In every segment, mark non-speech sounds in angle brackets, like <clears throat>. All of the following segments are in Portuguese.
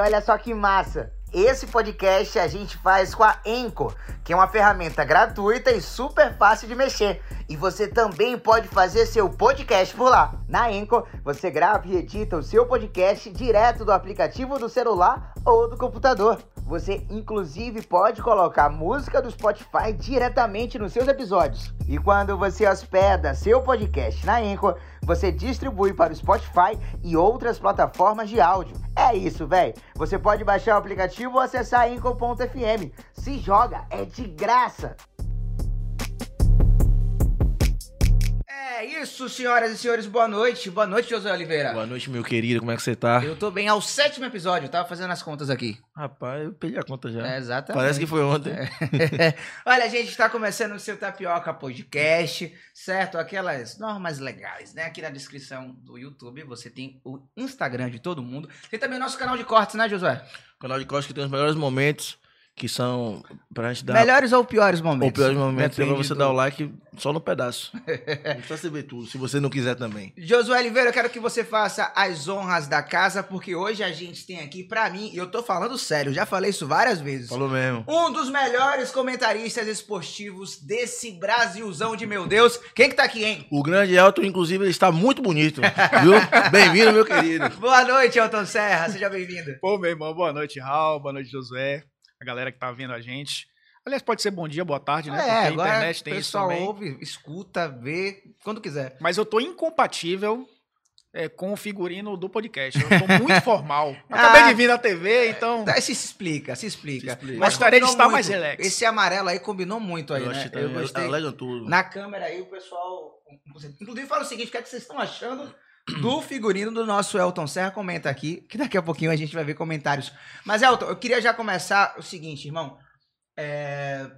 olha só que massa. Esse podcast a gente faz com a Anchor, que é uma ferramenta gratuita e super fácil de mexer. E você também pode fazer seu podcast por lá. Na Anchor, você grava e edita o seu podcast direto do aplicativo do celular ou do computador. Você inclusive pode colocar música do Spotify diretamente nos seus episódios. E quando você hospeda seu podcast na Anchor, você distribui para o Spotify e outras plataformas de áudio. É isso, velho. Você pode baixar o aplicativo ou acessar anchor.fm. Se joga, é de graça. É isso, senhoras e senhores, boa noite. Boa noite, José Oliveira. Boa noite, meu querido, como é que você tá? Eu tô bem ao sétimo episódio, eu tava fazendo as contas aqui. Rapaz, eu perdi a conta já. É, exatamente. Parece que foi ontem. É. <laughs> Olha, a gente está começando o seu Tapioca Podcast, certo? Aquelas normas legais, né? Aqui na descrição do YouTube você tem o Instagram de todo mundo. Tem também o nosso canal de cortes, né, Josué? O canal de corte que tem os melhores momentos, que são pra gente dar... Melhores ou piores momentos? Ou piores momentos, é pra Depende você do- dar o like só no pedaço. <laughs> Não precisa você ver tudo, se você não quiser também. Josué Oliveira, eu quero que você faça as honras da casa, porque hoje a gente tem aqui, pra mim, e eu tô falando sério, já falei isso várias vezes. Falou mesmo. Um dos melhores comentaristas esportivos desse Brasilzão de meu Deus. Quem que tá aqui, hein? O grande Elton, inclusive, ele está muito bonito, viu? <laughs> Bem-vindo, meu querido. Boa noite, Elton Serra. Seja bem-vindo. Pô, meu irmão, boa noite, Raul, boa noite, Josué, a galera que tá vendo a gente. Aliás, pode ser bom dia, boa tarde, né? É, Porque a internet o tem isso pessoal também. ouve, escuta, vê, quando quiser. Mas eu tô incompatível é, com o figurino do podcast. Eu tô muito <laughs> formal. Acabei Ah. de vir na TV, então. Tá, se explica, se explica. Se explica. Gostaria de estar muito. mais relax. Esse amarelo aí combinou muito aí, Eu né? achei Eu também, gostei. tudo. Na câmera aí o pessoal... Inclusive fala o seguinte, o que, é que vocês estão achando do figurino do nosso Elton Serra? Comenta aqui, que daqui a pouquinho a gente vai ver comentários. Mas Elton, eu queria já começar o seguinte, irmão. É,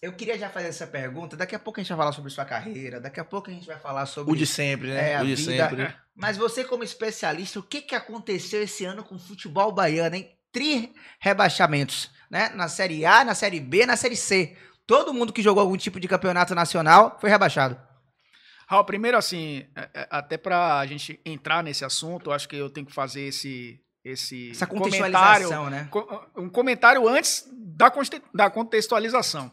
Eu queria já fazer essa pergunta. Daqui a pouco a gente vai falar sobre sua carreira. Daqui a pouco a gente vai falar sobre O de sempre, né? É, a o de vida- sempre. Mas você, como especialista, o que, que aconteceu esse ano com o futebol baiano, hein? Tri rebaixamentos, né? Na Série A, na Série B, na Série C. Todo mundo que jogou algum tipo de campeonato nacional foi rebaixado. Raul, primeiro, assim, é, é, até pra gente entrar nesse assunto, eu acho que eu tenho que fazer esse. esse Essa comentário, né? um comentário antes da, da contextualização.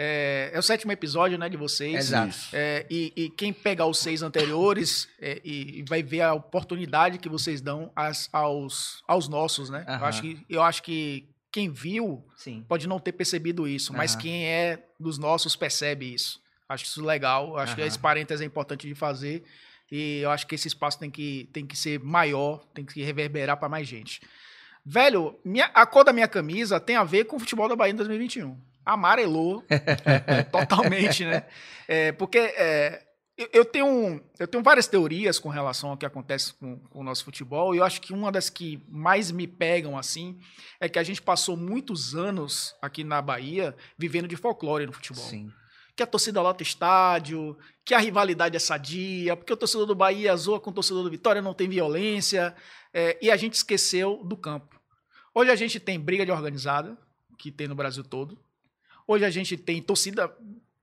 É, é o sétimo episódio, né, de vocês. Exato. É, e, e quem pegar os seis anteriores é, e, e vai ver a oportunidade que vocês dão às- aos, aos nossos, né? Eu Aham. acho, que, eu acho que quem viu Sim. pode não ter percebido isso, mas Aham. quem é dos nossos percebe isso. Acho isso legal, acho que Aham. esse parênteses é importante de fazer e eu acho que esse espaço tem que, tem que ser maior, tem que reverberar para mais gente. Velho, minha, a cor da minha camisa tem a ver com o futebol da Bahia em 2021. Amarelou <laughs> totalmente, né? É, porque é, eu, eu tenho, eu tenho várias teorias com relação ao que acontece com, com o nosso futebol, e eu acho que uma das que mais me pegam assim é que a gente passou muitos anos aqui na Bahia vivendo de folclore no futebol Sim. Que a torcida lota estádio, que a rivalidade é sadia, porque o torcedor do Bahia zoa com o torcedor do Vitória, não tem violência, é, e a gente esqueceu do campo. Hoje a gente tem briga de organizada, que tem no Brasil todo. Hoje a gente tem torcida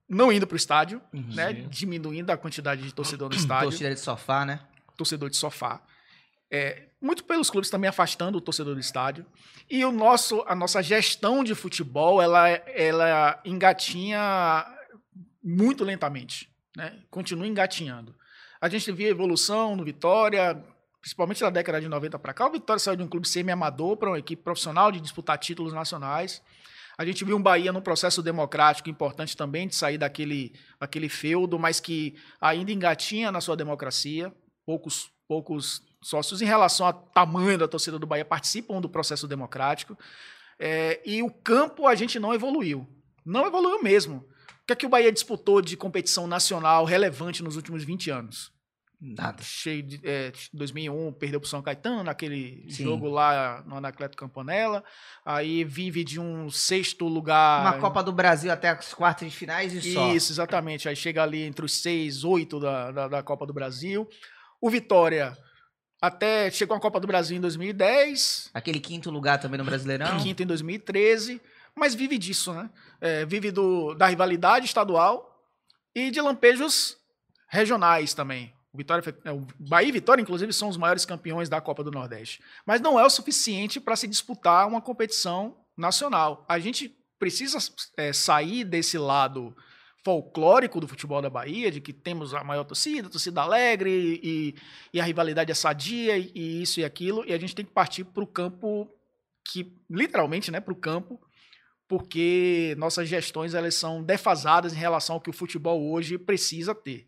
não indo para o estádio, Uhum. né, diminuindo a quantidade de torcedor no <clears throat> estádio Torcida de sofá, né? torcedor de sofá. É, muito pelos clubes também afastando o torcedor do estádio. E o nosso, a nossa gestão de futebol, ela, ela engatinha muito lentamente. Né? Continua engatinhando. A gente via evolução no Vitória, principalmente na década de 90 para cá. O Vitória saiu de um clube semi-amador para uma equipe profissional de disputar títulos nacionais. A gente viu um Bahia num processo democrático importante também de sair daquele, daquele feudo, mas que ainda engatinha na sua democracia. Poucos, poucos sócios, em relação ao tamanho da torcida do Bahia, participam do processo democrático. É, e o campo a gente não evoluiu. Não evoluiu mesmo. O que é que o Bahia disputou de competição nacional relevante nos últimos 20 anos? Nada. cheio de é, 2001 perdeu pro São Caetano naquele Sim. jogo lá no Anacleto Campanella aí vive de um sexto lugar Uma Copa do Brasil até as quartas de finais e só. isso exatamente aí chega ali entre os seis oito da, da, da Copa do Brasil o Vitória até chegou à Copa do Brasil em 2010 Aquele quinto lugar também no Brasileirão. quinto em 2013 mas vive disso né É, vive do, da rivalidade estadual e de lampejos regionais também Vitória, é, o Bahia e Vitória, inclusive, são os maiores campeões da Copa do Nordeste. Mas não é o suficiente para se disputar uma competição nacional. A gente precisa é, sair desse lado folclórico do futebol da Bahia, de que temos a maior torcida, torcida alegre, e, e a rivalidade é sadia, e, e, isso e aquilo, e a gente tem que partir para o campo que, literalmente, né, para o campo, porque nossas gestões elas são defasadas em relação ao que o futebol hoje precisa ter.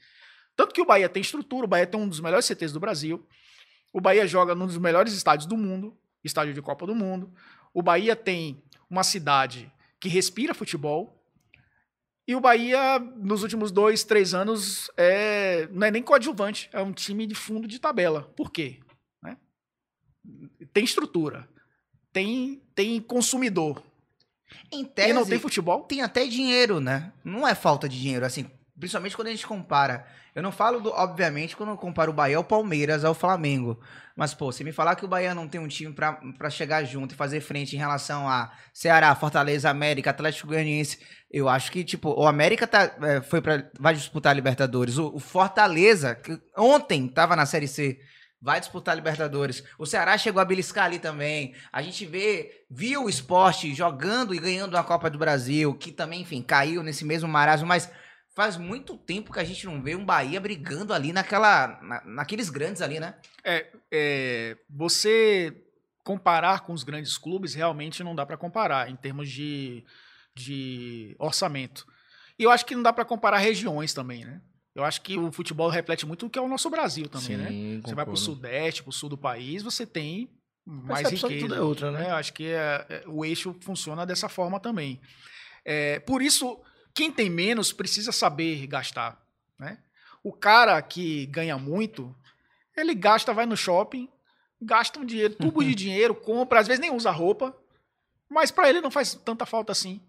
Tanto que o Bahia tem estrutura, o Bahia tem um dos melhores CTs do Brasil, o Bahia joga num dos melhores estádios do mundo, estádio de Copa do Mundo, o Bahia tem uma cidade que respira futebol, e o Bahia, nos últimos dois, três anos, é, não é nem coadjuvante, é um time de fundo de tabela. Por quê? Né? Tem estrutura, tem, tem consumidor, em tese, e não tem futebol? Tem até dinheiro, né? Não é falta de dinheiro, assim, principalmente quando a gente compara. Eu não falo, do, obviamente, quando eu comparo o Bahia ao Palmeiras, ao Flamengo. Mas, pô, se me falar que o Bahia não tem um time para chegar junto e fazer frente em relação a Ceará, Fortaleza, América, Atlético Goianiense, eu acho que, tipo, o América tá, é, foi para vai disputar a Libertadores. O, o Fortaleza, que ontem tava na Série C, vai disputar a Libertadores. O Ceará chegou a beliscar ali também. A gente vê, viu o esporte jogando e ganhando a Copa do Brasil, que também, enfim, caiu nesse mesmo marasmo, mas faz muito tempo que a gente não vê um Bahia brigando ali naquela, na, naqueles grandes ali, né? É, é, você comparar com os grandes clubes realmente não dá para comparar em termos de, de orçamento. E eu acho que não dá para comparar regiões também, né? Eu acho que o futebol reflete muito o que é o nosso Brasil também, né? Sim, né? Concordo. Você vai para o sudeste, para o sul do país, você tem mais riqueza. Tudo é outra, né? né? Eu acho que é, é, o eixo funciona dessa forma também. É, por isso, quem tem menos precisa saber gastar, né? O cara que ganha muito, ele gasta, vai no shopping, gasta um dinheiro, tubo de <laughs> dinheiro, compra, às vezes nem usa roupa, mas para ele não faz tanta falta assim.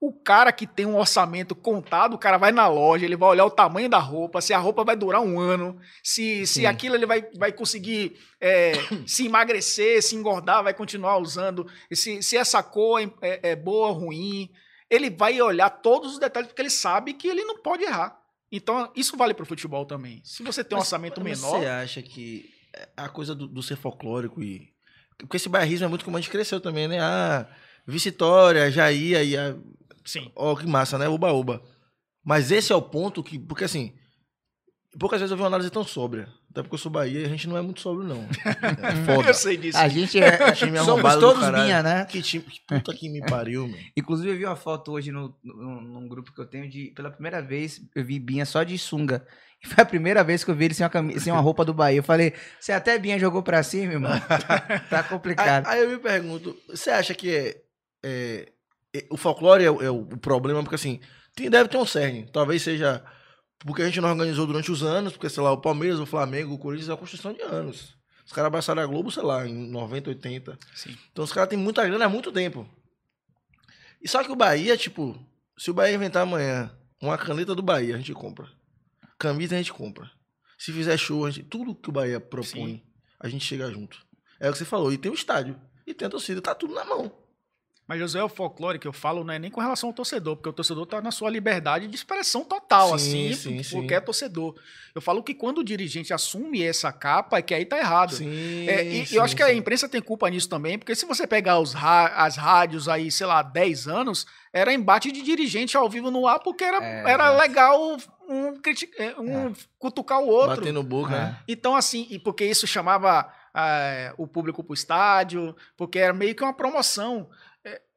O cara que tem um orçamento contado, o cara vai na loja, ele vai olhar o tamanho da roupa, se a roupa vai durar um ano, se, se aquilo ele vai, vai conseguir é, <coughs> se emagrecer, se engordar, vai continuar usando, se, se essa cor é, é, é boa ou ruim. Ele vai olhar todos os detalhes, porque ele sabe que ele não pode errar. Então, isso vale para o futebol também. Se você tem um orçamento mas menor. Você acha que a coisa do, do ser folclórico e. Porque esse bairrismo é muito como a gente cresceu também, né? Ah, Vitória, ia, ia Sim. Ó, oh, que massa, né? Uba-uba. Mas esse é o ponto que. Porque assim. Poucas vezes eu vi uma análise tão sóbria. Até porque eu sou Bahia e a gente não é muito sóbrio, não. <laughs> É <laughs> foda. eu sei disso. A gente é. <laughs> time somos todos minha, né? Que time. Que puta que me pariu, meu. Inclusive, eu vi uma foto hoje no, no, num grupo que eu tenho de. Pela primeira vez, eu vi Binha só de sunga. E foi a primeira vez que eu vi ele sem uma, camisa, sem uma roupa do Bahia. Eu falei, você até Binha jogou pra cima, irmão? tá complicado. Aí, aí, eu me pergunto, você acha que é, é o folclore é, o, é o problema, porque assim, tem, deve ter um cerne. Talvez seja porque a gente não organizou durante os anos, porque, sei lá, o Palmeiras, o Flamengo, o Corinthians é uma construção de anos. Os caras abraçaram a Globo, sei lá, em 90, 80. Sim. Então os caras têm muita grana há muito tempo. E só que o Bahia, tipo, se o Bahia inventar amanhã uma caneta do Bahia, a gente compra. Camisa a gente compra. Se fizer show, a gente, tudo que o Bahia propõe, Sim. a gente chega junto. É o que você falou. E tem o estádio. E tem a torcida, tá tudo na mão. Mas, José, o folclore que eu falo não é nem com relação ao torcedor, porque o torcedor está na sua liberdade de expressão total, sim, assim, sim, sim. é torcedor. Eu falo que quando o dirigente assume essa capa, é que aí tá errado. Sim, é, e sim, eu acho que a imprensa tem culpa nisso também, porque se você pegar os as rádios aí, sei lá, 10 anos, era embate de dirigente ao vivo no ar, porque era, é, era legal um, é, um é. cutucar o outro. Batendo boca, né? Então, assim, e porque isso chamava é, o público para o estádio, porque era meio que uma promoção.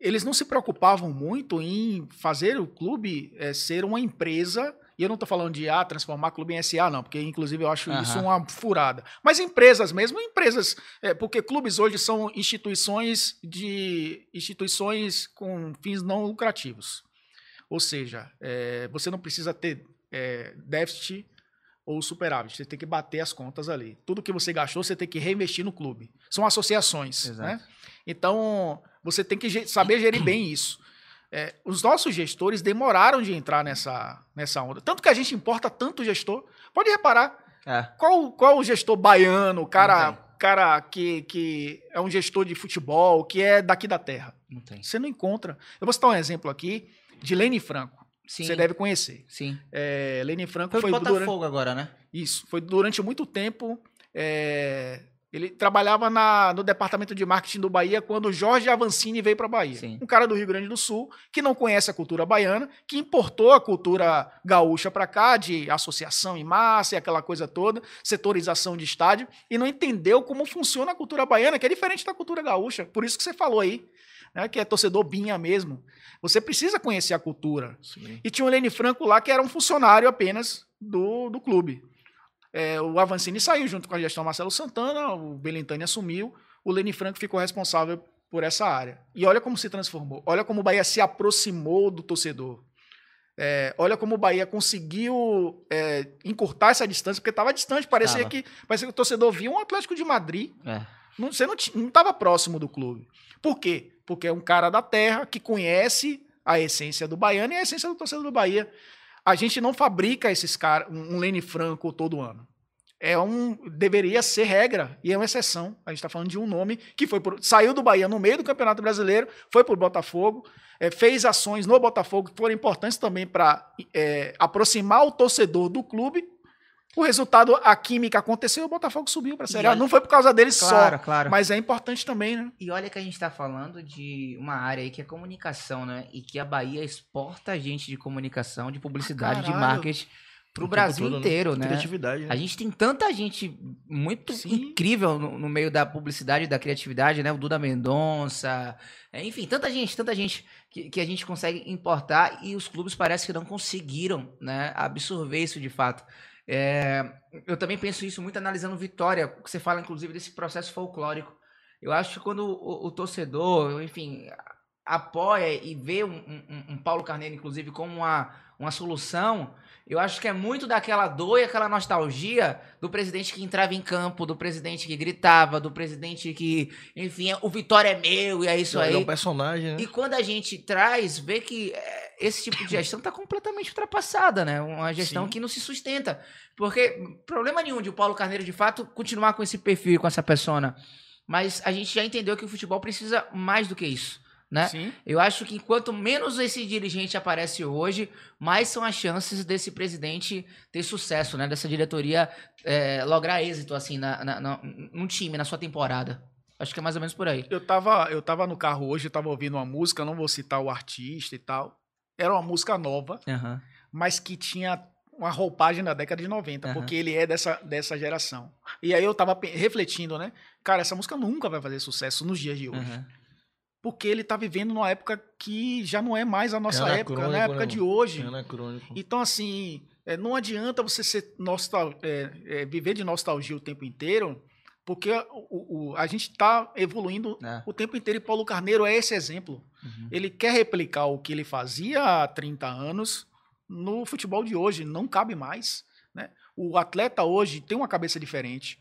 Eles não se preocupavam muito em fazer o clube é, ser uma empresa. E eu não estou falando de ah, transformar o clube em SA, não, porque inclusive eu acho uhum. isso uma furada. Mas empresas mesmo, empresas, é, porque clubes hoje são instituições de instituições com fins não lucrativos. Ou seja, é, você não precisa ter déficit ou superávit. Você tem que bater as contas ali. Tudo que você gastou, você tem que reinvestir no clube. São associações. Né? Então, você tem que saber gerir bem isso. É, os nossos gestores demoraram de entrar nessa, nessa onda. Tanto que a gente importa tanto gestor. Pode reparar. É. Qual, qual o gestor baiano, o cara, cara que, que é um gestor de futebol, que é daqui da terra? Não tem. Você não encontra. Eu vou citar um exemplo aqui de Lene Franco. Sim. Você deve conhecer. Sim. É, Lenin Franco Foi, foi, Botafogo durante, agora, né? isso, foi durante muito tempo. é, ele trabalhava na- no departamento de marketing do Bahia quando Jorge Avancini veio para Bahia. Sim. Um cara do Rio Grande do Sul que não conhece a cultura baiana, que importou a cultura gaúcha para cá, de associação em massa e aquela coisa toda, setorização de estádio, e não entendeu como funciona a cultura baiana, que é diferente da cultura gaúcha. Por isso que você falou aí, né, que é torcedor binha mesmo. Você precisa conhecer a cultura. Sim. E tinha o Lene Franco lá, que era um funcionário apenas do, do clube. É, o Avancini saiu junto com a gestão Marcelo Santana, o Belintani assumiu, o Lene Franco ficou responsável por essa área. E olha como se transformou. Olha como o Bahia se aproximou do torcedor. É, olha como o Bahia conseguiu é, encurtar essa distância, porque estava distante. Parecia que, parecia que o torcedor via um Atlético de Madrid É. não- você não estava próximo do clube. Por quê? Porque é um cara da terra que conhece a essência do baiano e a essência do torcedor do Bahia. A gente não fabrica esses caras, um Lene Franco todo ano. É um. Deveria ser regra e é uma exceção. A gente está falando de um nome que foi saiu do Bahia no meio do Campeonato Brasileiro, foi para o Botafogo, é, fez ações no Botafogo que foram importantes também para aproximar o torcedor do clube. O resultado, a química aconteceu, o Botafogo subiu para a Série A. Não foi por causa dele Claro, só, claro. mas é importante também, né? E olha que a gente tá falando de uma área aí que é comunicação, né? E que a Bahia exporta gente de comunicação, de publicidade, de caralho. marketing pro O Brasil todo, né? inteiro, né? Criatividade, né? A gente tem tanta gente muito Sim. incrível no, no meio da publicidade e da criatividade, né? O Duda Mendonça, é, enfim, tanta gente, tanta gente que, que a gente consegue importar e os clubes parece que não conseguiram, né? Absorver isso de fato. É, eu também penso isso muito analisando Vitória, que você fala inclusive desse processo folclórico. Eu acho que quando o, o torcedor, enfim, apoia e vê um, um- um Paulo Carneiro, inclusive, como uma, uma solução, eu acho que é muito daquela dor e aquela nostalgia do presidente que entrava em campo, do presidente que gritava, do presidente que, enfim, o Vitória é meu e é isso Ele é aí. um personagem, né? E quando a gente traz, vê que é, esse tipo de gestão está completamente ultrapassada, né? Uma gestão Sim. que não se sustenta. Porque problema nenhum de o Paulo Carneiro, de fato, continuar com esse perfil, com essa persona. Mas a gente já entendeu que o futebol precisa mais do que isso, né? Sim. Eu acho que quanto menos esse dirigente aparece hoje, mais são as chances desse presidente ter sucesso, né? Dessa diretoria é, lograr êxito, assim, na, na, na, num time, na sua temporada. Acho que é mais ou menos por aí. Eu tava, eu tava no carro hoje, eu tava ouvindo uma música, não vou citar o artista e tal. Era uma música nova, Aham. mas que tinha uma roupagem da década de 90, Aham. porque ele é dessa, dessa geração. E aí eu tava refletindo, né? Cara, essa música nunca vai fazer sucesso nos dias de hoje. aham. Porque ele tá vivendo numa época que já não é mais a nossa É época, anacrônico, na época né, de hoje. É. Então, assim, é, não adianta você ser nostal é, é, viver de nostalgia o tempo inteiro, porque o, o- a gente está evoluindo É. o tempo inteiro e Paulo Carneiro é esse exemplo. Uhum. Ele quer replicar o que ele fazia há 30 anos no futebol de hoje, não cabe mais. Né? O atleta hoje tem uma cabeça diferente.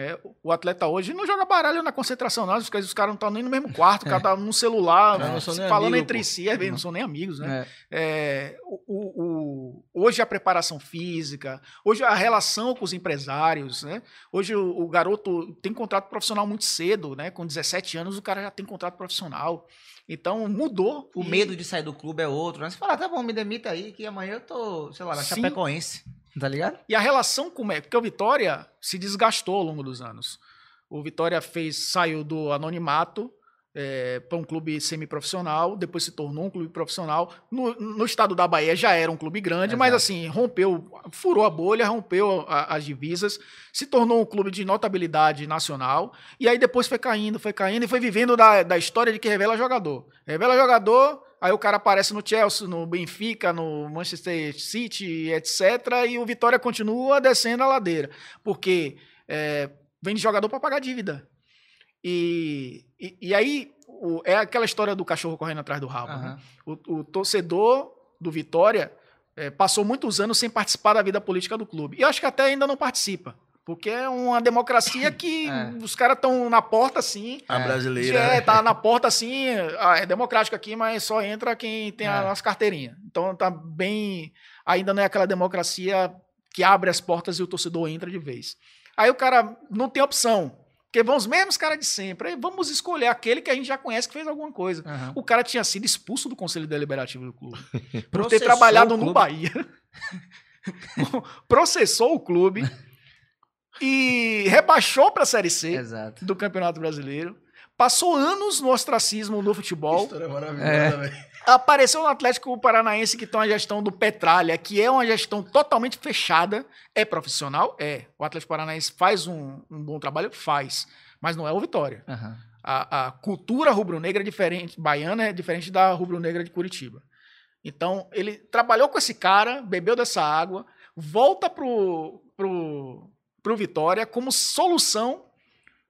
É, o atleta hoje não joga baralho na concentração, não. Os, caras- os caras não estão nem no mesmo quarto, o cara tá no celular, Não, não nem falando amigo, entre pô. si, às vezes não são nem amigos, né? É. É, o, o- o- hoje a preparação física, hoje a relação com os empresários, né? Hoje o, o garoto tem contrato profissional muito cedo, né? Com 17 anos o cara já tem contrato profissional. Então mudou. O e- medo de sair do clube é outro, né? Você fala, tá bom, me demita aí, que amanhã eu tô, sei lá, na Sim. Chapecoense. Tá ligado? E a relação com o Porque o Vitória se desgastou ao longo dos anos. O Vitória fez, saiu do anonimato para um clube semiprofissional, depois se tornou um clube profissional. No, no estado da Bahia já era um clube grande, mas Exato. assim, rompeu, furou a bolha, rompeu a- as divisas, se tornou um clube de notabilidade nacional, e aí depois foi caindo, foi caindo e foi vivendo da, da história de que revela jogador. Revela jogador, aí o cara aparece no Chelsea, no Benfica, no Manchester City, etc. E o Vitória continua descendo a ladeira. Porque é, vem de jogador para pagar dívida. E, e, e aí o- é aquela história do cachorro correndo atrás do rabo. né? Aham. O, o torcedor do Vitória é, passou muitos anos sem participar da vida política do clube. E eu acho que até ainda não participa. Porque é uma democracia que <laughs> É. os caras estão na porta assim. A É. brasileira. É, né? tá na porta assim, ah, é democrático aqui, mas só entra quem tem É. as carteirinhas. Então tá bem. Ainda não é aquela democracia que abre as portas e o torcedor entra de vez. Aí o cara não tem opção. Porque vão os mesmos caras de sempre. Aí vamos escolher aquele que a gente já conhece que fez alguma coisa. Aham. O cara tinha sido expulso do Conselho Deliberativo do clube. <laughs> por ter trabalhado no. Bahia. <laughs> Processou o clube e rebaixou para a Série C Exato. do Campeonato Brasileiro. Passou anos no ostracismo no futebol. História maravilhosa, É. velho. Apareceu no Atlético Paranaense que tem uma gestão do Petralha, que é uma gestão totalmente fechada. É profissional? É. O Atlético Paranaense faz um, um bom trabalho? Faz. Mas não é o Vitória. Aham. A, a cultura rubro-negra é diferente, baiana é diferente da rubro-negra de Curitiba. Então, ele trabalhou com esse cara, bebeu dessa água, volta pro, pro, pro Vitória como solução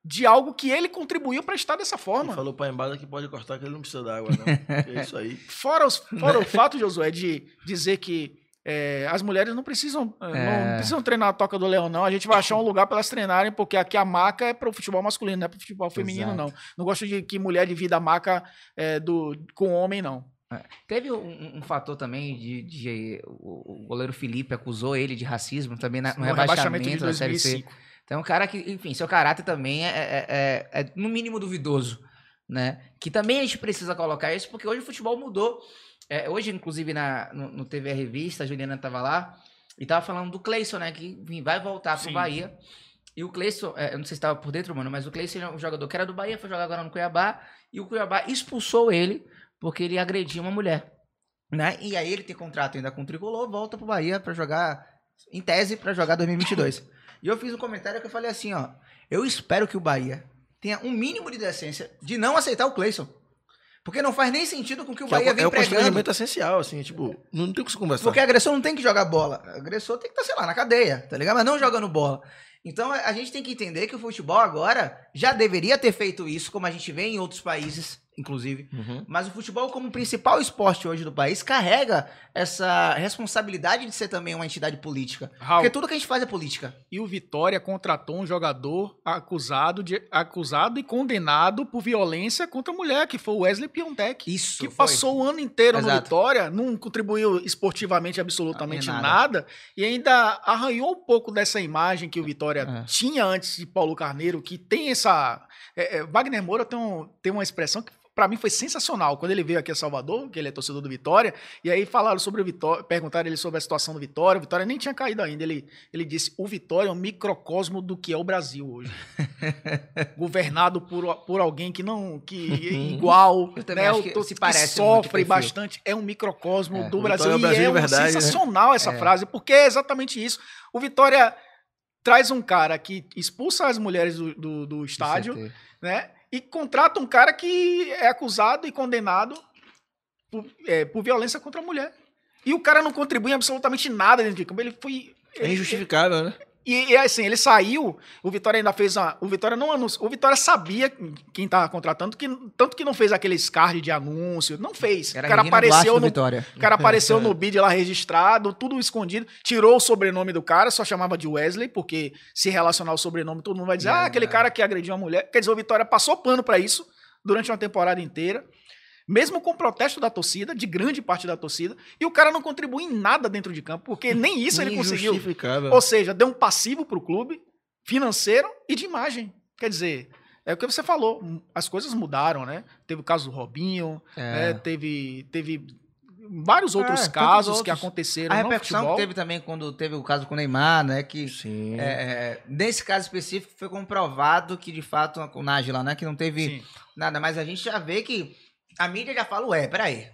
de algo que ele contribuiu para estar dessa Ele forma. falou pra Embada que pode cortar que ele não precisa d'água, não. É isso aí. <laughs> Fora, os- fora o fato, Josué, de dizer que é, as mulheres não precisam, é, É. não precisam treinar a Toca do Leão, não. A gente vai achar um lugar para elas treinarem, porque aqui a maca é para o futebol masculino, não é para o futebol feminino, Exato. não. Não gosto de que mulher divida a maca é, do, com homem, não. Teve um, um fator também de, de- o, o goleiro Felipe acusou ele de racismo também na- no, rebaixamento, da Série C. Então, é um cara que, enfim, seu caráter também é, é- é- é, no mínimo duvidoso, né? Que também a gente precisa colocar isso, porque hoje o futebol mudou. É, hoje, inclusive, na, no, no TV Revista, a Juliana estava lá e tava falando do Cleison, né? Que enfim, vai voltar pro Sim. Bahia. E o Cleison, é, eu não sei se estava por dentro, mano, mas o Cleison é um jogador que era do Bahia, foi jogar agora no Cuiabá, e o Cuiabá expulsou ele porque ele agrediu uma mulher. Né? E aí ele tem contrato ainda com o Tricolor, volta pro Bahia pra jogar, em tese, pra jogar 2022. e eu fiz um comentário que eu falei assim, ó, eu espero que o Bahia tenha um mínimo de decência de não aceitar o Cleison. Porque não faz nem sentido com que o Que é, Bahia o- vem é o pregando. constrangimento essencial, assim, tipo, não tem o que se conversar. Porque agressor não tem que jogar bola. Agressor tem que estar, sei lá, na cadeia, tá ligado? Mas não jogando bola. Então a gente tem que entender que o futebol agora já deveria ter feito isso, como a gente vê em outros países, inclusive. Uhum. Mas o futebol, como principal esporte hoje do país, carrega essa responsabilidade de ser também uma entidade política. Raul, Porque tudo que a gente faz é política. e o Vitória contratou um jogador acusado, de, acusado e condenado por violência contra a mulher, que foi o Wesley Piontek. Isso. que foi. passou o ano inteiro no Exato. Vitória, não contribuiu esportivamente absolutamente em nada. e ainda arranhou um pouco dessa imagem que o Vitória É. tinha antes de Paulo Carneiro, que tem essa. é, é, Wagner Moura tem, um- tem uma expressão que pra mim foi sensacional quando ele veio aqui a Salvador, que ele é torcedor do Vitória, e aí falaram sobre o Vitória, perguntaram ele sobre a situação do Vitória, o Vitória nem tinha caído ainda, ele, ele disse, o Vitória é um microcosmo do que é o Brasil hoje. <laughs> Governado por, por alguém que não, que é <laughs> igual, né, o que se parece muito sofre bastante, é um microcosmo É, do o Brasil, é e Brasil é de um verdade, né? sensacional essa É. frase, porque é exatamente isso. O Vitória traz um cara que expulsa as mulheres do, do, do estádio, Com certeza. né? E contrata um cara que é acusado e condenado por, é, por violência contra a mulher. E o cara não contribui absolutamente nada dentro de campo. Ele foi. É injustificável, né? E, e, assim, ele saiu, o Vitória ainda fez uma. O Vitória não anunciou. O Vitória sabia quem estava contratando, que, tanto que não fez aqueles card de anúncio. Não fez. Era o cara apareceu no. Vitória. O cara apareceu <laughs> no bid lá registrado, tudo escondido, tirou o sobrenome do cara, só chamava de Wesley, porque se relacionar o sobrenome, todo mundo vai dizer, É, ah, aquele é. cara que agrediu uma mulher. Quer dizer, o Vitória passou pano pra isso durante uma temporada inteira, mesmo com protesto da torcida, de grande parte da torcida, e o cara não contribui em nada dentro de campo, porque nem <laughs> isso ele conseguiu. Ou seja, deu um passivo pro clube, financeiro e de imagem. Quer dizer, é o que você falou, as coisas mudaram, né? Teve o caso do Robinho, né? É. teve, teve vários outros É, casos que outros. aconteceram A repercussão que teve também quando teve o caso com o Neymar, né? Que Sim. É, é, nesse caso específico foi comprovado que de fato com o Nájila, né, que não teve Sim. nada, mas a gente já vê que a mídia já fala, ué, peraí,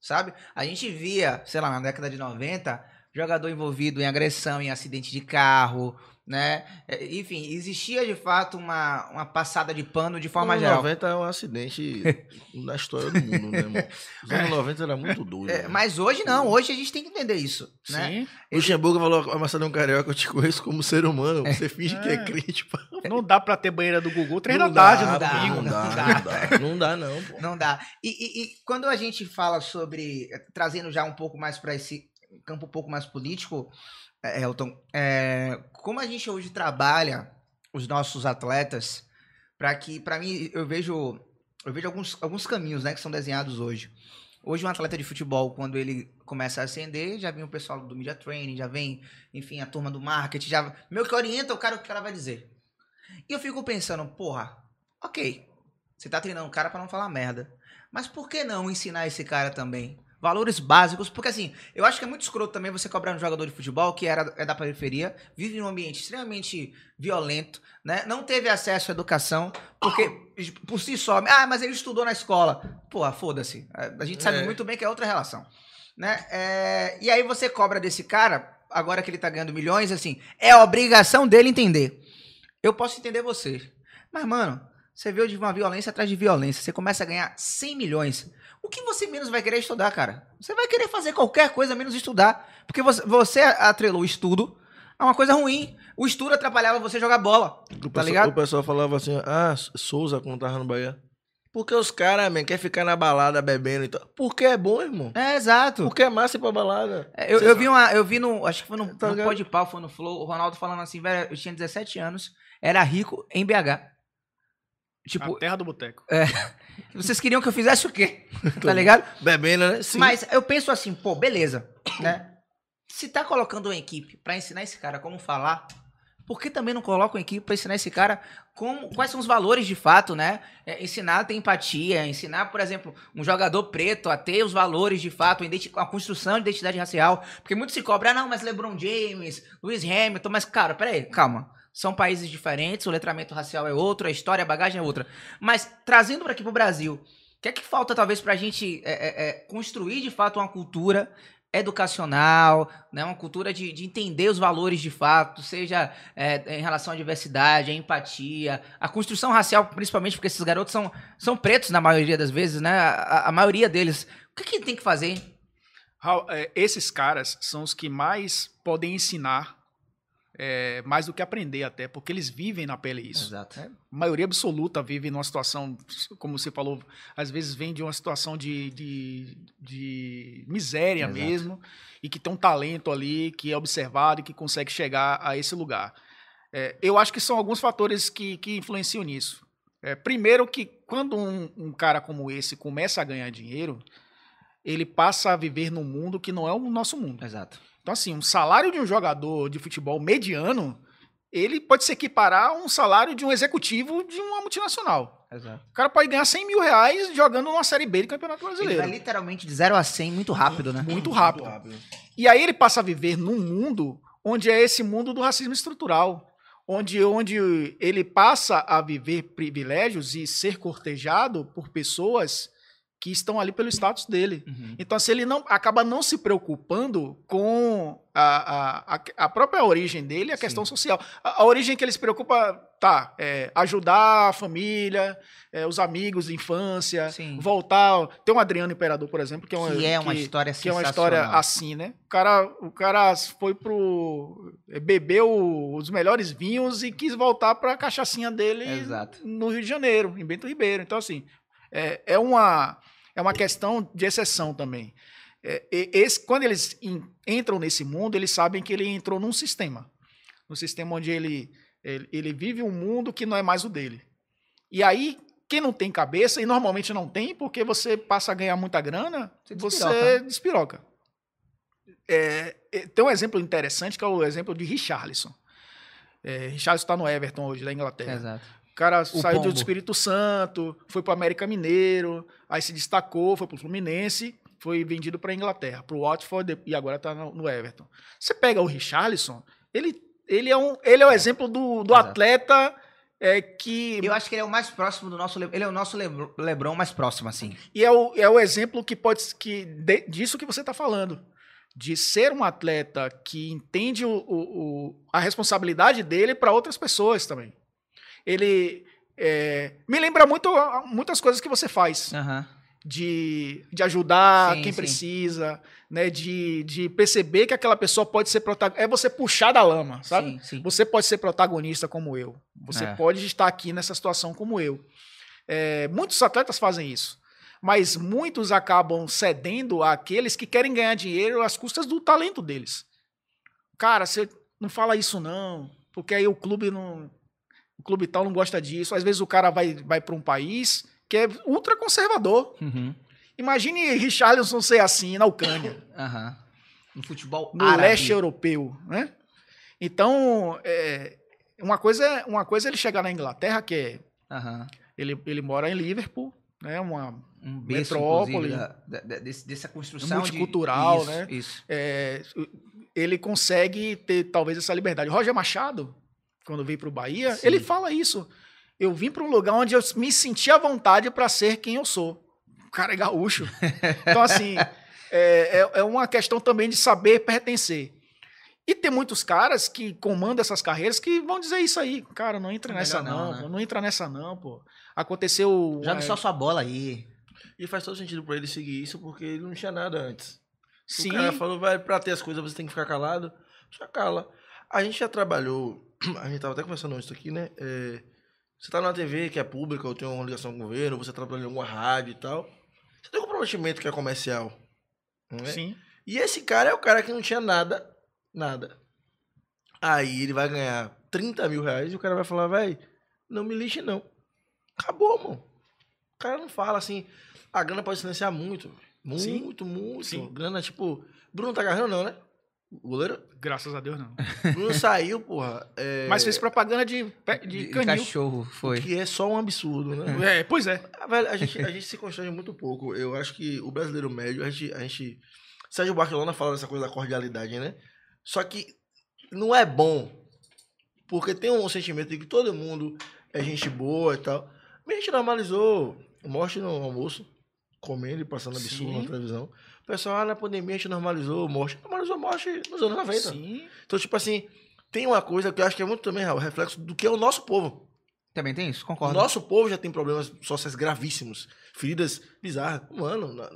sabe? A gente via, sei lá, na década de 90, jogador envolvido em agressão, em acidente de carro, né? É, Enfim, existia de fato uma, uma passada de pano de forma Os anos geral. 90 é um acidente <laughs> na história do mundo, né, irmão? Os anos 90 era muito doido. É, né? mas hoje não, hoje a gente tem que entender isso, né? Sim. O Luxemburgo falou, a Macedão Carioca, eu te conheço como ser humano. Você finge que é É. crente, pá. Não dá pra ter banheira do Gugu três Não da tarde dá, no dá. Não não dá, dá. não dá. Não dá, não, pô. Não dá. E, e- e quando a gente fala sobre. Trazendo já um pouco mais para esse campo um pouco mais político, é, Elton, é, como a gente hoje trabalha os nossos atletas, para que, para mim, eu vejo. Eu vejo alguns, alguns caminhos né, que são desenhados hoje. Hoje, um atleta de futebol, quando ele começa a ascender, já vem o pessoal do media training, já vem, enfim, a turma do marketing, já meio que orienta o cara o que cara vai dizer. E eu fico pensando, porra, ok, você tá treinando o cara pra não falar merda. Mas por que não ensinar esse cara também? Valores básicos, porque assim, eu acho que é muito escroto também você cobrar um jogador de futebol que era, é da periferia, vive num ambiente extremamente violento, né? Não teve acesso à educação, porque por si só, ah, mas ele estudou na escola. Pô, foda-se. A gente sabe É. muito bem que é outra relação, né? É, e aí você cobra desse cara, agora que ele tá ganhando milhões, assim, é obrigação dele entender. Eu posso entender você, mas mano, você veio de uma violência atrás de violência, você começa a ganhar 100 milhões. O que você menos vai querer estudar, cara? Você vai querer fazer qualquer coisa menos estudar. Porque você, você atrelou o estudo a uma coisa ruim. O estudo atrapalhava você jogar bola. O Tá pessoal, ligado? o pessoal falava assim, ah, Souza quando tava no Bahia. Porque os caras, man, querem ficar na balada bebendo e tal. Porque é bom, irmão. É, exato. Porque é massa ir pra balada. É, Eu, eu vi uma, eu vi no, acho que foi no, Tá no? Pode Pau, foi no Flow, o Ronaldo falando assim, velho, eu tinha 17 anos, era rico em BH. Tipo, a terra do boteco. vocês queriam que eu fizesse o quê? <laughs> tá ligado? Bebendo, né? Sim. Mas eu penso assim, pô, beleza, né? Se tá colocando uma equipe pra ensinar esse cara como falar, por que também não coloca uma equipe pra ensinar esse cara como, quais são os valores de fato, né? É, ensinar a ter empatia, ensinar, por exemplo, um jogador preto a ter os valores de fato, a construção de identidade racial. Porque muito se cobra, ah, não, mas LeBron James, Lewis Hamilton, mas, cara, peraí, calma. São países diferentes, o letramento racial é outro, a história, a bagagem é outra. Mas trazendo para aqui pro Brasil, o que é que falta talvez pra gente é, é, é, construir de fato uma cultura educacional, né, uma cultura de, de entender os valores de fato, seja é, em relação à diversidade, à empatia, a construção racial, principalmente porque esses garotos são, são pretos na maioria das vezes, né? A, a maioria deles. O que, que tem que fazer? Raul, é, esses caras são os que mais podem ensinar, é, mais do que aprender até, porque eles vivem na pele isso. Exato. A maioria absoluta vive numa situação, como você falou, às vezes vem de uma situação de, de, de miséria Exato. mesmo, e que tem um talento ali, que é observado e que consegue chegar a esse lugar. É, eu acho que são alguns fatores que, que influenciam nisso. É, primeiro que quando um, um cara como esse começa a ganhar dinheiro, ele passa a viver num mundo que não é o nosso mundo. Exato. Então, assim, um salário de um jogador de futebol mediano, ele pode se equiparar a um salário de um executivo de uma multinacional. Exato. O cara pode ganhar 100 mil reais jogando numa Série B do Campeonato Ele Brasileiro. vai literalmente de 0 a 100 muito rápido, né? Muito rápido. E aí ele passa a viver num mundo onde é esse mundo do racismo estrutural. Onde, onde ele passa a viver privilégios e ser cortejado por pessoas que estão ali pelo status dele. Uhum. Então, assim, ele não, acaba não se preocupando com a, a, a- a própria origem dele, a Sim. questão social. A, a origem que ele se preocupa, tá, é ajudar a família, é, os amigos de infância, Sim. voltar. Tem um Adriano Imperador, por exemplo, que é uma, Que é uma que- história que é uma história assim, né? O cara, o cara foi pro. bebeu os melhores vinhos e quis voltar pra cachaçinha dele Exato. no Rio de Janeiro, em Bento Ribeiro. Então, assim, é, é, uma, é uma questão de exceção também. É, esse, quando eles en- entram nesse mundo, eles sabem que ele entrou num sistema. Num sistema onde ele, ele, ele vive um mundo que não é mais o dele. E aí, quem não tem cabeça, e normalmente não tem, porque você passa a ganhar muita grana, Você você despiroca. despiroca. É, é, tem um exemplo interessante que é o exemplo de Richarlison. É, Richarlison está no Everton hoje, da Inglaterra. Exato. O cara saiu pombo. do Espírito Santo, foi para América Mineiro, aí se destacou, foi para o Fluminense, foi vendido para Inglaterra, para o Watford e agora está no, Everton. Você pega o Richarlison, ele, ele, é, um, ele é o exemplo do, do Exato. atleta é, que. Eu acho que ele é o mais próximo do nosso. Le- Ele é o nosso Lebr- Lebron mais próximo, assim. E é o, é o exemplo que pode que de- disso que você está falando. De ser um atleta que entende o, o- o- a responsabilidade dele para outras pessoas também. Ele é, me lembra muito muitas coisas que você faz. Aham. De, de ajudar Sim, quem sim. precisa, né? De, de perceber que aquela pessoa pode ser protagonista. É você puxar da lama, sabe? Sim. Você pode ser protagonista como eu. Você É. pode estar aqui nessa situação como eu. É, muitos atletas fazem isso. Mas muitos acabam cedendo àqueles que querem ganhar dinheiro às custas do talento deles. Cara, você não fala isso não, porque aí o clube não. O clube tal não gosta disso. Às vezes o cara vai, vai para um país que é ultraconservador. Uhum. Imagine Richarlison ser assim na Ucrânia <coughs> Aham. No futebol no árabe. leste europeu, né? Então, é, uma coisa, é- uma coisa é ele chegar na Inglaterra, que é, Aham. ele, ele mora em Liverpool, né? Uma, Um berço, Metrópole. da- da- desse- dessa construção de- Multicultural, isso, né? Isso. é, ele consegue ter talvez essa liberdade. Roger Machado, quando veio para o Bahia, Sim. ele fala isso. Eu vim para um lugar onde eu me senti à vontade para ser quem eu sou. O cara é gaúcho. <laughs> Então, assim, é, é- é uma questão também de saber pertencer. E tem muitos caras que comandam essas carreiras que vão dizer isso aí. Cara, não entra nessa não, não, né? pô, não entra nessa não, pô. Aconteceu... Joga é, só sua bola aí. E faz todo sentido pra ele seguir isso, porque ele não tinha nada antes. Sim, O cara falou, vai, pra ter as coisas você tem que ficar calado. Já cala. A gente já trabalhou, a gente tava até conversando isso aqui, né? É, você tá numa TV que é pública, ou tem uma ligação com o governo, você trabalha em alguma rádio e tal. Você tem um comprometimento que é comercial. Não é? sim. E esse cara é o cara que não tinha nada, nada. Aí ele vai ganhar 30 mil reais e o cara vai falar, vai, não me lixe não. Acabou, mano. O cara não fala assim, a grana pode silenciar muito. Muito, Sim. muito. Sim. Grana, tipo, Bruno tá agarrando não, né? O goleiro? Graças a Deus, não. <laughs> Bruno saiu, porra. É, Mas fez propaganda De, de de canil. cachorro, foi. Que é só um absurdo, né? É, pois é. Ah, velho, a gente, a gente se constrange muito pouco. Eu acho que o brasileiro médio, a gente. A gente Sérgio Barcelona fala dessa coisa da cordialidade, né? Só que não é bom. Porque tem um sentimento de que todo mundo é gente boa e tal. Mas a gente normalizou morte no almoço, comendo e passando absurdo Sim. na televisão. O pessoal, ah, na pandemia a gente normalizou morte. Normalizou morte nos anos 90. Sim. Então, tipo assim, tem uma coisa que eu acho que é muito também, Raul, reflexo do que é o nosso povo. Também tem isso? O Concordo. nosso povo já tem problemas sociais gravíssimos. Feridas bizarras. Mano, na-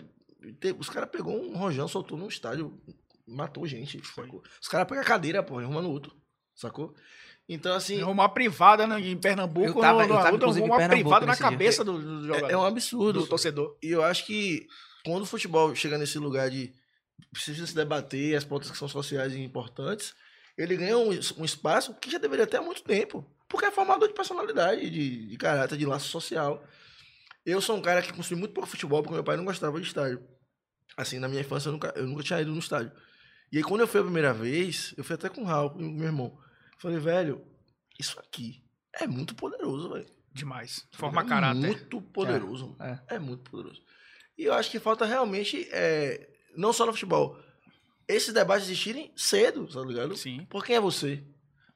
te- os caras pegou um rojão, soltou num estádio, matou gente. Sacou? Os caras pegam a cadeira, pô, uma no outro. Sacou? Então, assim, Uma privada né, em Pernambuco, Eu tava- no- eu no tava, inclusive, em uma Pernambuco privada na cabeça do, do jogador, é, é um absurdo. do torcedor. E eu acho que quando o futebol chega nesse lugar de precisa se debater as pautas que são sociais e importantes, ele ganha um, um espaço que já deveria ter há muito tempo. Porque é formador de personalidade, de, de caráter, de laço social. Eu sou um cara que consumi muito pouco futebol porque meu pai não gostava de estádio. Assim, na minha infância eu nunca, eu nunca tinha ido no estádio. E aí quando eu fui a primeira vez, eu fui até com o Raul, meu irmão. Falei, velho, isso aqui é muito poderoso, velho. Demais. Forma É caráter. Muito poderoso. É, mano. É. muito poderoso. E eu acho que falta realmente, é, não só no futebol, esses debates existirem cedo, tá ligado? Sim. Por quem é você?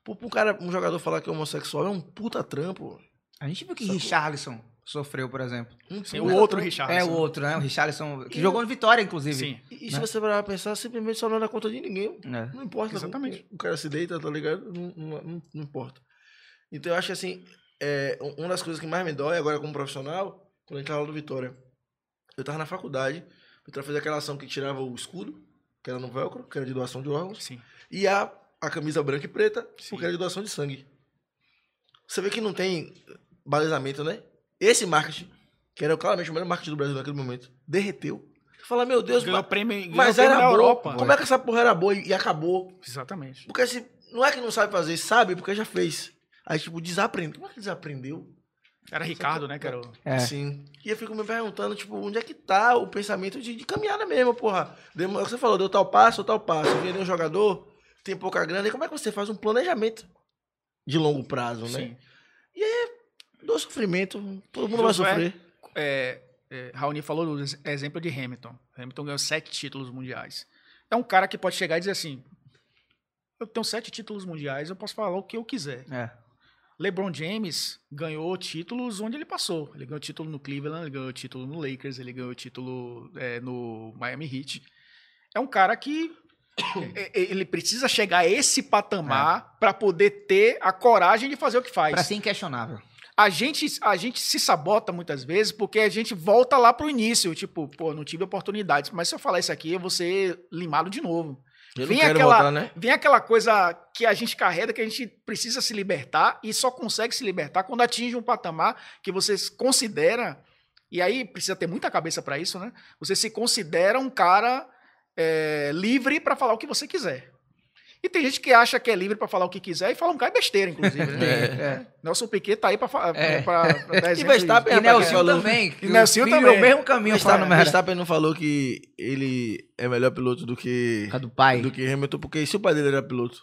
Por, por um cara, um jogador falar que é homossexual é um puta trampo. A gente viu que Sacou? Richarlison sofreu, por exemplo. Um Sim, o outro. Richard. É o outro, né? O Richarlison, que E- jogou no Vitória, inclusive. Sim. E, e se Né? você parar pra pensar, simplesmente só não dá conta de ninguém. É. Não importa. Exatamente. O cara se deita, tá ligado? Não, não, não- não importa. Então eu acho que assim, é, um- uma das coisas que mais me dói agora como profissional, quando a gente lá do Vitória, eu tava na faculdade, eu tava fazendo aquela ação que tirava o escudo, que era no velcro, que era de doação de órgãos, Sim. e a, a camisa branca e preta, Sim. porque era de doação de sangue. Você vê que não tem balizamento, né? Esse marketing, que era claramente o melhor marketing do Brasil naquele momento, derreteu. Você fala, meu Deus, Ganhou mas, prêmio, mas prêmio era boa. Europa. Como é que essa porra era boa e, e acabou? Exatamente. Porque se, não é que não sabe fazer, sabe, porque já fez. Aí, tipo, desaprendeu. Como é que desaprendeu? Era Ricardo, né? Que era o... É. Sim. E eu fico me perguntando, tipo, onde é que tá o pensamento de, de caminhada mesmo, porra? Deu, é o que você falou, deu tal passo, tal passo. Vem um jogador, tem pouca grana. E como é que você faz um planejamento de longo prazo, né? Sim. Do sofrimento, todo mundo vai sofrer. É, é, Raoni falou do ex- exemplo de Hamilton. Hamilton ganhou sete títulos mundiais. É um cara que pode chegar e dizer assim: eu tenho sete títulos mundiais, eu posso falar o que eu quiser. É. LeBron James ganhou títulos onde ele passou. Ele ganhou título no Cleveland, ele ganhou título no Lakers, ele ganhou título é, no Miami Heat. É um cara que é, <coughs> é, ele precisa chegar a esse patamar para poder ter a coragem de fazer o que faz. Pra ser inquestionável. A gente, a gente se sabota muitas vezes porque a gente volta lá pro início, tipo, pô, não tive oportunidades, mas se eu falar isso aqui, eu vou ser limado de novo. Eu Vem aquela- voltar, né? Vem aquela coisa que a gente carrega, que a gente precisa se libertar e só consegue se libertar quando atinge um patamar que você considera, e aí precisa ter muita cabeça para isso, né? Você se considera um cara é, livre para falar o que você quiser. E tem gente que acha que é livre para falar o que quiser e fala um cara besteira, inclusive. Né? <laughs> É. Nelson Piquet tá aí para É. <laughs> dar E exemplo Verstappen. E Nelson também. E Nelson o filho também. é o mesmo caminho Verstappen, Verstappen não falou que ele é melhor piloto do que, do pai. do que Hamilton, porque se o pai dele era piloto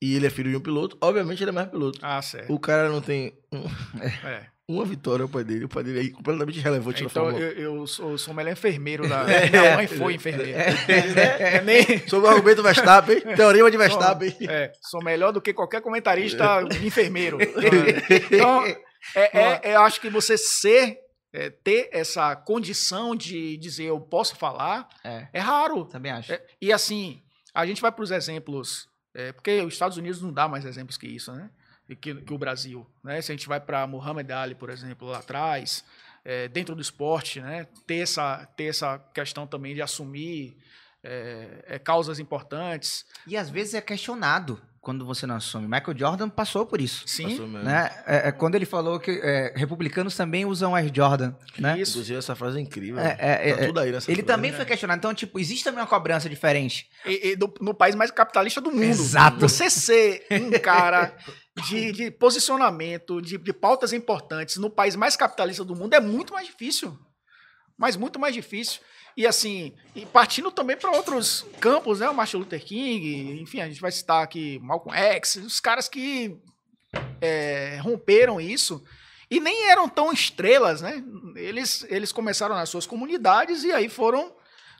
e ele é filho de um piloto, obviamente ele é mais piloto. Ah, certo. O cara não tem <laughs> É. uma vitória, pai dele. O pai dele é completamente relevante na Então Fórmula 1. eu, eu sou, sou o melhor enfermeiro da. <laughs> Minha mãe foi enfermeira. É, nem- Sobre o argumento Verstappen, teorema de Verstappen. É, sou melhor do que qualquer comentarista enfermeiro. <laughs> Então, é, é- é, eu acho que você ser, é, ter essa condição de dizer eu posso falar, É, é raro. também acho. É, e assim, a gente vai para os exemplos, é, porque os Estados Unidos não dá mais exemplos que isso, né? Que, que o Brasil. Né? Se a gente vai para Muhammad Ali, por exemplo, lá atrás, é, dentro do esporte, né? ter, essa, ter essa questão também de assumir é, é, causas importantes. E às vezes é questionado quando você não assume. Michael Jordan passou por isso. Sim. Né? É, é quando ele falou que é, republicanos também usam Air Jordan. Né? isso. Inclusive, essa frase é incrível. É, é, tá é, tudo aí nessa ele frase. também foi questionado. Então, tipo, existe também uma cobrança diferente. E, e do- no país mais capitalista do mundo. Exato. Você ser um cara de, de posicionamento, de, de pautas importantes no país mais capitalista do mundo é muito mais difícil. Mas muito mais difícil. E assim, e partindo também para outros campos, né? O Martin Luther King, enfim, a gente vai citar aqui Malcolm X, os caras que é, romperam isso e nem eram tão estrelas, né? Eles, eles começaram nas suas comunidades e aí foram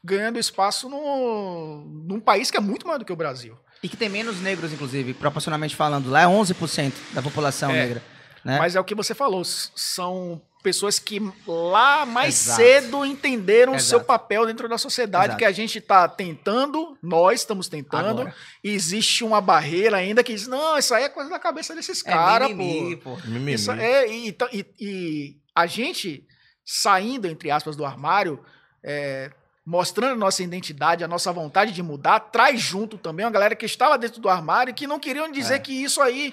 ganhando espaço no, num país que é muito maior do que o Brasil. E que tem menos negros, inclusive, proporcionalmente falando. Lá é 11% da população É. negra. Né? Mas é o que você falou, são pessoas que lá mais Exato. cedo entenderam o seu papel dentro da sociedade, Exato. que a gente está tentando, nós estamos tentando, Agora. e existe uma barreira ainda que diz, não, isso aí é coisa da cabeça desses É caras, pô. pô. Mimimi. Isso é, e, então- e- e a gente saindo, entre aspas, do armário, é, mostrando a nossa identidade, a nossa vontade de mudar, traz junto também uma galera que estava dentro do armário e que não queriam dizer É. que isso aí.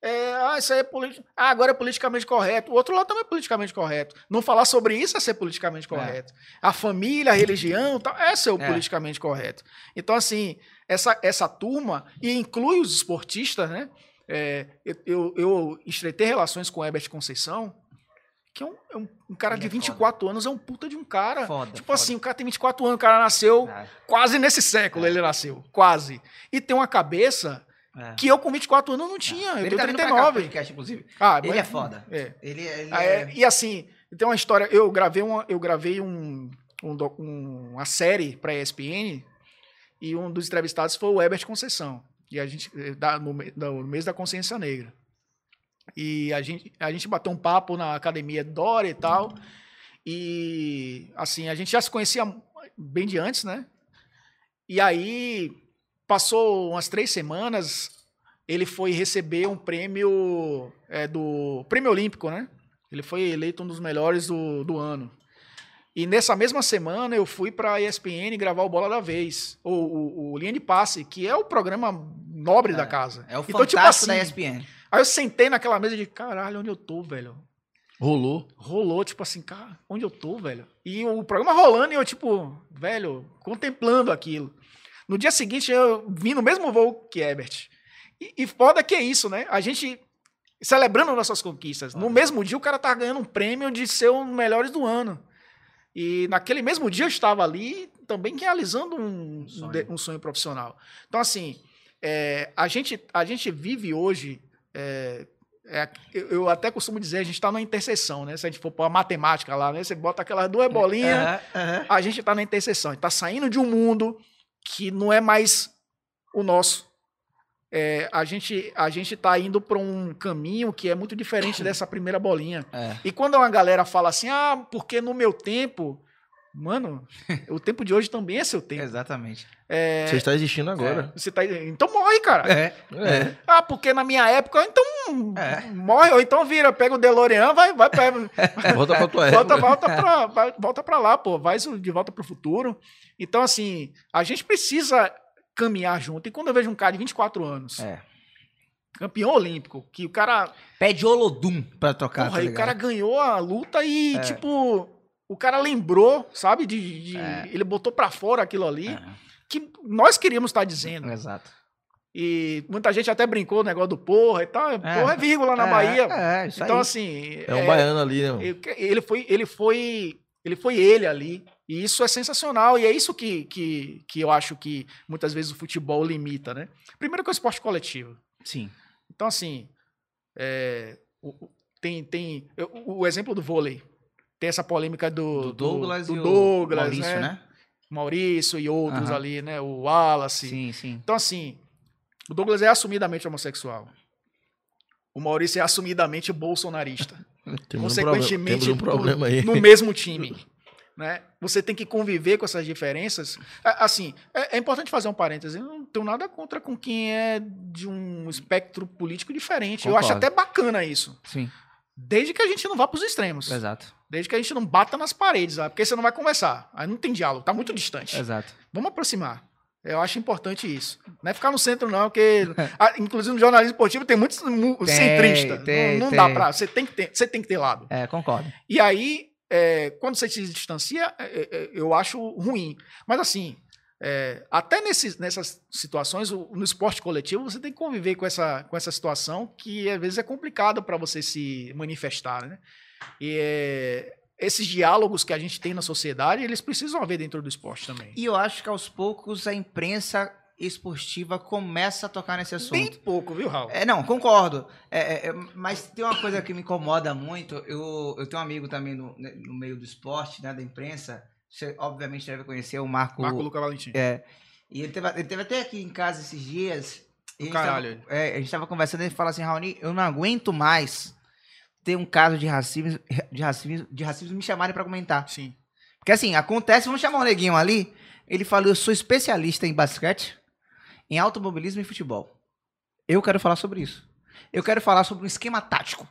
É, ah, isso aí é politi- ah, agora é politicamente correto. O outro lado também é politicamente correto. Não falar sobre isso é ser politicamente correto. A família, a religião, tal, é ser o É. politicamente correto. Então, assim, essa, essa turma, e inclui os esportistas, né? É, eu, eu, estreitei relações com o Herbert Conceição, que é um, é um- um cara Ele de é 24 anos, é um puta de um cara. Foda, tipo foda. assim, o cara tem 24 anos, o cara nasceu É, quase nesse século, É. ele nasceu, quase. E tem uma cabeça é. que eu com 24 anos não tinha, eu Ele tenho tá vindo pra cá, 39. podcast, inclusive. Ah, Ele mas- é foda. É. Ele, ele Ah, é... é, E assim, tem uma história. Eu gravei uma, eu gravei um, um um- uma série para ESPN e um dos entrevistados foi o Herbert Conceição. E a gente eh, da- no, no mês da Consciência Negra. E a gente, a gente bateu um papo na academia Dória e tal. E assim, a gente já se conhecia bem de antes, né? E aí passou umas três semanas, ele foi receber um prêmio é, do prêmio olímpico, né? Ele foi eleito um dos melhores do, do ano. E nessa mesma semana eu fui para a ESPN gravar o Bola da Vez, o, o, o Linha de Passe, que é o programa nobre da casa. É o Então, fantástico tipo assim, da ESPN. Aí eu sentei naquela mesa de caralho, onde eu tô, velho? Rolou. Rolou, tipo assim, cara, onde eu tô, velho? E o programa rolando e eu, tipo, velho, contemplando aquilo. No dia seguinte, eu vim no mesmo voo que Herbert. E, e foda que é isso, né? A gente celebrando nossas conquistas. No mesmo dia, o cara tá ganhando um prêmio de ser um dos melhores do ano. E naquele mesmo dia, eu estava ali também realizando um, um sonho. um sonho profissional. Então, assim, é, a, gente, a gente vive hoje. é, é, eu, até costumo dizer, a gente está na interseção, né? Se a gente for pôr a matemática lá, né? Você bota aquelas duas bolinhas, Aham, aham. a gente está na interseção. está saindo de um mundo que não é mais o nosso. É, a gente a gente está indo para um caminho que é muito diferente <coughs> dessa primeira bolinha. É. E quando uma galera fala assim, ah, porque no meu tempo, mano, o tempo de hoje também é seu tempo. Exatamente. É, Você está existindo agora. você tá, então morre, cara. É. É. Ah, porque na minha época, então É. morre, ou então vira, pega o DeLorean, vai, vai, pega, <laughs> Volta pra tua volta, época. volta, pra, <laughs> vai- volta pra lá, pô, vai de volta pro futuro. Então, assim, a gente precisa caminhar junto. E quando eu vejo um cara de 24 anos, É. campeão olímpico, que o cara, Pede Olodum pra tocar, porra, tá e o cara ganhou a luta e, É. tipo, o cara lembrou, sabe, de, de- É. ele botou pra fora aquilo ali, É, que nós queríamos estar dizendo. Exato. E muita gente até brincou o negócio do porra e tal. Porra é vírgula na É, Bahia. É, isso então, aí. assim. É um baiano ali, né? mano? ele- foi, ele foi. Ele foi ele ali. E isso é sensacional. E é isso que, que, que eu acho que muitas vezes o futebol limita, né? Primeiro que é o esporte coletivo. Sim. Então, assim, é, o- tem, tem o exemplo do vôlei. Tem essa polêmica do, Do Douglas do e o Douglas, Maurício, né? né? Maurício e outros Aham. ali, né? O Wallace. Sim, sim. Então, assim, o Douglas é assumidamente homossexual. O Maurício é assumidamente bolsonarista. <laughs> Temos um, problema, Consequentemente, um problema aí. no mesmo time. <laughs> Né? Você tem que conviver com essas diferenças. Assim, é, é importante fazer um parêntese. Eu não tenho nada contra com quem é de um espectro político diferente. Eu acho Concordo. até bacana isso. Sim, Desde que a gente não vá para os extremos. exato. Desde que a gente não bata nas paredes, porque você não vai conversar. Aí não tem diálogo, tá muito distante. Exato. Vamos aproximar. Eu acho importante isso. Não é ficar no centro, não, porque, <laughs> ah, inclusive, no jornalismo esportivo tem muitos mu- Tem, centristas. tem, não não tem. dá pra. Você tem que ter, você tem que ter lado. É, concordo. E aí, é, quando você se distancia, é, é, é, eu acho ruim. Mas assim, é, até nesses, nessas situações, o- no esporte coletivo, você tem que conviver com essa, com essa situação que às vezes é complicado para você se manifestar, né? E é, esses diálogos que a gente tem na sociedade, eles precisam haver dentro do esporte também. E eu acho que aos poucos a imprensa esportiva começa a tocar nesse assunto. Bem pouco, viu, Raul? É, não, concordo. É, é, é, mas tem uma coisa que me incomoda muito. Eu, eu tenho um amigo também no, né, no meio do esporte, né, da imprensa. Você obviamente deve conhecer o Marco. Marco Luca Valentim. É. E ele teve, ele teve até aqui em casa esses dias. gente tava- Caralho. é, a gente tava conversando e ele fala assim, Raoni, eu não aguento mais ter um caso de racismo, de racismo, de racismo me chamarem pra comentar. Sim. Porque assim, acontece, vamos chamar um neguinho ali. Ele falou: Eu sou especialista em basquete, em automobilismo e futebol. Eu quero falar sobre isso. Eu quero falar sobre um esquema tático.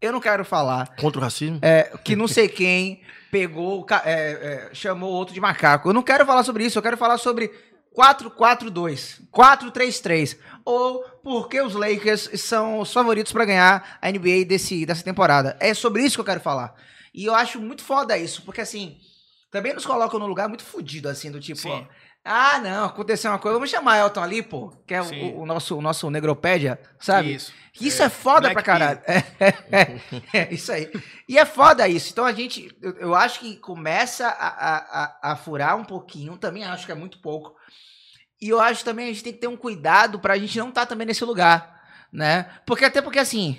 Eu não quero falar Contra o racismo? é, que não sei quem pegou, é, é, chamou outro de macaco. Eu não quero falar sobre isso. Eu quero falar sobre 4-4-2, 4-3-3. Ou porque os Lakers são os favoritos pra ganhar a NBA desse, dessa temporada. É sobre isso que eu quero falar. E eu acho muito foda isso, porque assim, também nos colocam num lugar muito fodido, assim, do tipo, Sim. Ah, não, aconteceu uma coisa, vamos chamar Elton ali, pô, que é o, o nosso, o nosso negropédia, sabe? Isso. Isso é, foda Black pra caralho. <laughs> É, é, é, isso aí. E é foda isso. Então a gente, eu, eu acho que começa a, a, a, furar um pouquinho, também acho que é muito pouco. E eu acho também a gente tem que ter um cuidado pra gente não estar também nesse lugar, né? Porque até porque assim,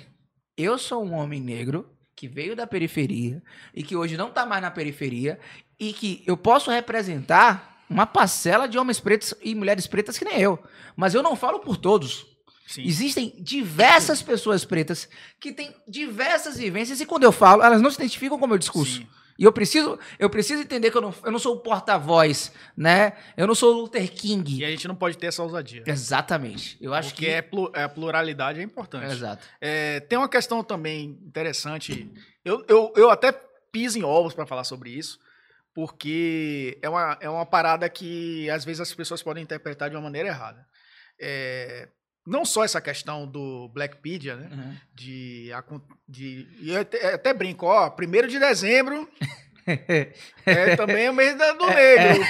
eu sou um homem negro que veio da periferia e que hoje não tá mais na periferia e que eu posso representar uma parcela de homens pretos e mulheres pretas que nem eu, mas eu não falo por todos. Sim. Existem diversas pessoas pretas que têm diversas vivências e quando eu falo, elas não se identificam com o meu discurso. Sim. E eu preciso, eu preciso entender que eu não, eu não sou o porta-voz, né? Eu não sou o Luther E King. a gente não pode ter essa ousadia. Exatamente. Eu acho porque que é plu- é a pluralidade é importante. Exato. É, tem uma questão também interessante. Eu, eu, eu até piso em ovos para falar sobre isso, porque é uma, é uma parada que às vezes as pessoas podem interpretar de uma maneira errada. É, não só essa questão do Blackpedia, né? Uhum. De, de, e eu até, até brinco, ó, primeiro de dezembro <laughs> é também o mês do negro.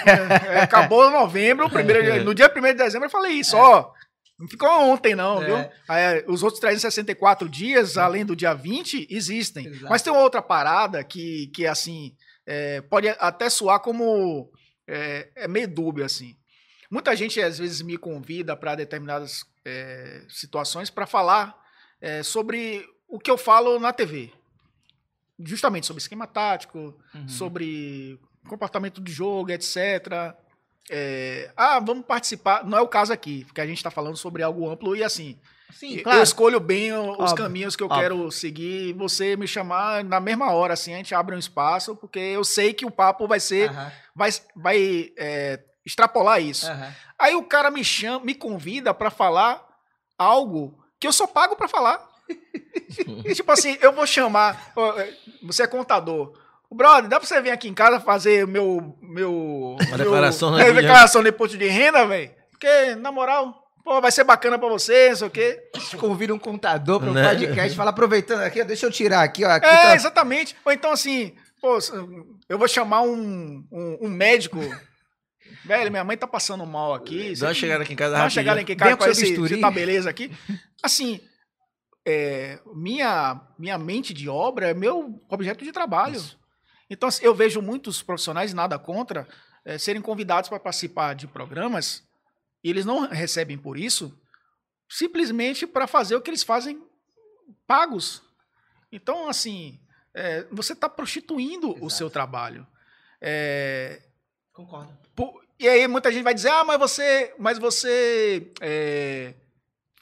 É, acabou novembro, primeiro no dia 1 de dezembro eu falei isso, ó. Não ficou ontem, não, É. viu? Aí, os outros 364 dias, além do dia 20, existem. Exato. Mas tem uma outra parada que, que assim, é, pode até soar como. É, é meio dúbio, assim. Muita gente, às vezes, me convida para determinadas é, situações para falar é, sobre o que eu falo na TV. Justamente sobre esquema tático, Uhum. sobre comportamento do jogo, etc. É, ah, vamos participar. Não é o caso aqui, porque a gente está falando sobre algo amplo e assim. Sim, eu claro. escolho bem os Óbvio, caminhos que eu óbvio. quero seguir. Você me chamar na mesma hora, assim, a gente abre um espaço, porque eu sei que o papo vai ser. Vai, vai é, extrapolar isso. Aí o cara me chama, me convida para falar algo que eu só pago para falar. E, <laughs> tipo assim, eu vou chamar. é, Você é contador. Brother, dá pra você vir aqui em casa fazer meu. meu Uma meu- declaração, né, é, de- declaração de imposto de renda, velho? Porque, na moral, pô, vai ser bacana pra você, não sei o quê. Convida um contador para um Né? podcast, fala aproveitando aqui, ó, deixa eu tirar aqui, ó, aqui É, tá- exatamente. Ou então, assim, pô, eu vou chamar um, um, um médico. Velho, minha mãe tá passando mal aqui. Dá uma chegada aqui em casa Dá uma rapidinho. chegada aqui, Vem cara, com esse, esse tá beleza aqui. Assim, é, minha, minha mente de obra é meu objeto de trabalho. Isso. Então, assim, eu vejo muitos profissionais, nada contra, é, serem convidados para participar de programas e eles não recebem por isso, simplesmente para fazer o que eles fazem pagos. Então, assim, é, você está prostituindo o Exato. seu trabalho. É, Concordo. Pô, E aí muita gente vai dizer, ah, mas você, mas você é,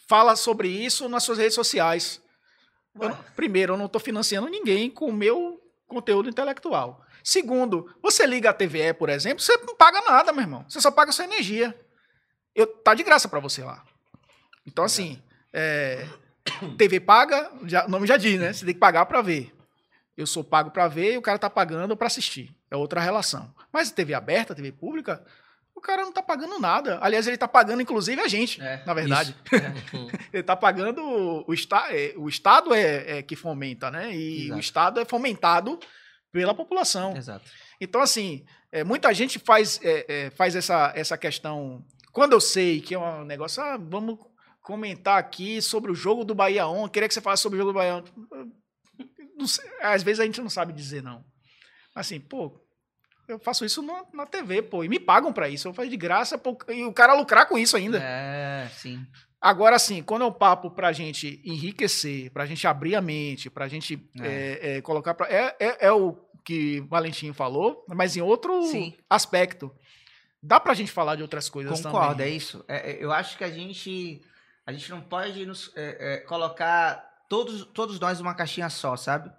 fala sobre isso nas suas redes sociais. Eu primeiro, eu não estou financiando ninguém com o meu conteúdo intelectual. Segundo, você liga a TVE, por exemplo, você não paga nada, meu irmão. Você só paga sua energia. Eu, tá de graça para você lá. Então, assim, é, TV paga, já, o nome já diz, né? Você tem que pagar para ver. Eu sou pago para ver e o cara tá pagando para assistir. É outra relação. Mas TV aberta, TV pública, o cara não tá pagando nada. Aliás, ele tá pagando, inclusive, a gente, É, na verdade. É. <laughs> Ele tá pagando. O, esta, é, o Estado é, é que fomenta, né? E Exato. o Estado é fomentado pela população. Exato. Então, assim, é, muita gente faz, é, faz essa, essa questão. Quando eu sei que é um negócio, ah, vamos comentar aqui sobre o jogo do Bahia ontem. Queria que você falasse sobre o jogo do Bahia. Não sei, às vezes a gente não sabe dizer não. Assim, pô, eu faço isso na, na TV, pô, e me pagam pra isso. Eu faço de graça, pô, e o cara lucrar com isso ainda. É, sim. Agora, assim, quando é um papo pra gente enriquecer, pra gente abrir a mente, pra gente É. é, é, colocar pra. É, é, é o que o Valentim falou, mas em outro Sim. aspecto. Dá pra gente falar de outras coisas Concordo, também. é isso. É, é, eu acho que a gente a gente não pode nos, é, é, colocar todos, todos nós numa caixinha só, sabe?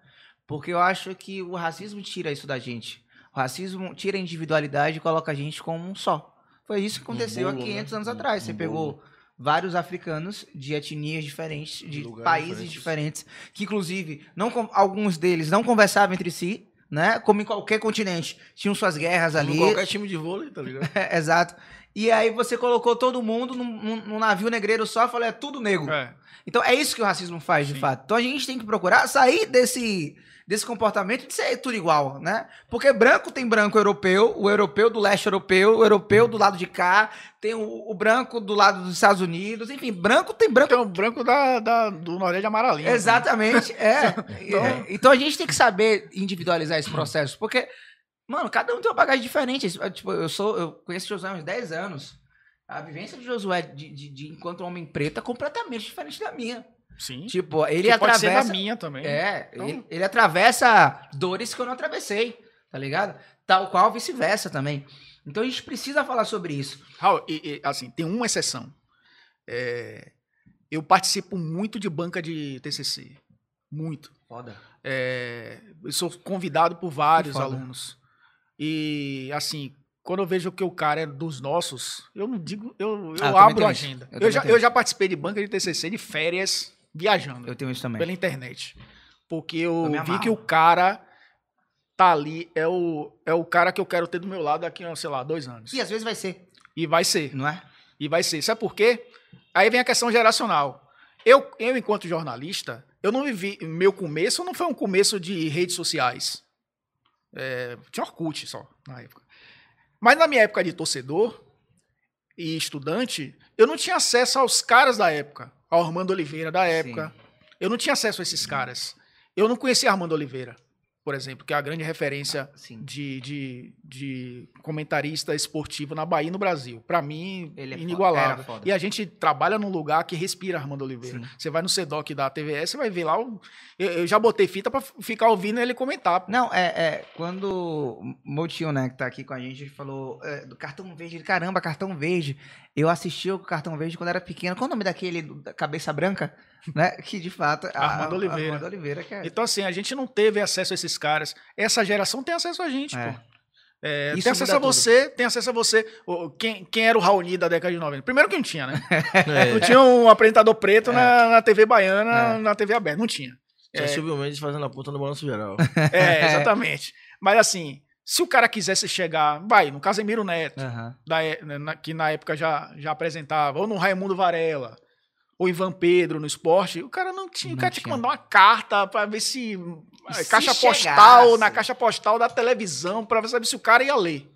Porque eu acho que o racismo tira isso da gente. O racismo tira a individualidade e coloca a gente como um só. Foi isso que aconteceu bolo, há 500 né? anos Um- atrás. um Você bolo. pegou vários africanos de etnias diferentes, de Lugares países diferentes, que inclusive não alguns deles não conversavam entre si, né? Como em qualquer continente, tinham suas guerras Como ali. Qualquer time de vôlei, tá ligado? <laughs> É, exato. E aí você colocou todo mundo num, num- navio negreiro só e falou, é tudo negro. É. Então é isso que o racismo faz, de Sim. fato. Então a gente tem que procurar sair desse, desse comportamento de ser tudo igual, né? Porque branco tem branco europeu, o europeu do leste europeu, o europeu do lado de cá, tem o, o branco do lado dos Estados Unidos, enfim, branco tem branco Tem o branco da, da- do Nordeste Amarelinho. Exatamente, é. <laughs> Então- É. Então a gente tem que saber individualizar esse processo, porque, mano, cada um tem uma bagagem diferente. Tipo, eu sou, eu conheço o Josué há uns 10 anos. A vivência de Josué de, de, de enquanto homem preto é completamente diferente da minha. Sim. Tipo, ele Que pode ser da atravessa. minha também. É, Então- ele, ele atravessa dores que eu não atravessei, tá ligado? Tal qual vice-versa também. Então a gente precisa falar sobre isso. Raul, e- e, assim, tem uma exceção. É, eu participo muito de banca de TCC. Muito. Foda. É, eu sou convidado por vários alunos. E, assim, quando eu vejo que o cara é dos nossos, eu não digo, eu, eu Ah, abro a agenda. Eu Eu, já, eu já participei de banca de TCC de férias viajando Eu tenho isso também. pela internet. Porque Eu eu, vi que o cara tá ali, é o, é o cara que eu quero ter do meu lado daqui sei lá, dois anos. E às vezes vai ser, E vai ser. não é? E vai ser. Sabe por quê? Aí vem a questão geracional. Eu, eu enquanto jornalista, eu não vivi. Meu começo não foi um começo de redes sociais. É, tinha Orkut só na época. Mas na minha época de torcedor e estudante, eu não tinha acesso aos caras da época. Ao Armando Oliveira da época. Eu não tinha acesso a esses caras. Eu não conhecia Armando Oliveira, por exemplo, que é a grande referência Sim. de, de, de comentarista esportivo na Bahia e no Brasil. Pra mim, Ele é inigualável. foda. E a gente trabalha num lugar que respira Armando Oliveira. Sim. Você vai no CEDOC da TVS, você vai ver lá. o- Eu, eu já botei fita pra ficar ouvindo ele comentar. pô. Não, é, é quando o meu tio, né, que tá aqui com a gente, ele falou é, do cartão verde. Caramba, cartão verde. Eu assisti o cartão verde quando era pequeno. Qual o nome daquele da cabeça branca? Né? Que de fato. a- Armando a- Oliveira. Armando Oliveira, que é. Então, assim, a gente não teve acesso a esses caras. Essa geração tem acesso a gente, É. pô. É, Isso tem acesso a você, tem acesso a você. Quem, quem era o Raoni da década de 90? Primeiro que não tinha, né? <laughs> É. Não tinha um apresentador preto na, na TV baiana, É. na TV aberta. Não tinha. Tinha É. Silvio Mendes fazendo a puta no balanço geral. <laughs> É, <laughs> exatamente. Mas assim, se o cara quisesse chegar, vai, no Casemiro Neto, Aham. da é- na- que na época já, já apresentava, ou no Raimundo Varela, ou Ivan Pedro no esporte, o cara não tinha. Não o cara tinha que mandar uma carta pra ver se. se caixa chegasse. postal, na caixa postal da televisão, pra saber se o cara ia ler.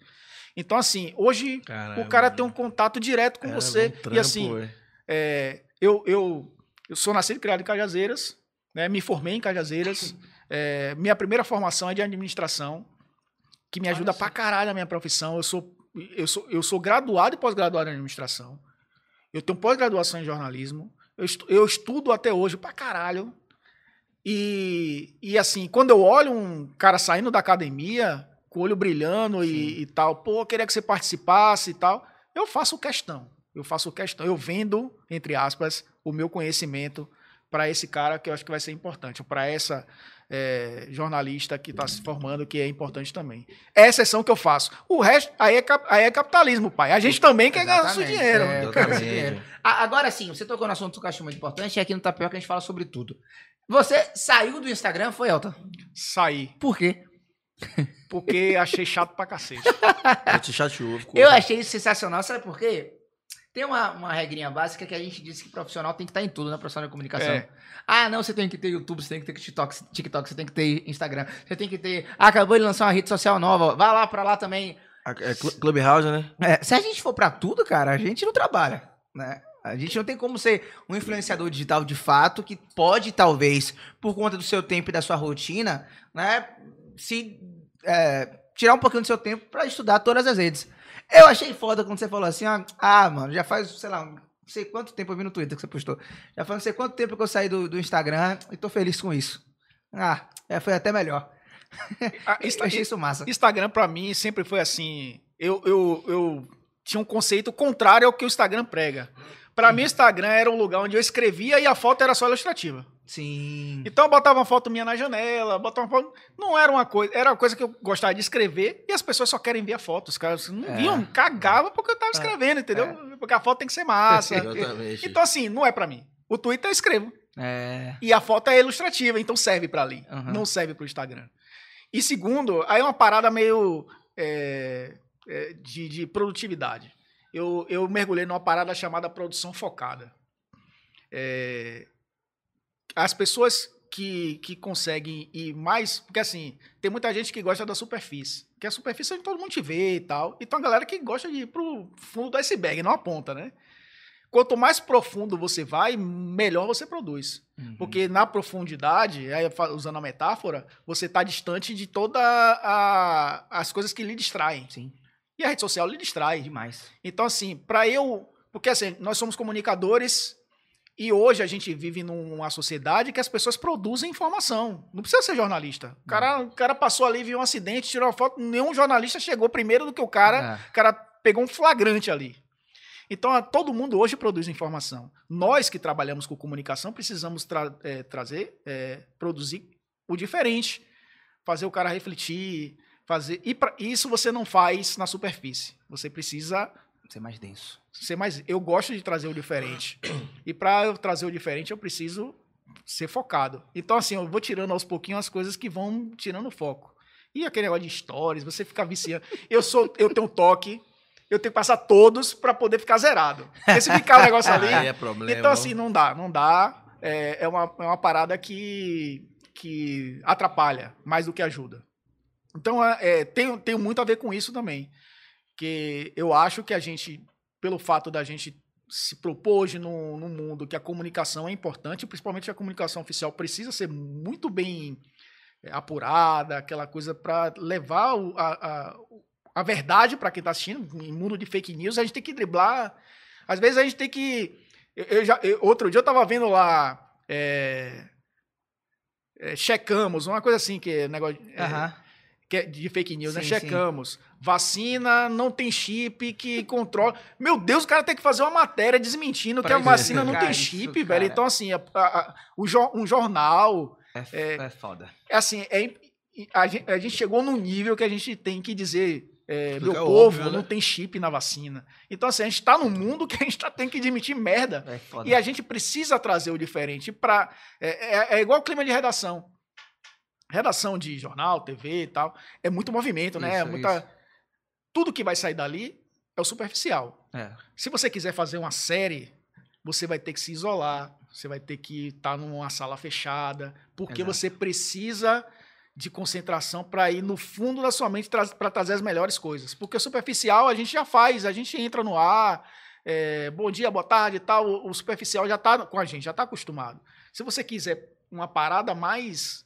Então, assim, hoje Caramba, o cara tem um contato direto com Era você. um trampo, e assim, é, eu, eu, eu sou nascido e criado em Cajazeiras, né, me formei em Cajazeiras. é, minha primeira formação é de administração, que me Olha ajuda só. pra caralho na minha profissão. Eu sou, eu sou, eu sou graduado e pós-graduado em administração. Eu tenho pós-graduação em jornalismo. Eu, estu- eu estudo até hoje pra caralho. E, e assim, quando eu olho um cara saindo da academia, com o olho brilhando e, e tal, pô, eu queria que você participasse e tal, eu faço questão. Eu faço questão. Eu vendo, entre aspas, o meu conhecimento para esse cara que eu acho que vai ser importante, para essa é, jornalista que está se formando, que é importante também. É a exceção que eu faço. O resto, aí é, aí é capitalismo, pai. A gente também quer ganhar nosso dinheiro. é, Agora sim, você tocou no assunto que eu acho muito importante, e aqui no Tapioca a gente fala sobre tudo. Você saiu do Instagram, foi, Elton? Sair. Por quê? Porque achei chato pra cacete. Eu te chateou. ficou- Eu achei isso sensacional, sabe por quê? Tem uma, uma regrinha básica que a gente disse que profissional tem que estar em tudo na profissional de comunicação. É. Ah, não, você tem que ter YouTube, você tem que ter TikTok, TikTok, você tem que ter Instagram, você tem que ter. Ah, acabou de lançar uma rede social nova, vai lá pra lá também. É Cl- Clubhouse, né? É, se a gente for pra tudo, cara, a gente não trabalha, né? A gente não tem como ser um influenciador digital de fato que pode, talvez, por conta do seu tempo e da sua rotina, né, se é, tirar um pouquinho do seu tempo pra estudar todas as redes. Eu achei foda quando você falou assim, ó, ah, mano, já faz, sei lá, não sei quanto tempo eu vi no Twitter que você postou. Já faz não sei quanto tempo que eu saí do, do Instagram e tô feliz com isso. Ah, é, foi até melhor. Ah, <laughs> Eu achei isso massa. Instagram, pra mim, sempre foi assim. Eu, eu, eu tinha um conceito contrário ao que o Instagram prega. Pra mim, o Instagram era um lugar onde eu escrevia e a foto era só ilustrativa. Sim. Então eu botava uma foto minha na janela, botava uma foto. Não era uma coisa. Era uma coisa que eu gostava de escrever e as pessoas só querem ver a foto. Os caras não É. viam, cagava porque eu tava escrevendo, entendeu? Porque a foto tem que ser massa. <laughs> Exatamente. então, assim, não é pra mim. O Twitter eu escrevo. É. E a foto é ilustrativa, então serve pra ali. Aham. Não serve pro Instagram. E segundo, aí é uma parada meio é, é, de, de produtividade. Eu, eu mergulhei numa parada chamada produção focada. É, as pessoas que, que conseguem ir mais. Porque assim, tem muita gente que gosta da superfície. Que a superfície é onde todo mundo te vê e tal. E tem uma galera que gosta de ir pro fundo do iceberg, não a ponta, né? Quanto mais profundo você vai, melhor você produz. Uhum. Porque na profundidade, usando a metáfora, você está distante de todas as coisas que lhe distraem. Sim, E a rede social lhe distrai. demais. Então, assim, para eu. Porque assim, nós somos comunicadores e hoje a gente vive numa sociedade que as pessoas produzem informação. Não precisa ser jornalista. O cara, o cara passou ali, viu um acidente, tirou uma foto. Nenhum jornalista chegou primeiro do que o cara. É. O cara pegou um flagrante ali. Então, todo mundo hoje produz informação. Nós que trabalhamos com comunicação precisamos tra- é, trazer, é, produzir o diferente, fazer o cara refletir, fazer. E pra- isso você não faz na superfície. Você precisa Ser mais denso. ser mais. Eu gosto de trazer o diferente. E para eu trazer o diferente, eu preciso ser focado. Então, assim, eu vou tirando aos pouquinhos as coisas que vão tirando o foco. E aquele negócio de stories, você fica viciando. Eu sou, eu tenho toque, eu tenho que passar todos para poder ficar zerado. Porque se ficar o negócio <laughs> ali. Aí é problema. Então, assim, não dá, não dá. É, é, uma, é uma parada que, que atrapalha mais do que ajuda. Então, é, é, tem, tem muito a ver com isso também. Que eu acho que a gente, pelo fato da gente se propor hoje no, no mundo que a comunicação é importante, principalmente a comunicação oficial precisa ser muito bem é, apurada, aquela coisa para levar o- a, a, a verdade para quem está assistindo. Em mundo de fake news, a gente tem que driblar. Às vezes a gente tem que. Eu, eu já, eu- outro dia eu estava vendo lá. é, é, checamos, uma coisa assim, que é negócio. Aham. que é de fake news, né? Sim, sim. Checamos. Vacina não tem chip que <laughs> controla. Meu Deus, o cara tem que fazer uma matéria desmentindo que Pra a vacina não tem isso, chip, cara. velho. Então, assim, a- a- um jornal. É, f- é foda. É assim, é, a, gente, a gente chegou num nível que a gente tem que dizer. é, meu Fica povo óbvio, não né? tem chip na vacina. Então, assim, a gente tá num mundo que a gente tá, tem que admitir merda. É. E a gente precisa trazer o diferente para é, é, é igual o clima de redação. Redação de jornal, TV e tal, é muito movimento, né? Isso, Muita... isso. Tudo que vai sair dali é o superficial. É. Se você quiser fazer uma série, você vai ter que se isolar, você vai ter que estar numa sala fechada, porque Exato. você precisa de concentração para ir no fundo da sua mente para trazer as melhores coisas. Porque o superficial a gente já faz, a gente entra no ar, é, bom dia, boa tarde e tal, o, o superficial já está com a gente, já está acostumado. Se você quiser uma parada mais,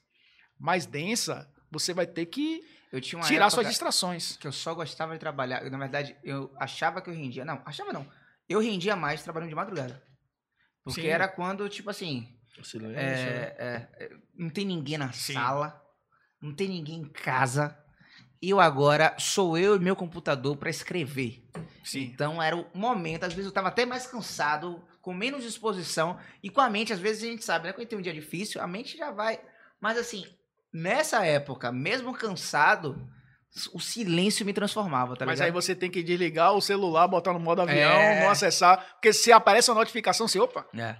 mais densa, você vai ter que Eu tinha uma tirar suas distrações. que eu só gostava de trabalhar. Na verdade, eu achava que eu rendia. Não, achava não. Eu rendia mais trabalhando de madrugada. Porque Sim. era quando, tipo assim, Silêncio. é, é, é, não tem ninguém na Sim. sala, não tem ninguém em casa. E eu agora sou eu e meu computador para escrever. Sim. Então era o momento, às vezes eu tava até mais cansado, com menos disposição, e com a mente, às vezes a gente sabe, né? Quando tem um dia difícil, a mente já vai. Mas assim, nessa época, mesmo cansado, o silêncio me transformava, tá Mas ligado? aí você tem que desligar o celular, botar no modo avião, É. não acessar. Porque se aparece uma notificação, você, opa, É.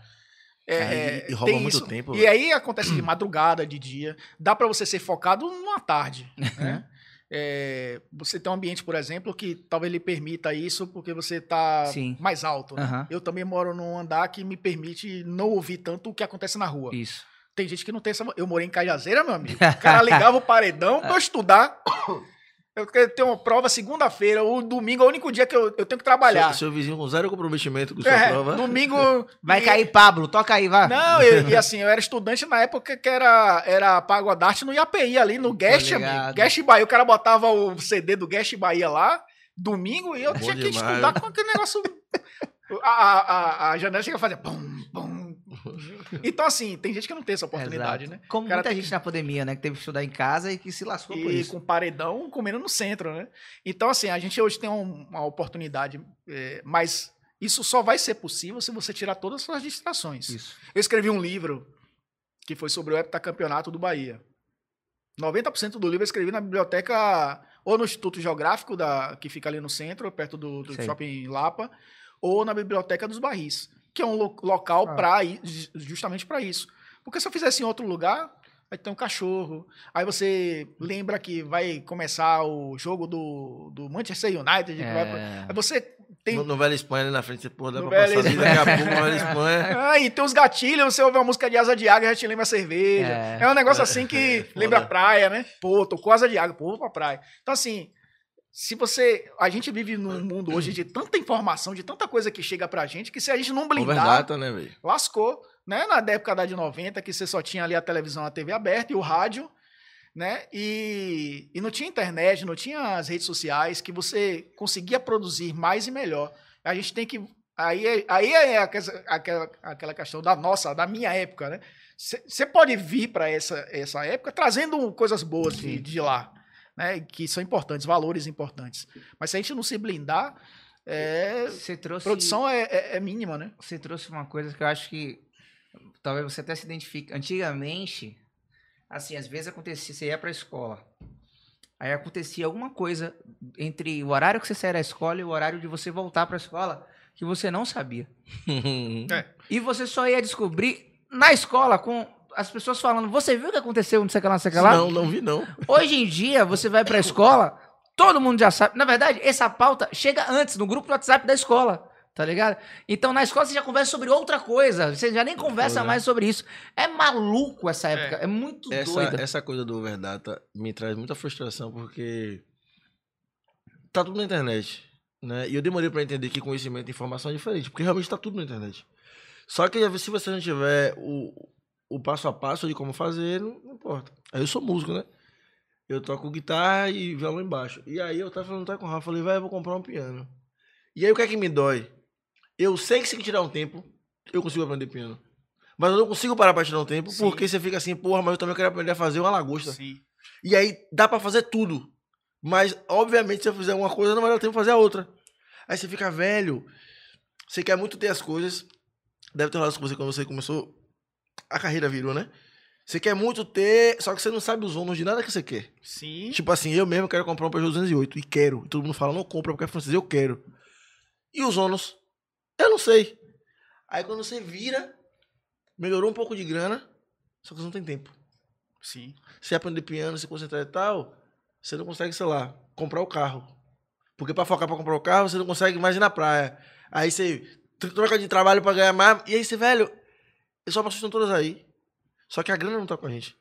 É, Aí, é, e rouba tem muito isso. tempo, E aí acontece de madrugada, de dia. Dá pra você ser focado numa tarde. <laughs> né? É, você tem um ambiente, por exemplo, que talvez lhe permita isso porque você tá Sim. mais alto. né? Aham. Eu também moro num andar que me permite não ouvir tanto o que acontece na rua. Isso. Tem gente que não tem essa. Eu morei em Cajazeira, meu amigo. O cara ligava o paredão pra eu <laughs> estudar. Eu tenho uma prova segunda-feira, o domingo é o único dia que eu, eu tenho que trabalhar. Seu, seu vizinho com zero comprometimento com sua É, prova. domingo. <laughs> Vai e- cair, Pablo, toca aí, vai. Não, e, e <laughs> assim, eu era estudante na época que era, era Pagodarte no IAPI, ali no Guest, amigo. Guest Bahia. O cara botava o CD do Guest Bahia lá, domingo, e eu Bom tinha que demais. estudar com aquele negócio. A, a, a, a janela chega a fazer. Pum, pum. Então, assim, tem gente que não tem essa oportunidade, Exato. né? Como muita tem gente na pandemia, né? Que teve que estudar em casa e que se lascou por E isso. com paredão comendo no centro, né? Então, assim, a gente hoje tem um- uma oportunidade, é, mas isso só vai ser possível se você tirar todas as suas distrações. Isso. Eu escrevi um livro que foi sobre o heptacampeonato do Bahia. 90% do livro eu escrevi na biblioteca, ou no Instituto Geográfico, da, que fica ali no centro, perto do, do. Shopping Lapa, ou na Biblioteca dos Barris, que é um lo- local Ah. ju- justamente para isso. Porque se eu fizesse em outro lugar, vai ter um cachorro, aí você lembra que vai começar o jogo do, do Manchester United, que vai pra- É... aí você tem No, no Velho Espanha ali na frente, você porra, dá No pra Velho passar ali daqui a pouco no Velho Espanha. <laughs> Ah, e tem os gatilhos, você ouve uma música de asa de águia, já te lembra cerveja. É. É, um negócio assim que <laughs> Foda. lembra praia, né? Pô, tô com asa de água, pô, vou pra praia. Então, assim, se você. A gente vive num mundo hoje de tanta informação, de tanta coisa que chega pra gente, que se a gente não blindar, Overdata, né, velho? lascou. Né? Na década de 90, que você só tinha ali a televisão, a TV aberta e o rádio, né? E, e não tinha internet, não tinha as redes sociais, que você conseguia produzir mais e melhor. A gente tem que. Aí é, aí é aquela, aquela, questão da nossa, da minha época, né? Você pode vir para essa, essa época trazendo coisas boas de, de lá, né? Que são importantes, valores importantes. Mas se a gente não se blindar, é, Você trouxe... a produção é, é- é mínima, né? Você trouxe uma coisa que eu acho que talvez você até se identifique. Antigamente, assim, às vezes acontecia, você ia pra escola. Aí acontecia alguma coisa entre o horário que você saía da escola e o horário de você voltar pra escola que você não sabia. <laughs> É. E você só ia descobrir na escola com as pessoas falando, você viu o que aconteceu, não sei o que lá, não sei o que lá? Não, não vi, não. <laughs> Hoje em dia, você vai pra escola, todo mundo já sabe. Na verdade, essa pauta chega antes, no grupo do WhatsApp da escola. Tá ligado? Então, na escola, você já conversa sobre outra coisa. Você já nem conversa Foda. mais sobre isso. É maluco essa época. É, muito Essa, doida. essa coisa do overdata me traz muita frustração, porque tá tudo na internet, né? E eu demorei pra entender que conhecimento e informação é diferente, porque realmente tá tudo na internet. Só que se você não tiver o, o passo a passo de como fazer, não, não importa. Aí eu sou músico, né? Eu toco guitarra e violão embaixo. E aí eu tava falando tá com o Rafa, falei, vai, eu vou comprar um piano. E aí o que é que me dói? Eu sei que se tirar um tempo, eu consigo aprender piano. Mas eu não consigo parar pra tirar um tempo, Sim. porque você fica assim, porra, mas eu também quero aprender a fazer uma lagosta. Sim. E aí dá pra fazer tudo. Mas, obviamente, se eu fizer uma coisa, não vai dar tempo de fazer a outra. Aí você fica velho. Você quer muito ter as coisas. Deve ter rolado com você quando você começou. A carreira virou, né? Você quer muito ter, só que você não sabe os ônus de nada que você quer. Sim. Tipo assim, eu mesmo quero comprar um Peugeot 208 e quero. E todo mundo fala, não compra porque é francês, eu quero. E os ônus? Eu não sei. Aí quando você vira, melhorou um pouco de grana, só que você não tem tempo. Sim. Você aprender piano, se concentrar e tal, você não consegue, sei lá, comprar o carro. Porque pra focar pra comprar o carro, você não consegue mais ir na praia. Aí você tr- troca de trabalho pra ganhar mais. E aí você, velho, as opções estão todas aí. Só que a grana não tá com a gente.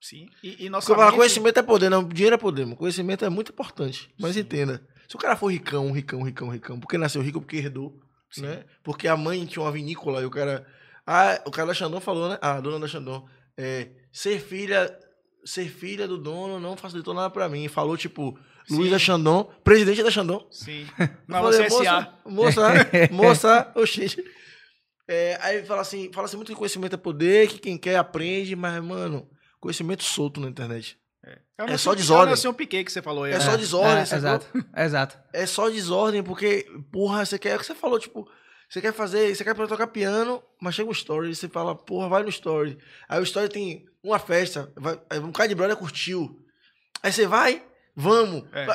Sim. E, e nossa Porque mente- conhecimento é poder, não. Dinheiro é poder, mano. Conhecimento é muito importante. Mas entenda. Se o cara for ricão, ricão, ricão, ricão, porque nasceu rico, porque herdou, Sim. né? Porque a mãe tinha uma vinícola e o cara. Ah, o cara da Xandão falou, né? Ah, a dona da Xandão. É, ser filha. Ser filha do dono não facilitou nada pra mim. Falou, tipo, Luiz Sim. da Xandão, presidente da Xandão. Sim. Não, falei, você é moça, moça, moça, <laughs> oxi. É, aí fala assim, fala assim muito que conhecimento é poder, que quem quer aprende, mas, mano, conhecimento solto na internet. o É só Nelson- desordem. É o Piquet que você falou aí. É né? só desordem, É, exato, <laughs> exato. É só desordem, porque, porra, você quer. É o que você falou, tipo, você quer fazer, você quer tocar piano, mas chega um story, e você fala, porra, vai no story. Aí o story tem uma festa, vai, um cara de brother curtiu. Aí você vai, vamos. É.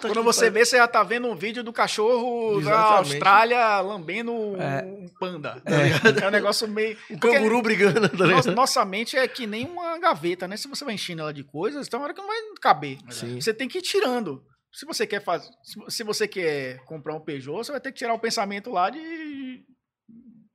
Quando que você pariu. vê, você já tá vendo um vídeo do cachorro da Exatamente. Austrália lambendo um, É. um panda. É. É um negócio meio. O porque canguru brigando, tá nossa, nossa mente é que nem uma gaveta, né? Se você vai enchendo ela de coisas, tem uma hora que não vai caber. Sim. Você tem que ir tirando. Se você quer fazer. se- Se você quer comprar um Peugeot, você vai ter que tirar o pensamento lá de.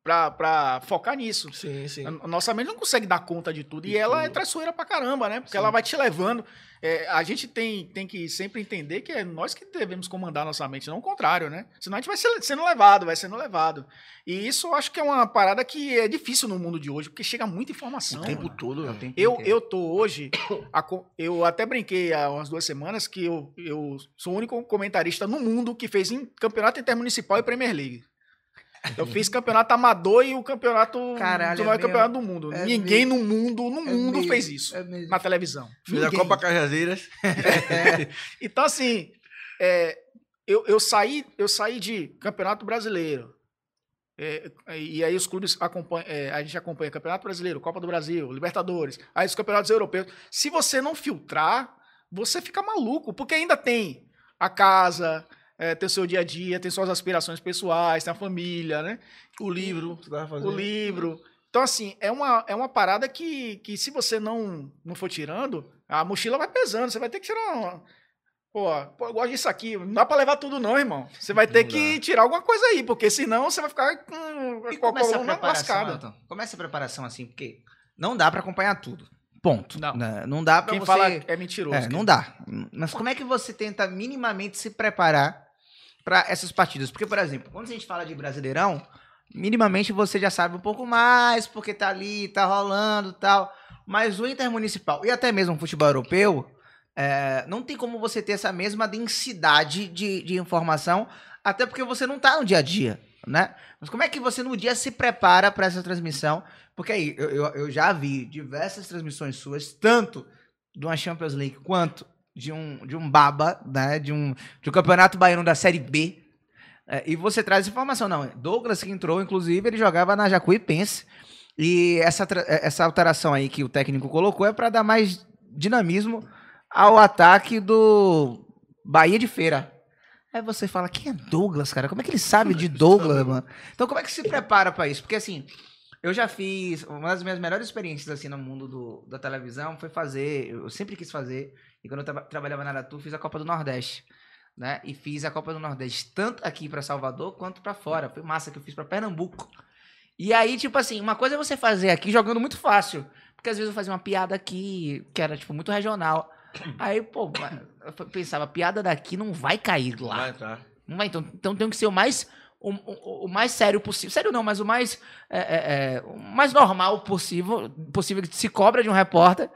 Pra, pra focar nisso. Sim, sim. A nossa mente não consegue dar conta de tudo. E De ela é tudo. traiçoeira pra caramba, né? Porque Sim. ela vai te levando. É, a gente tem, tem que sempre entender que é nós que devemos comandar nossa mente, não o contrário, né? Senão a gente vai ser- sendo levado, vai sendo levado. E isso eu acho que é uma parada que é difícil no mundo de hoje, porque chega muita informação. O tempo mano. todo, É velho. tempo Eu, inteiro. eu tô hoje. a eu até brinquei há umas duas semanas que eu, eu sou o único comentarista no mundo que fez em campeonato intermunicipal e Premier League. Eu fiz campeonato amador e o campeonato Caralho, do é maior mesmo? campeonato do mundo. É Ninguém no mundo, no É mundo mesmo, fez isso é mesmo. na televisão. Fiz a. Copa Cajazeiras. <laughs> Então, assim, é, eu, eu, saí, eu saí de Campeonato Brasileiro. é, e aí os clubes acompanham, é, a gente acompanha Campeonato Brasileiro, Copa do Brasil, Libertadores, aí os campeonatos europeus. Se você não filtrar, você fica maluco, porque ainda tem a casa, é, tem o seu dia a dia, tem suas aspirações pessoais, tem a família, né? O livro, o livro. Então, assim, é uma, é uma parada que, que se você não, não for tirando, a mochila vai pesando. Você vai ter que tirar uma. Pô, pô, eu gosto disso aqui. Não dá pra levar tudo, não, irmão. Você vai ter que tirar alguma coisa aí, porque senão você vai ficar com, com a começa a coluna preparação, lascada. Começa a preparação assim, porque não dá pra acompanhar tudo. Ponto. Não. Né? Não dá pra Quem você... fala é mentiroso. É, não dá. Mas como é que você tenta minimamente se preparar para essas partidas? Porque, por exemplo, quando a gente fala de Brasileirão, minimamente você já sabe um pouco mais, porque tá ali, tá rolando e tal. Mas o Intermunicipal e até mesmo o futebol europeu, é, não tem como você ter essa mesma densidade de, de informação, até porque você não tá no dia a dia, né? Mas como é que você no dia se prepara para essa transmissão? Porque aí, eu, eu, eu já vi diversas transmissões suas, tanto de uma Champions League quanto de um, de um Baba, né? De um, de um campeonato baiano da Série B. É, e você traz informação. Não, Douglas que entrou, inclusive, ele jogava na Jacuipense. E essa, tra- essa alteração aí que o técnico colocou é para dar mais dinamismo ao ataque do Bahia de Feira. Aí você fala, quem é Douglas, cara? Como é que ele sabe de Douglas, mano? Então como é que se prepara para isso? Porque assim, eu já fiz, uma das minhas melhores experiências assim no mundo do, da televisão foi fazer, eu sempre quis fazer, e quando eu traba- trabalhava na Aratu, fiz a Copa do Nordeste, né? E fiz a Copa do Nordeste tanto aqui para Salvador quanto para fora. Foi massa que eu fiz para Pernambuco. E aí, tipo assim, uma coisa é você fazer aqui jogando muito fácil, porque às vezes eu fazia uma piada aqui que era tipo muito regional. Aí, pô, eu pensava, a piada daqui não vai cair lá. Vai entrar. Não vai, então, então tem que ser o mais o, o- o mais sério possível. Sério não, mas o mais é, é, é, o mais normal possível, possível que se cobra de um repórter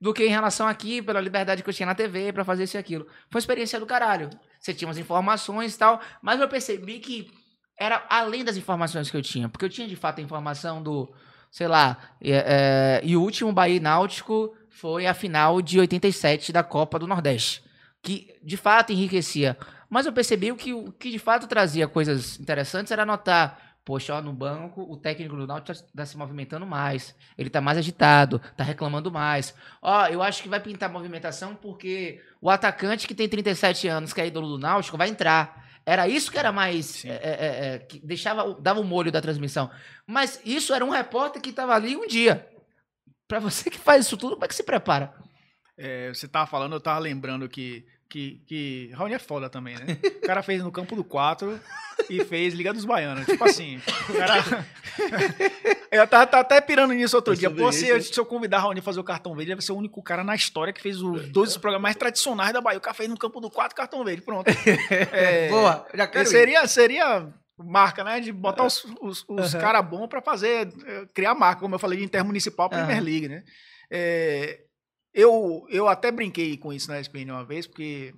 do que em relação aqui, pela liberdade que eu tinha na TV, pra fazer isso e aquilo. Foi uma experiência do caralho. Você tinha umas informações e tal, mas eu percebi que era além das informações que eu tinha, porque eu tinha de fato a informação do, sei lá, é, é, e o último Bahia e Náutico foi a final de 87 da Copa do Nordeste, que de fato enriquecia. Mas eu percebi que o que de fato trazia coisas interessantes era notar, poxa, ó, no banco o técnico do Náutico tá, tá se movimentando mais, ele tá mais agitado, tá reclamando mais. Ó, eu acho que vai pintar movimentação porque o atacante que tem 37 anos, que é ídolo do Náutico, vai entrar. Era isso que era mais. é, é, é, que deixava, dava o molho da transmissão. Mas isso era um repórter que estava ali um dia. Pra você que faz isso tudo, como é que se prepara? É, você tava falando, eu tava lembrando que, que, que Raoni é foda também, né? O cara fez no campo do 4 e fez Liga dos Baianos. Tipo assim, o cara. <laughs> eu tava, tava até pirando nisso outro Eu dia. soube Pô, se, eu- se eu convidar Raoni a fazer o cartão verde, ele vai ser o único cara na história que fez os dois dos programas mais tradicionais da Bahia. O cara fez no campo do 4 cartão verde. Pronto. É, <laughs> Boa, já quero ir. seria, seria marca, né? De botar os, os, os Aham. caras bons pra fazer, eh, criar marca, como eu falei, de intermunicipal Premier. League, né? É, eu, eu até brinquei com isso na SPN uma vez, porque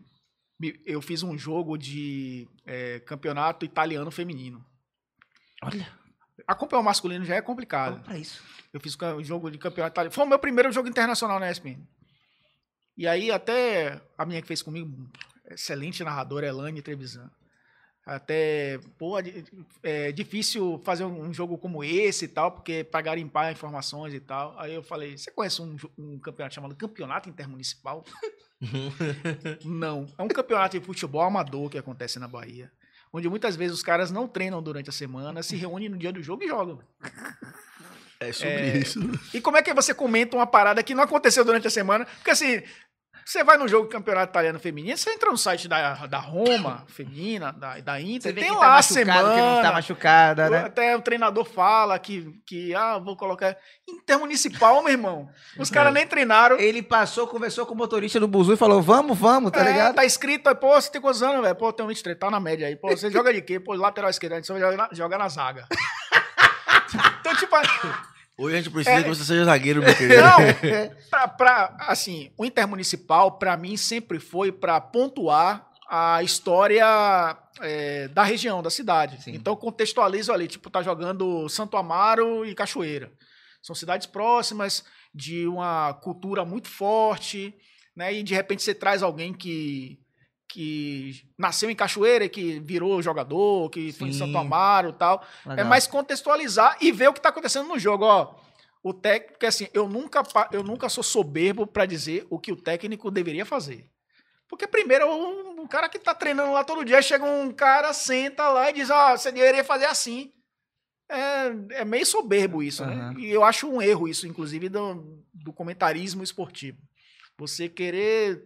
eu fiz um jogo de eh, campeonato italiano feminino. Olha. acompanhar o masculino já é complicado. Pra isso. Eu fiz o jogo de campeonato italiano. Foi o meu primeiro jogo internacional na ESPN. E aí até a minha que fez comigo, excelente narradora, Elane Trevisan. Até, pô, é, difícil fazer um jogo como esse e tal, porque para garimpar informações e tal. Aí eu falei, você conhece um, um campeonato chamado Campeonato Intermunicipal? <laughs> não. É um campeonato de futebol amador que acontece na Bahia. Onde muitas vezes os caras não treinam durante a semana, se reúnem no dia do jogo e jogam. É sobre é... isso. E como é que você comenta uma parada que não aconteceu durante a semana? Porque assim, você vai no jogo do campeonato italiano feminino, você entra no site da, da Roma <coughs> feminina, da, da Inter, tem tá lá tá a semana. Que não tá machucada, né? Até o treinador fala que, que ah, vou colocar. Intermunicipal, meu irmão. Os caras é. nem treinaram. Ele passou, conversou com o motorista do Buzu e falou: vamos, vamos, tá é, ligado? Tá escrito, pô, você tem quantos anos, velho? Pô, tem um 23, tá na média aí. Pô, você joga de quê? Pô, lateral esquerdo, a gente só joga na, joga na zaga. <laughs> então, tipo. Hoje a gente precisa é, que você seja zagueiro, meu <laughs> querido. Não, pra, pra, assim, o Intermunicipal, para mim, sempre foi para pontuar a história é, da região, da cidade. Sim. Então, contextualizo ali, tipo, tá jogando Santo Amaro e Cachoeira. São cidades próximas, de uma cultura muito forte, né? E, de repente, você traz alguém que que nasceu em Cachoeira e que virou jogador, que Sim. foi em Santo Amaro e tal. É Legal. É mais contextualizar e ver o que está acontecendo no jogo. Ó, o técnico, assim, eu nunca, eu nunca sou soberbo para dizer o que o técnico deveria fazer. Porque primeiro, um, um cara que está treinando lá todo dia, chega um cara, senta lá e diz, ó, oh, você deveria fazer assim. É, é meio soberbo isso, uhum. né? E eu acho um erro isso, inclusive, do, do comentarismo esportivo. Você querer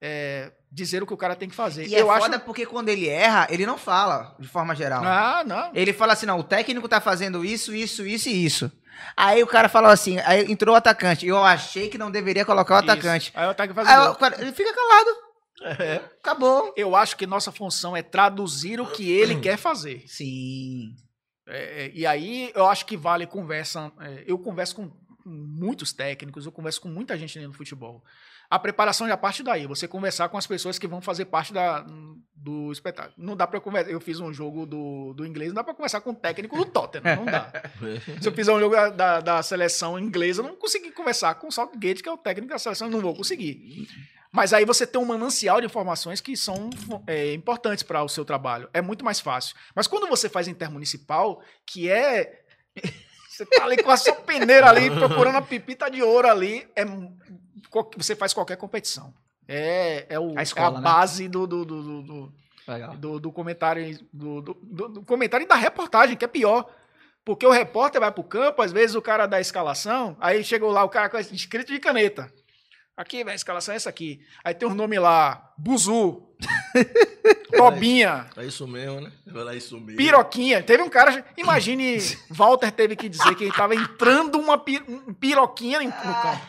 é, dizer o que o cara tem que fazer. E é eu é foda acho... porque quando ele erra, ele não fala, de forma geral. Ah, não. Ele fala assim, não, o técnico tá fazendo isso, isso, isso e isso. Aí o cara fala assim, aí entrou o atacante. Eu achei que não deveria colocar o atacante. Isso. Aí o atacante faz aí, o cara, ele fica calado. É. Acabou. Eu acho que nossa função é traduzir o que ele quer fazer. Sim. É, é, e aí eu acho que vale conversa. É, eu converso com muitos técnicos, eu converso com muita gente no futebol. A preparação já parte daí, você conversar com as pessoas que vão fazer parte da, do espetáculo. Não dá para conversar. Eu fiz um jogo do, do inglês, não dá para conversar com o técnico do Tottenham, não dá. <laughs> Se eu fizer um jogo da, da seleção inglesa, eu não consegui conversar com o Southgate, que é o técnico da seleção, eu não vou conseguir. Mas aí você tem um manancial de informações que são é, importantes para o seu trabalho. É muito mais fácil. Mas quando você faz intermunicipal, que é. Você tá ali com a sua peneira ali, <laughs> procurando a pipita de ouro ali, é você faz qualquer competição. É, é, o, a, escola, é a né? base do, do, do, do, do, do comentário do, do, do, comentário e da reportagem, que é pior. Porque o repórter vai pro campo, às vezes o cara dá a escalação, aí chegou lá o cara com escrito de caneta. Aqui, a escalação é essa aqui. Aí tem um nome lá, Buzu, <laughs> Tobinha. É isso mesmo, né? É isso mesmo. Piroquinha. Teve um cara, imagine, <laughs> Walter teve que dizer que ele estava entrando uma piroquinha no campo.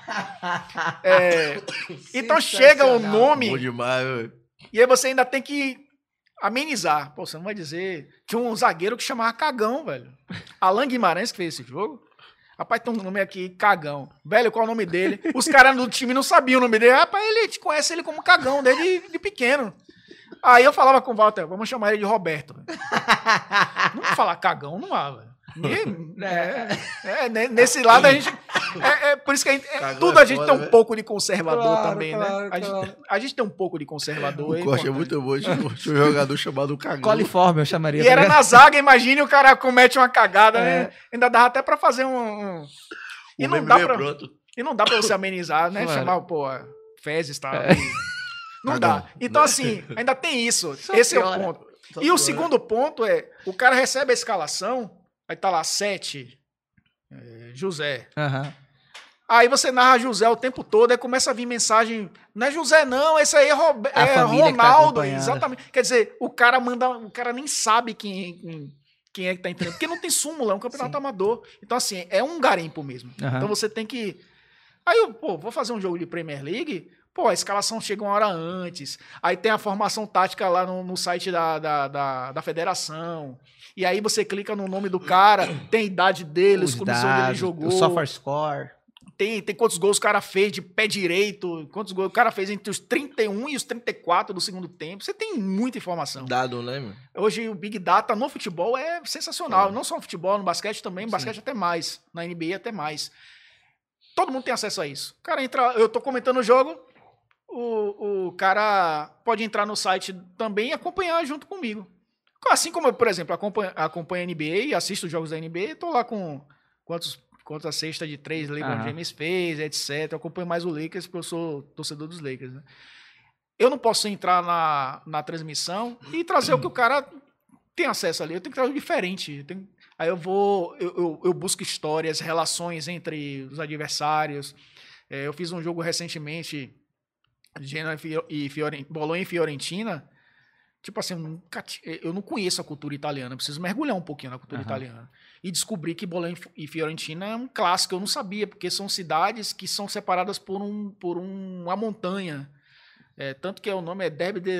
É, <laughs> então chega o nome. Bom demais, velho. E aí você ainda tem que amenizar. Pô, você não vai dizer. Tinha um zagueiro que chamava Cagão, velho. Alan Guimarães que fez esse jogo. Rapaz, tem um nome aqui, Cagão. Velho, qual é o nome dele? Os caras do time não sabiam o nome dele. Rapaz, ele te conhece ele como Cagão, desde de pequeno. Aí eu falava com o Walter, vamos chamar ele de Roberto. <laughs> não falar cagão, não há, velho. É, é, é, nesse lado a gente. É, é por isso que a gente, é, tudo a gente foda, tem um pouco de conservador claro, também, né? claro, né? A, claro. gente, a gente tem um pouco de conservador. O corte é muito bom. Tinha um jogador chamado Cagão. Coliforme, eu chamaria. E era na zaga, imagine o cara comete uma cagada, né? Ainda dava até pra fazer um. um... E, não dá pra, pronto. e não dá pra você amenizar, né? Chamar, pô, Fezes tá. Não dá. Então, assim, ainda tem isso. <laughs> Só Esse piora. é o ponto. Só e piora. o segundo ponto é: o cara recebe a escalação, aí tá lá, sete, é, José. Uhum. Aí você narra José o tempo todo, aí começa a vir mensagem. Não é José, não, esse aí é, Rob é Ronaldo. Tá exatamente. Quer dizer, o cara manda. O cara nem sabe quem, quem é que tá entrando. Porque não tem súmula, é um campeonato Sim. amador. Então, assim, é um garimpo mesmo. Uhum. Então você tem que. Aí eu, pô, vou fazer um jogo de Premier League. Pô, a escalação chega uma hora antes. Aí tem a formação tática lá no, no site da, da, da, da, federação. E aí você clica no nome do cara, tem a idade dele, os clubes onde ele jogou. O software score. tem, tem quantos gols o cara fez de pé direito, quantos gols o cara fez entre os 31 e os 34 do segundo tempo. Você tem muita informação. Dado, né, meu? Hoje o Big Data no futebol é sensacional. É. Não só no futebol, no basquete também, no Sim. basquete até mais. Na NBA até mais. Todo mundo tem acesso a isso. O cara entra, eu tô comentando o jogo, o, o cara pode entrar no site também e acompanhar junto comigo. Assim como eu, por exemplo, acompanho, acompanho a NBA e assisto os jogos da NBA, tô lá com quantos, quantas cestas de três LeBron Aham. James fez, etc. Eu acompanho mais o Lakers porque eu sou torcedor dos Lakers, né? Eu não posso entrar na, na transmissão e trazer o que o cara tem acesso ali. Eu tenho que trazer o diferente. Eu tenho- aí eu vou, eu, eu, eu busco histórias, relações entre os adversários. É, eu fiz um jogo recentemente, Genoa e Fio- e Fioren- Bolonha e Fiorentina. Tipo assim, eu, nunca eu não conheço a cultura italiana, preciso mergulhar um pouquinho na cultura Aham. italiana. E descobri que Bolonha e Fiorentina é um clássico, eu não sabia, porque são cidades que são separadas por, um, por um- uma montanha. É, tanto que o nome é Derby de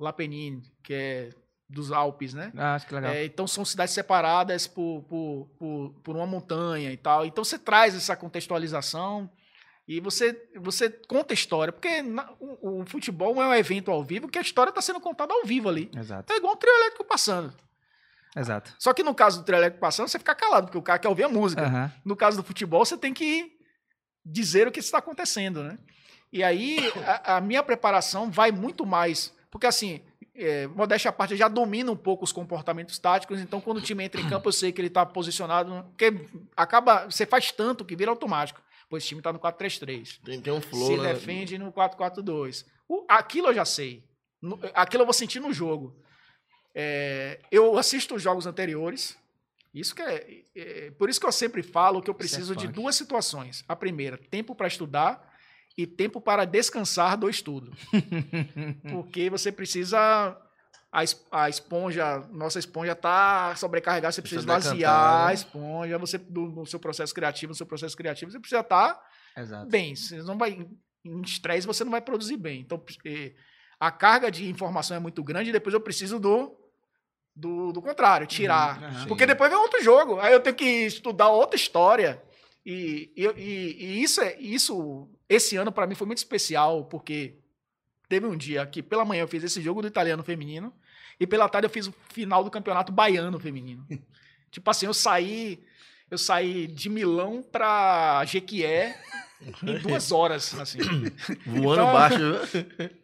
L'Apennine, que é dos Alpes, né? Ah, acho que legal. É, então são cidades separadas por, por, por, por uma montanha e tal. Então você traz essa contextualização e você, você conta a história. Porque na- o, o futebol é um evento ao vivo que a história está sendo contada ao vivo ali. Exato, É igual um trio elétrico passando. exato. Só que no caso do trio elétrico passando, você fica calado, porque o cara quer ouvir a música. Aham. No caso do futebol, você tem que dizer o que está acontecendo, né? E aí, a, a minha preparação vai muito mais. Porque, assim, é, modéstia à parte, eu já domino um pouco os comportamentos táticos, então quando o time entra em campo, eu sei que ele está posicionado. Porque acaba. Você faz tanto que vira automático. Pois esse time está no 4-3-3. Tem, tem um flow, Se né? defende no 4-4-2. O- Aquilo eu já sei. No- Aquilo eu vou sentir no jogo. É, eu assisto os jogos anteriores. Isso que é, é- Por isso que eu sempre falo que eu preciso de duas situações. A primeira, tempo para estudar e tempo para descansar do estudo. <laughs> Porque você precisa. A, es- a esponja, nossa esponja tá sobrecarregada, você precisa Precisa esvaziar decantar, né? a esponja, você do, no seu processo criativo, no seu processo criativo, você precisa estar Exato. bem. Você não vai em estresse você não vai produzir bem. Então eh, a carga de informação é muito grande e depois eu preciso do do, do contrário, tirar. Uhum. Porque Sim. depois vem outro jogo. Aí eu tenho que estudar outra história. E, e, e- e isso é isso esse ano para mim foi muito especial porque teve um dia que pela manhã eu fiz esse jogo do italiano feminino e pela tarde eu fiz o final do campeonato baiano feminino. <laughs> tipo assim, eu saí eu saí de Milão para Jequié em duas <laughs> horas, assim. Voando Então- baixo.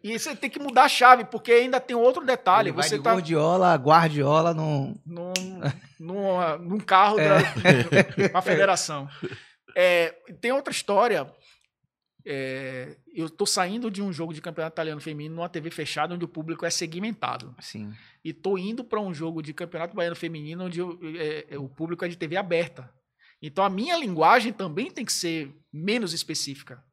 E você tem que mudar a chave, porque ainda tem outro detalhe. Ele vai Você de tá Guardiola, Guardiola num... num, num, num carro É. <laughs> da uma federação. É, tem outra história. É, eu tô saindo de um jogo de campeonato italiano feminino numa TV fechada onde o público é segmentado. Sim. E tô indo para um jogo de campeonato baiano feminino onde eu- é, é, o público é de TV aberta. Então a minha linguagem também tem que ser menos específica.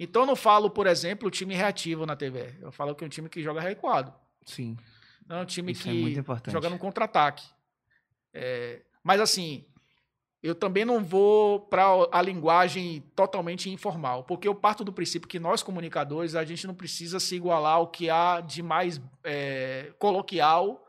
Então eu não falo, por exemplo, o time reativo na TV. Eu falo que é um time que joga recuado. Sim. Não é um time Isso é que importante. joga no contra-ataque. É, mas assim, eu também não vou para a linguagem totalmente informal, porque eu parto do princípio que nós comunicadores a gente não precisa se igualar ao que há de mais é, coloquial,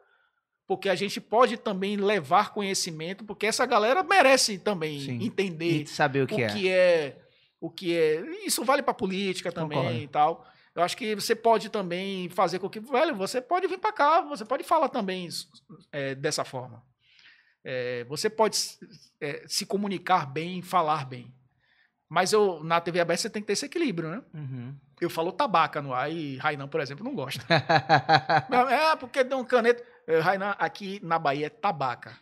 porque a gente pode também levar conhecimento, porque essa galera merece também Sim. entender E saber o que o é. que é o que é isso vale para política também Concordo. e tal eu acho que você pode também fazer com que velho você pode vir para cá você pode falar também é, dessa forma É, você pode é, se comunicar bem falar bem. Mas eu na TV aberta você tem que ter esse equilíbrio né? Uhum. eu falo tabaca no ar e Rainan por exemplo não gosta. <laughs> É porque deu um caneta. Eh, Rainan aqui na Bahia é tabaca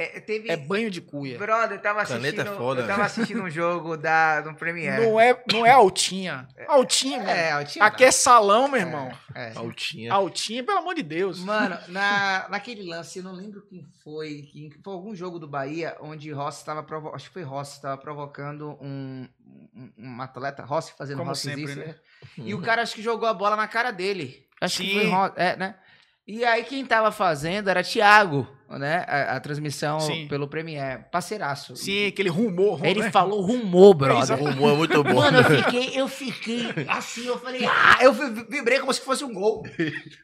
É, teve... é banho de cuia Brother, eu tava assistindo, Caneta é foda, eu tava né? assistindo um jogo da, do Premiere. não é não é altinha altinha mano. É, eu tinha Aqui é salão, meu irmão. É. Altinha. Altinha, pelo amor de Deus. Mano, <laughs> na, naquele lance, eu não lembro quem foi, quem, foi algum jogo do Bahia onde Rossi estava provo... acho que foi Rossi, estava provocando um, um, um atleta, Rossi fazendo Como Rossi sempre, né? E o cara acho que jogou a bola na cara dele. Acho que foi Sim. Rossi, é, né? E aí quem tava fazendo era Thiago, né? A, a transmissão Sim. pelo Premiere, parceiraço. Sim, aquele rumor. Ele né? falou rumor, O brother. humor é muito bom. Mano, eu fiquei, eu fiquei assim, eu falei, ah, eu vi- vibrei como se fosse um gol.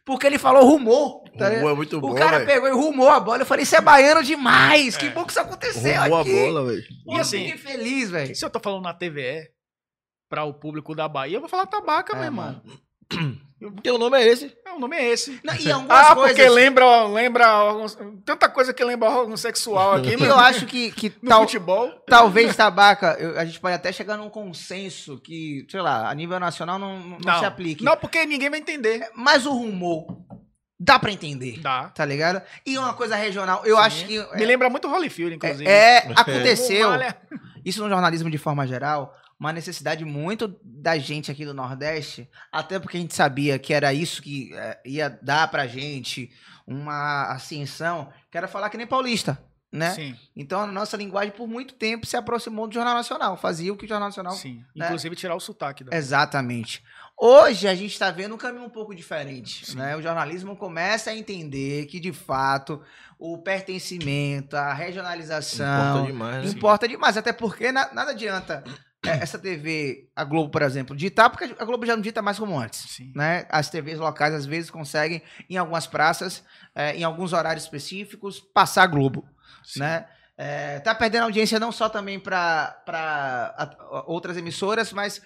Porque ele falou rumor. tá o humor é muito o bom, cara velho. pegou e rumou a bola. Eu falei, isso é baiano demais. Que bom que isso aconteceu Rumou a aqui. bola, velho. E assim- fiquei feliz, velho. Se eu tô falando na TVE, para o público da Bahia, eu vou falar tabaca, É, meu irmão. <clears throat> Porque o nome é esse. É, o nome é esse. Não, e algumas Ah, coisas. porque lembra, lembra tanta coisa que lembra órgão sexual aqui E no, eu acho que, que no tal, futebol. talvez tabaca, eu- a gente pode até chegar num consenso que, sei lá, a nível nacional não, não, não se aplique. Não, porque ninguém vai entender. Mas o rumor dá pra entender. Dá. Tá ligado? E uma coisa regional, eu Sim. acho que. Me lembra muito Holyfield, inclusive. é, é, <laughs> aconteceu. Isso no jornalismo de forma geral, uma necessidade muito da gente aqui do Nordeste, até porque a gente sabia que era isso que eh, ia dar pra gente uma ascensão, que era falar que nem paulista, né? Sim, Então a nossa linguagem por muito tempo se aproximou do Jornal Nacional, fazia o que o Jornal Nacional... sim. né? Inclusive tirar o sotaque. Da... Exatamente. Hoje a gente está vendo um caminho um pouco diferente, Sim. né? O jornalismo começa a entender que, de fato, o pertencimento, a regionalização, Importa demais, né? Importa demais, até porque na- nada adianta essa TV, a Globo, por exemplo, ditar, porque a Globo já não dita mais como antes. Sim. Né? As TVs locais, às vezes, conseguem, em algumas praças, é, em alguns horários específicos, passar a Globo. Sim. Né? É, tá perdendo audiência não só também para outras emissoras, mas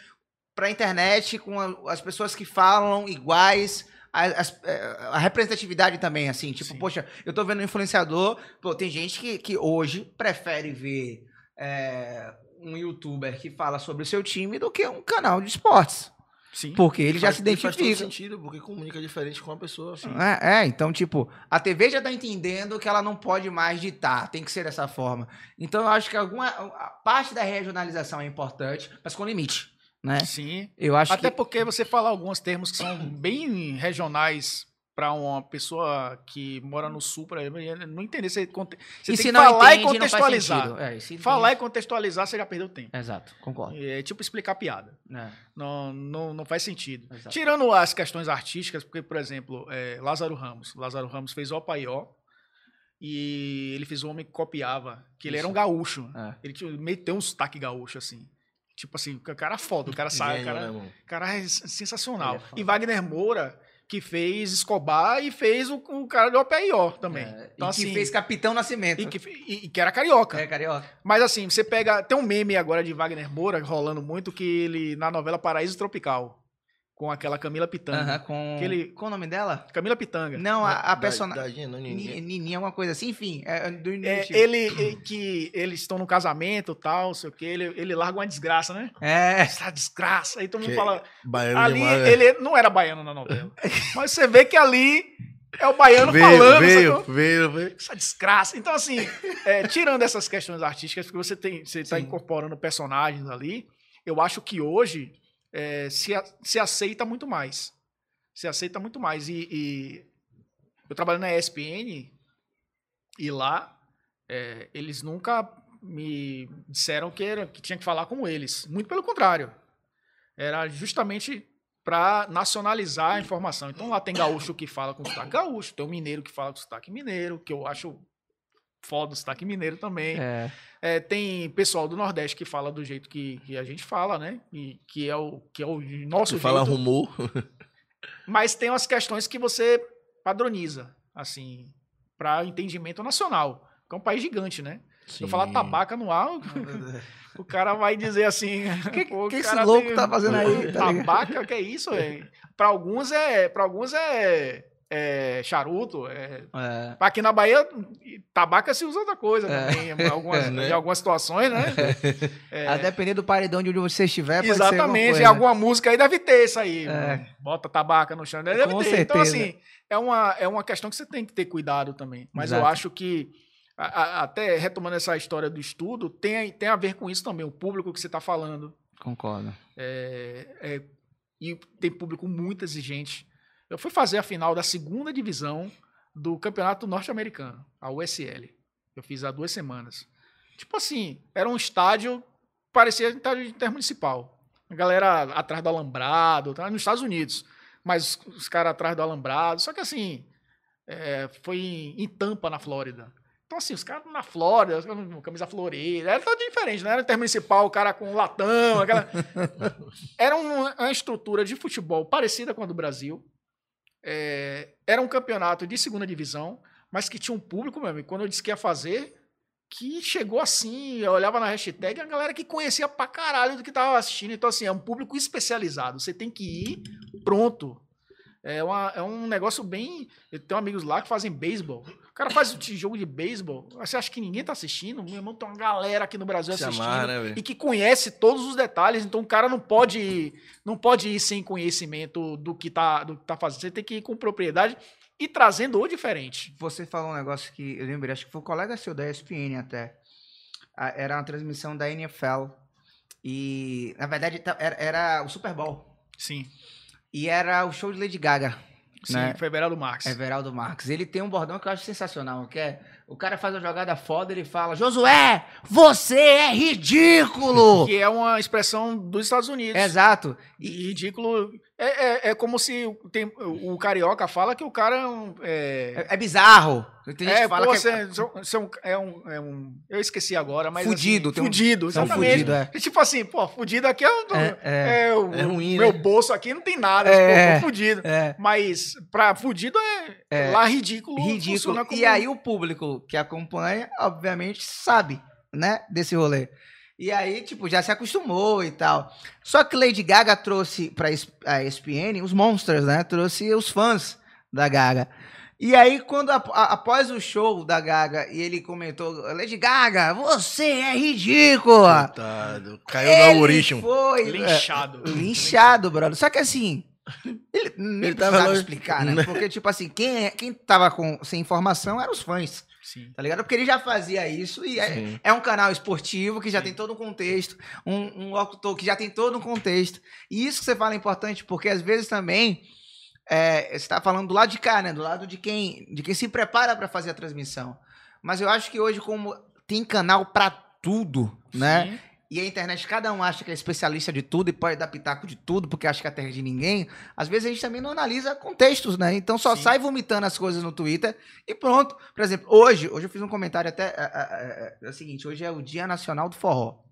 para a internet, com a- as pessoas que falam iguais. A, as- é, a representatividade também, assim, tipo, Sim. poxa, eu tô vendo um influenciador, pô, tem gente que, que hoje prefere ver é, um youtuber que fala sobre o seu time do que um canal de esportes. Sim. Porque ele já Faz- se Faz todo identifica. sentido, porque comunica diferente com a pessoa. assim. É, é, então, tipo, a TV já tá entendendo que ela não pode mais ditar, tem que ser dessa forma. Então, eu acho que alguma a parte da regionalização é importante, mas com limite, né? Sim. Eu acho Até que porque você fala alguns termos que são bem regionais para uma pessoa que mora no sul, por exemplo, e não entender. Você, você tem se que não falar entende, e contextualizar. É, e falar e contextualizar, você já perdeu tempo. Exato, concordo. É tipo explicar piada. É, Não, não, não faz sentido. exato. Tirando as questões artísticas, porque, por exemplo, é, Lázaro Ramos. Lázaro Ramos fez Opaió e ele fez um homem que copiava, que ele era um Isso. gaúcho. É. Ele tinha, meio tem um sotaque gaúcho, assim. Tipo assim, o cara é foda, o cara <laughs> sabe, o cara, né, cara é sensacional. Ele é e Wagner Moura, que fez Escobar e fez o, o cara do Opaió também. É, Então, e que assim, fez Capitão Nascimento. e que, e- e que era carioca. É, carioca. Mas assim, você pega. Tem um meme agora de Wagner Moura rolando muito que ele, na novela Paraíso Tropical, com aquela Camila Pitanga. Com... Que ele- Qual o nome dela? Camila Pitanga. Não, a, a personagem... Nininha, alguma coisa assim, enfim, é do É, ele, é, que eles estão no casamento tal, sei o que, ele, ele larga uma desgraça, né? É, Essa desgraça. Aí todo mundo Que- fala. Baiano Ali demais, né? ele não era baiano na novela. Mas você vê que ali é o baiano veio, falando. veio, veio, veio. essa desgraça. Então, assim, é, tirando essas questões artísticas, porque você tem, você está incorporando personagens ali, eu acho que hoje é, se, a- se aceita muito mais. Se aceita muito mais. E, e eu trabalho na ESPN e lá é, eles nunca me disseram que, era, que tinha que falar com eles. Muito pelo contrário. Era justamente para nacionalizar a informação. Então lá tem gaúcho que fala com sotaque gaúcho, tem um mineiro que fala com sotaque mineiro, que eu acho foda o sotaque mineiro também. é. É, tem pessoal do Nordeste que fala do jeito que, que a gente fala, né? E que é o, que é o nosso fala jeito. rumor. <laughs> Mas tem umas questões que você padroniza, assim, para entendimento nacional. Que é um país gigante, né? Se eu falar Sim. tabaca no ar, o- <laughs> cara vai dizer assim. <laughs> O que, "Pô, o que esse louco tem- tá fazendo aí? Tá? Tabaca, que é isso? É? Para alguns é, para alguns é, é charuto. É, É. aqui na Bahia, tabaca se usa outra coisa É. também, em algumas, <laughs> É, né? em algumas situações, né? <laughs> É, A depender do paredão de onde você estiver, Exatamente, coisa. alguma música aí deve ter isso aí. É. Bota tabaca no chão, deve Com ter. Então, certeza. assim, é uma, é uma questão que você tem que ter cuidado também. Mas eu Exato. acho que, a- a- até retomando essa história do estudo, tem, tem a ver com isso também, o público que você está falando. Concordo. É, é, e tem público muito exigente. Eu fui fazer a final da segunda divisão do Campeonato Norte-Americano, a USL. Eu fiz há duas semanas. Tipo assim, era um estádio, parecia estádio intermunicipal. A galera atrás do alambrado, tá? nos Estados Unidos. Mas os caras atrás do alambrado. Só que assim, é, foi em, em Tampa, na Flórida. Então, assim, os caras na Flórida, os caras com camisa floreira, era tudo diferente, não era intermunicipal, o cara com latão, aquela. <laughs> Era uma, uma estrutura de futebol parecida com a do Brasil. É, era um campeonato de segunda divisão, mas que tinha um público, meu amigo. Quando eu disse que ia fazer, que chegou assim, eu olhava na hashtag, a galera que conhecia pra caralho do que tava assistindo. Então, assim, é um público especializado. Você tem que ir pronto. É, uma, é um negócio bem. Eu tenho amigos lá que fazem beisebol. O cara faz um jogo de beisebol. Você acha que ninguém tá assistindo? Meu irmão, tem uma galera aqui no Brasil Se assistindo. amarra, né, e que conhece todos os detalhes, então o cara não pode não pode ir sem conhecimento do que tá do que tá fazendo. Você tem que ir com propriedade e trazendo o diferente. Você falou um negócio que eu lembrei, acho que foi um colega seu da ESPN até. Era uma transmissão da NFL. E, na verdade, era, era o Super Bowl. Sim. E era o show de Lady Gaga. Sim, Né? foi Everaldo Marques. Everaldo Marques. Ele tem um bordão que eu acho sensacional, que é... O cara faz uma jogada foda, ele fala, Josué, você é ridículo! <laughs> Que é uma expressão dos Estados Unidos. Exato. E ridículo. É, é, é como se tem, o carioca fala que o cara é um. É, É, é bizarro. Tem gente é, que fala pô, que é... você é um, é um- é um- Eu esqueci agora, mas. Fudido, Assim, um- fudido, São exatamente. fudido, é. E tipo assim, pô, fudido aqui é, É, o ruim, meu né? bolso aqui não tem nada. É. pô, tô fudido. É, Mas pra fudido é, É. lá ridículo. ridículo. como- E aí o público que acompanha, obviamente, sabe, né, desse rolê. E aí, tipo, já se acostumou e tal. Só que Lady Gaga trouxe pra a ESPN os monsters, né? Trouxe os fãs da Gaga. E aí, quando a- a- após o show da Gaga, e ele comentou, Lady Gaga, você é ridícula! Coitado. Caiu no Ele algoritmo. Foi Linchado. é, linchado, brother. Só que assim, ele nem Ele tava precisava explicar, né? <laughs> Porque, tipo assim, quem, é- quem tava com, sem informação eram os fãs, Sim. tá ligado? Porque ele já fazia isso e é, Sim. é um canal esportivo que já tem todo um contexto, um, um locutor que já tem todo um contexto. E isso que você fala é importante, porque às vezes também é, você tá falando do lado de cá, né? Do lado de quem, de quem se prepara para fazer a transmissão. Mas eu acho que hoje, como tem canal pra tudo, né? Sim. E a internet, cada um acha que é especialista de tudo e pode dar pitaco de tudo, porque acha que é a terra de ninguém. Às vezes a gente também não analisa contextos, né? Então só Sim. sai vomitando as coisas no Twitter e pronto. Por exemplo, hoje, hoje eu fiz um comentário até. É, é, é, é o seguinte, hoje é o Dia Nacional do Forró.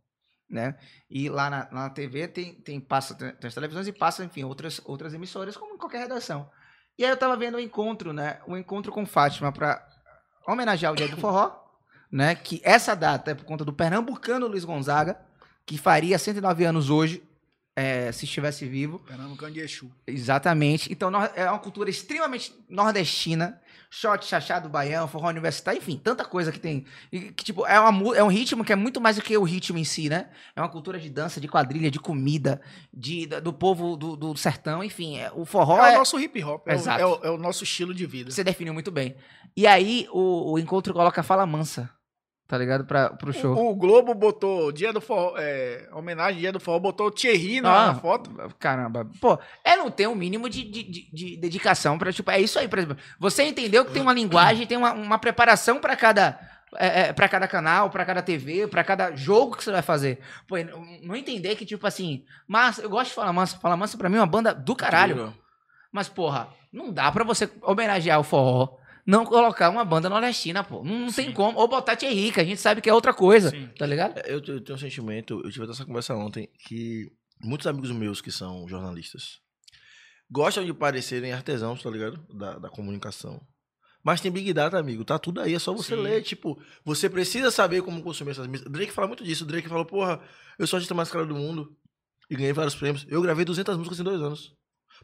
Né? E lá na, na TV tem, tem, passa, tem, tem as televisões e passa, enfim, outras, outras emissoras, como em qualquer redação. E aí eu tava vendo o encontro, né? O encontro com Fátima para homenagear o Dia do Forró, né? Que essa data é por conta do pernambucano Luiz Gonzaga, que faria 109 anos hoje, é, se estivesse vivo. Pernambucano de Exu. Exatamente. Então é uma cultura extremamente nordestina. Shot, chachado, baião, forró universitário, enfim, tanta coisa que tem. Que, tipo, é, uma, é um ritmo que é muito mais do que o ritmo em si, né? É uma cultura de dança, de quadrilha, de comida, de, do povo do, do sertão, enfim. é- o forró É, é, o nosso hip hop. É o, Exato. é o- é o nosso estilo de vida. Você definiu muito bem. E aí o, o encontro coloca a fala mansa, tá ligado? Pra, pro show. O, o Globo botou Dia do Forró, é, homenagem Dia do Forró, botou o Thierry na, Ah, foto. Caramba. Pô, é não ter um mínimo de, de, de- de dedicação pra, tipo, é isso aí, por exemplo. Você entendeu que tem uma linguagem, tem uma, uma preparação pra cada. É, é, para cada canal, pra cada TV, pra cada jogo que você vai fazer. Pô, não entender que, tipo assim, Massa, eu gosto de Fala Mansa. Fala Mansa pra mim é uma banda do caralho. Mas, porra, não dá pra você homenagear o forró, não colocar uma banda nordestina, pô. Não, não tem como. Ou botar Thierry, que a gente sabe que é outra coisa, Sim. tá ligado? É, Eu, eu tenho um sentimento, eu tive até essa conversa ontem, que muitos amigos meus que são jornalistas gostam de parecerem artesãos, tá ligado? Da, da comunicação. Mas tem Big Data, amigo. Tá tudo aí, é só você Sim. ler. Tipo, você precisa saber como consumir essas mídias. Drake fala muito disso. Drake falou, porra, eu sou a artista mais cara do mundo. E ganhei vários prêmios. Eu gravei 200 músicas em dois anos.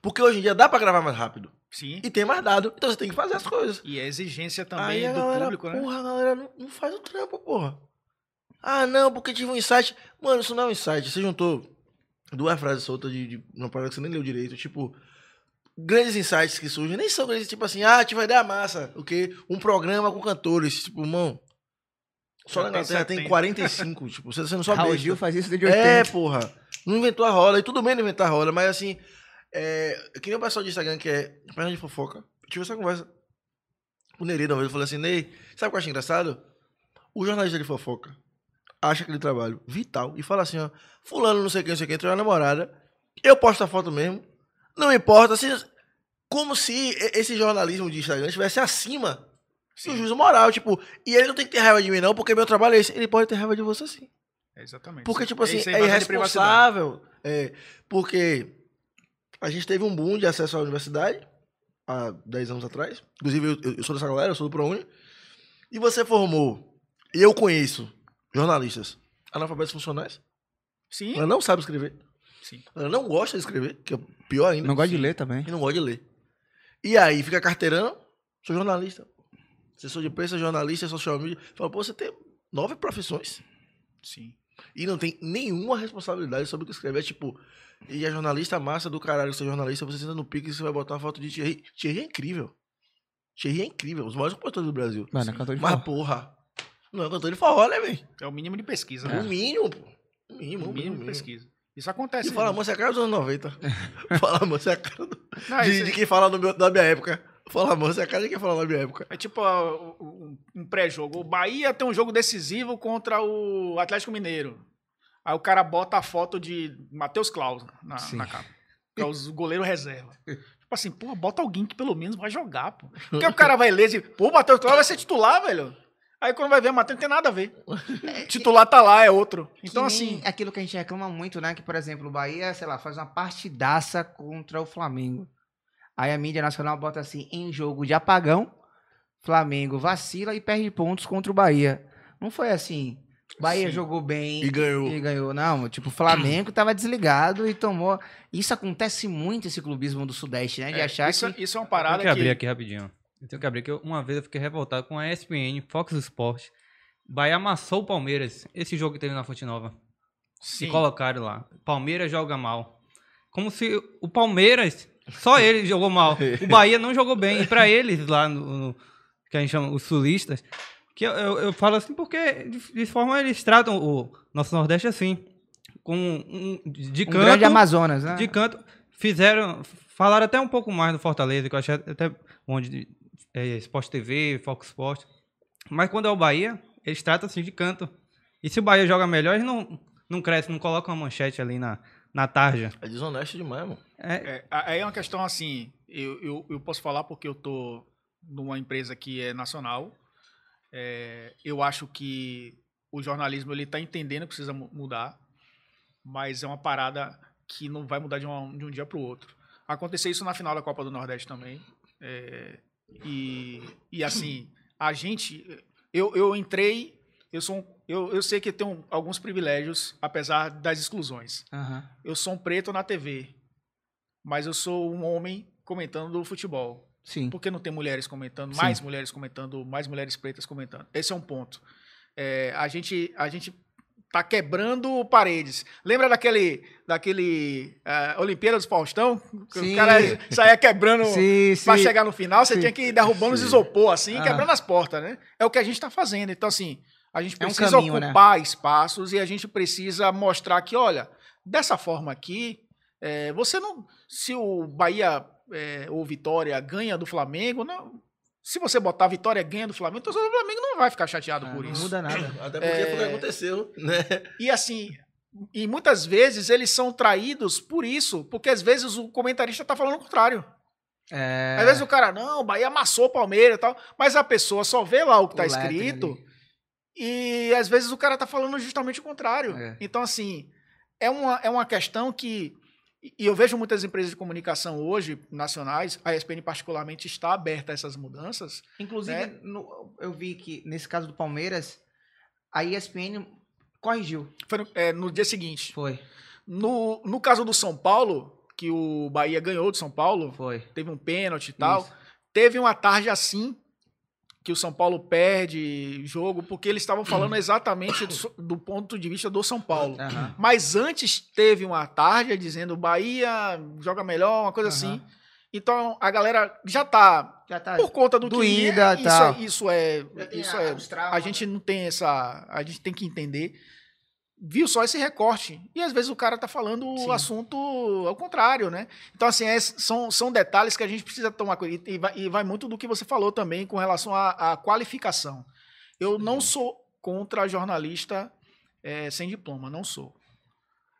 Porque hoje em dia dá pra gravar mais rápido. Sim. E tem mais dado. Então você tem que fazer as coisas. E a exigência também a do galera, público, né? porra, a galera não, não faz o trampo, porra. Ah, não, porque tive um insight. Mano, isso não é um insight. Você juntou duas frases soltas de, de uma parada que você nem leu direito. Tipo, grandes insights que surgem. Nem são grandes, tipo assim, ah, tive uma ideia massa. O quê? Um programa com cantores. Tipo, mano. Só Já na Inglaterra tem 70. 45. tipo, você, você não <laughs> sabe Raul besta. Gil faz isso desde 80. É, porra. Não inventou a roda. E tudo bem não inventar a roda, mas assim. É, que nem o pessoal do Instagram que é perna de fofoca. Eu tive essa conversa. O Neri, uma vez, eu falei assim: Ney, sabe o que eu acho engraçado? O jornalista de fofoca acha aquele trabalho vital e fala assim: ó, Fulano, não sei quem, não sei quem, entrou na namorada. Eu posto a foto mesmo. Não importa. Assim, como se esse jornalismo de Instagram estivesse acima do juízo moral. Tipo, e ele não tem que ter raiva de mim, não, porque meu trabalho é esse. Ele pode ter raiva de você sim. Exatamente. Porque, tipo assim, é de privacidade. irresponsável. É, porque a gente teve um boom de acesso à universidade há 10 anos atrás. Inclusive, eu, eu sou dessa galera, eu sou do ProUni. E você formou E eu conheço jornalistas analfabetos funcionais. Sim. Ela não sabe escrever. Sim. Ela não gosta de escrever, que é pior ainda. Não gosta de ler também. E não gosta de ler. E aí fica carteirando, sou jornalista. Assessor de imprensa, jornalista, social media. Fala, pô, você tem nove profissões. Sim. E não tem nenhuma responsabilidade sobre o que escrever. É tipo, e a jornalista massa do caralho, você é jornalista, você senta no pique e você vai botar uma foto de Thierry. Thierry é incrível. Thierry é incrível, os maiores compositores do Brasil. Mano, é cantor de Mas forró. porra, não é cantor de forró, né, velho? É o mínimo de pesquisa, O né? mínimo, pô. O mínimo, O o mínimo de mínimo. pesquisa. Isso acontece. E fala, moça, é a cara dos anos 90. <laughs> fala, moça, é a cara do... Não, de, de é- quem fala no meu, da minha época. Fala, moça, é a cara de quem fala na minha época. É tipo o- o- um pré-jogo. O Bahia tem um jogo decisivo contra o Atlético Mineiro. Aí o cara bota a foto de Matheus Claus na, na capa. Que é o goleiro reserva. <laughs> Tipo assim, pô, bota alguém que pelo menos vai jogar, pô. Porque o <laughs> cara vai ler e diz, pô, o Matheus Claus vai ser titular, velho. Aí quando vai ver, o Matheus não tem nada a ver. <laughs> titular tá lá, é outro. Então, assim, aquilo que a gente reclama muito, né? Que, por exemplo, o Bahia, sei lá, faz uma partidaça contra o Flamengo. Aí a mídia nacional bota assim, em jogo de apagão, Flamengo vacila e perde pontos contra o Bahia. Não foi assim. Bahia Sim. jogou bem E ganhou. e ganhou. Não, tipo, o Flamengo <clears throat> tava desligado e tomou. Isso acontece muito, esse clubismo do Sudeste, né? De é, achar isso, que. isso é uma Tenho parada que abrir que... aqui rapidinho. Eu tenho que abrir que eu- uma vez eu fiquei revoltado com a ESPN, Fox Sports. Bahia amassou o Palmeiras. Esse jogo que teve na Fonte Nova. Sim. E colocaram lá. Palmeiras joga mal. Como se o Palmeiras, só ele jogou mal. <laughs> O Bahia não jogou bem. E pra eles lá, no, no- que a gente chama os sulistas, que eu, eu, eu falo assim porque de, de forma eles tratam o nosso Nordeste assim. Com um, de Um canto. grande Amazonas, né? De canto, fizeram. Falaram até um pouco mais do Fortaleza, que eu achei até onde. É, Sport TV, Fox Sport. Mas quando é o Bahia, eles tratam assim de canto. E se o Bahia joga melhor, eles não, não crescem, não colocam uma manchete ali na, na tarja. É desonesto demais, mano. É, É, é uma questão assim, eu, eu, eu posso falar porque eu tô numa empresa que é nacional. É, eu acho que o jornalismo ele está entendendo que precisa mu- mudar, mas é uma parada que não vai mudar de, uma- de um dia para o outro. Aconteceu isso na final da Copa do Nordeste também. é, e, e assim, a gente. Eu, eu entrei, eu sou um- eu, eu sei que tenho alguns privilégios, apesar das exclusões Aham. eu sou um preto na TV, mas eu sou um homem comentando do futebol. Sim. Por que não tem mulheres comentando, Sim. mais mulheres comentando, mais mulheres pretas comentando? Esse é um ponto. É, a gente a gente tá quebrando paredes. Lembra daquele daquele ah, Olimpíadas do Faustão? Que Sim. O cara saía quebrando Sim, sim. para chegar no final, você Sim. tinha que ir derrubando os isopor assim, Ah. quebrando as portas, né? É o que a gente está fazendo. Então assim, a gente É um precisa caminho, né? ocupar espaços e a gente precisa mostrar que, olha, dessa forma aqui, é, você não. Se o Bahia é, ou Vitória ganha do Flamengo, não. Se você botar Vitória ganha do Flamengo, o torcedor do Flamengo não vai ficar chateado Ah, por não isso. muda nada. <laughs> Até porque foi o que É. aconteceu, né? E assim, e muitas vezes eles são traídos por isso, porque às vezes o comentarista tá falando o contrário. É... Às vezes o cara, não, o Bahia amassou o Palmeiras e tal, mas a pessoa só vê lá o que O tá escrito. ali. E às vezes o cara tá falando justamente o contrário. É. Então, assim, é uma, é uma questão que. E eu vejo muitas empresas de comunicação hoje, nacionais, a ESPN particularmente está aberta a essas mudanças. Inclusive, né? no- eu vi que nesse caso do Palmeiras, a ESPN corrigiu. Foi no, é, no dia seguinte. Foi, No, no caso do São Paulo, que o Bahia ganhou do São Paulo, foi. teve um pênalti e tal. Isso. Teve uma tarde assim que o São Paulo perde jogo, porque eles estavam falando exatamente do, do ponto de vista do São Paulo. Aham. Mas antes teve uma tarde dizendo Bahia joga melhor, uma coisa Aham. assim. Então a galera já tá Já tá. por conta do Doída, que é, tal. isso, é, isso Já é, tem isso a- é a gente não tem essa, a gente tem que entender. Viu só esse recorte e às vezes o cara tá falando Sim. o assunto ao contrário, né? Então assim é- são, são detalhes que a gente precisa tomar cuidado e, vai, e vai muito do que você falou também com relação à, à qualificação. Eu não sou contra jornalista eh, sem diploma, não sou.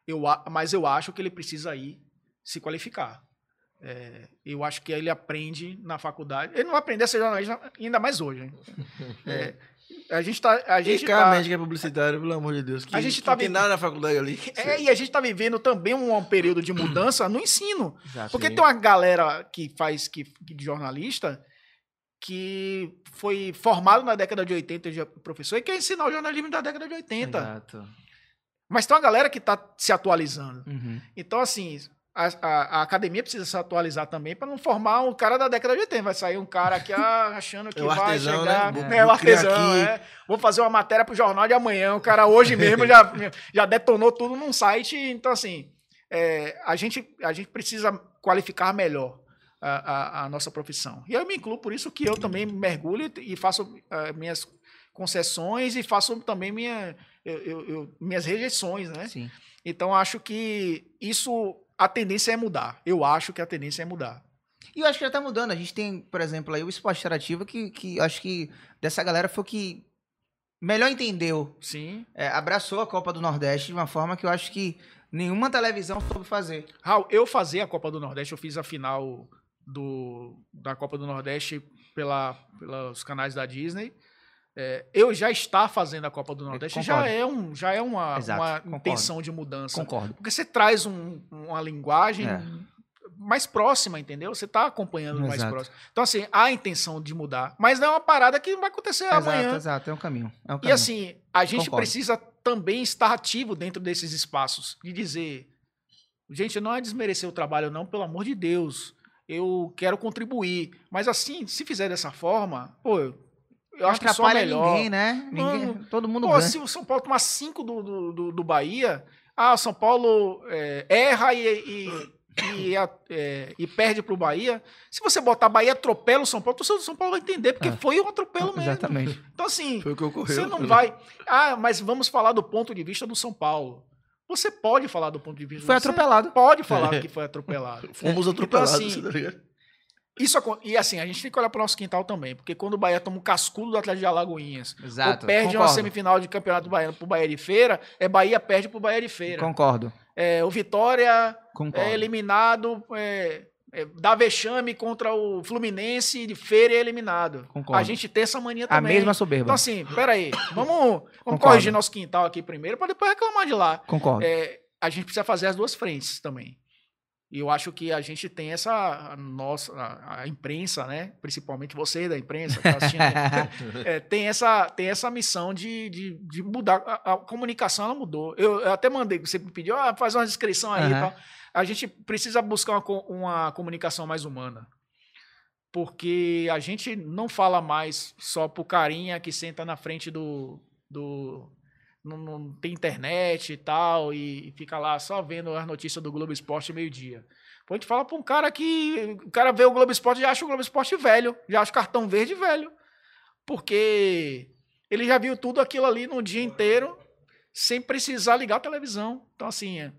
Eu, mas eu acho que ele precisa ir se qualificar. É, eu acho que ele aprende na faculdade. Ele não vai aprender a ser jornalista ainda mais hoje. hein? <laughs> É, a gente tá, a E gente cá, tá, médico que é publicitário, pelo amor de Deus. Que, A gente que tá não tem vivendo- nada na faculdade ali. é, e a gente está vivendo também um, um período de mudança no ensino. Exato. Porque Sim. tem uma galera que faz que, que de jornalista que foi formado na década de 80 de professor e quer ensinar o jornalismo da década de 80. Exato. Mas tem uma galera que está se atualizando. Uhum. Então, assim, a, a- a academia precisa se atualizar também para não formar um cara da década de 80. Vai sair um cara aqui ah, <laughs> achando que É o vai artesão, chegar. né? Vou- o vou criar artesão, é. Vou fazer uma matéria pro jornal de amanhã. O cara hoje mesmo já, <laughs> já detonou tudo num site. Então, assim, é, a, gente, a gente precisa qualificar melhor a, a- a nossa profissão. E eu me incluo por isso que eu também mergulho e faço ah, minhas concessões e faço também minha, eu- eu- eu- minhas rejeições, né? Sim. Então acho que isso a tendência é mudar. Eu acho que a tendência é mudar. E eu acho que já tá mudando. A gente tem, por exemplo, aí o esporte interativo que, que eu acho que dessa galera foi o que melhor entendeu. Sim. é, abraçou a Copa do Nordeste de uma forma que eu acho que nenhuma televisão soube fazer. Raul, eu fazia a Copa do Nordeste, eu fiz a final do, da Copa do Nordeste pela, pelos canais da Disney. É, eu já estar fazendo a Copa do Nordeste já é, um, já é uma, Exato, uma concordo. intenção de mudança. Concordo. Porque você traz um- uma linguagem É. mais próxima, entendeu? Você está acompanhando mais Exato. próximo. Então, assim, há a intenção de mudar. Mas não é uma parada que vai acontecer amanhã. Exato, exato. É um caminho. É um E caminho. assim, a gente Concordo. precisa também estar ativo dentro desses espaços. De dizer, gente, não é desmerecer o trabalho, não, pelo amor de Deus. Eu quero contribuir. Mas assim, se fizer dessa forma, pô, eu, não acho que só atrapalha melhor. ninguém, né? Ninguém, Mano, todo mundo Pô, ganha. se o São Paulo tomar cinco do, do, do, do Bahia, ah, o São Paulo é, erra e, e, e, a- é, e perde pro Bahia. Se você botar Bahia atropela o São Paulo, o torcedor do São Paulo vai entender, porque É. foi um atropelo mesmo. Exatamente. Então, assim, Foi o que ocorreu. você não vai. Ah, mas vamos falar do ponto de vista do São Paulo. Você pode falar do ponto de vista Foi você atropelado. Pode falar que foi atropelado. Fomos atropelados, Então, assim, tá? Isso e assim, a gente tem que olhar para o nosso quintal também, porque quando o Bahia toma um cascudo do Atlético de Alagoinhas, Exato. ou perde uma concordo. semifinal de campeonato baiano pro Bahia de Feira, é Bahia perde pro Bahia de Feira. Concordo. É, o Vitória Concordo. é eliminado, é, é, dá vexame contra o Fluminense de Feira e é eliminado. Concordo. A gente tem essa mania a também. mesma soberba. Então assim, peraí, vamos, vamos Concordo. corrigir nosso quintal aqui primeiro para depois reclamar de lá. Concordo. É, a gente precisa fazer as duas frentes também. E eu acho que a gente tem essa a nossa a, a imprensa, né? Principalmente você da imprensa que tá <laughs> é, tem essa tem essa missão de, de, de mudar a, a comunicação ela mudou. Eu, eu até mandei você me pediu ah, faz uma descrição aí, e tal. A gente precisa buscar uma, uma comunicação mais humana. Porque a gente não fala mais só pro carinha que senta na frente do, do não, não tem internet e tal, e fica lá só vendo as notícias do Globo Esporte meio-dia. Pô, a gente fala pra um cara que. O cara vê o Globo Esporte e já acha o Globo Esporte velho, já acha o cartão verde velho. Porque ele já viu tudo aquilo ali no dia inteiro, sem precisar ligar a televisão. Então, assim, é,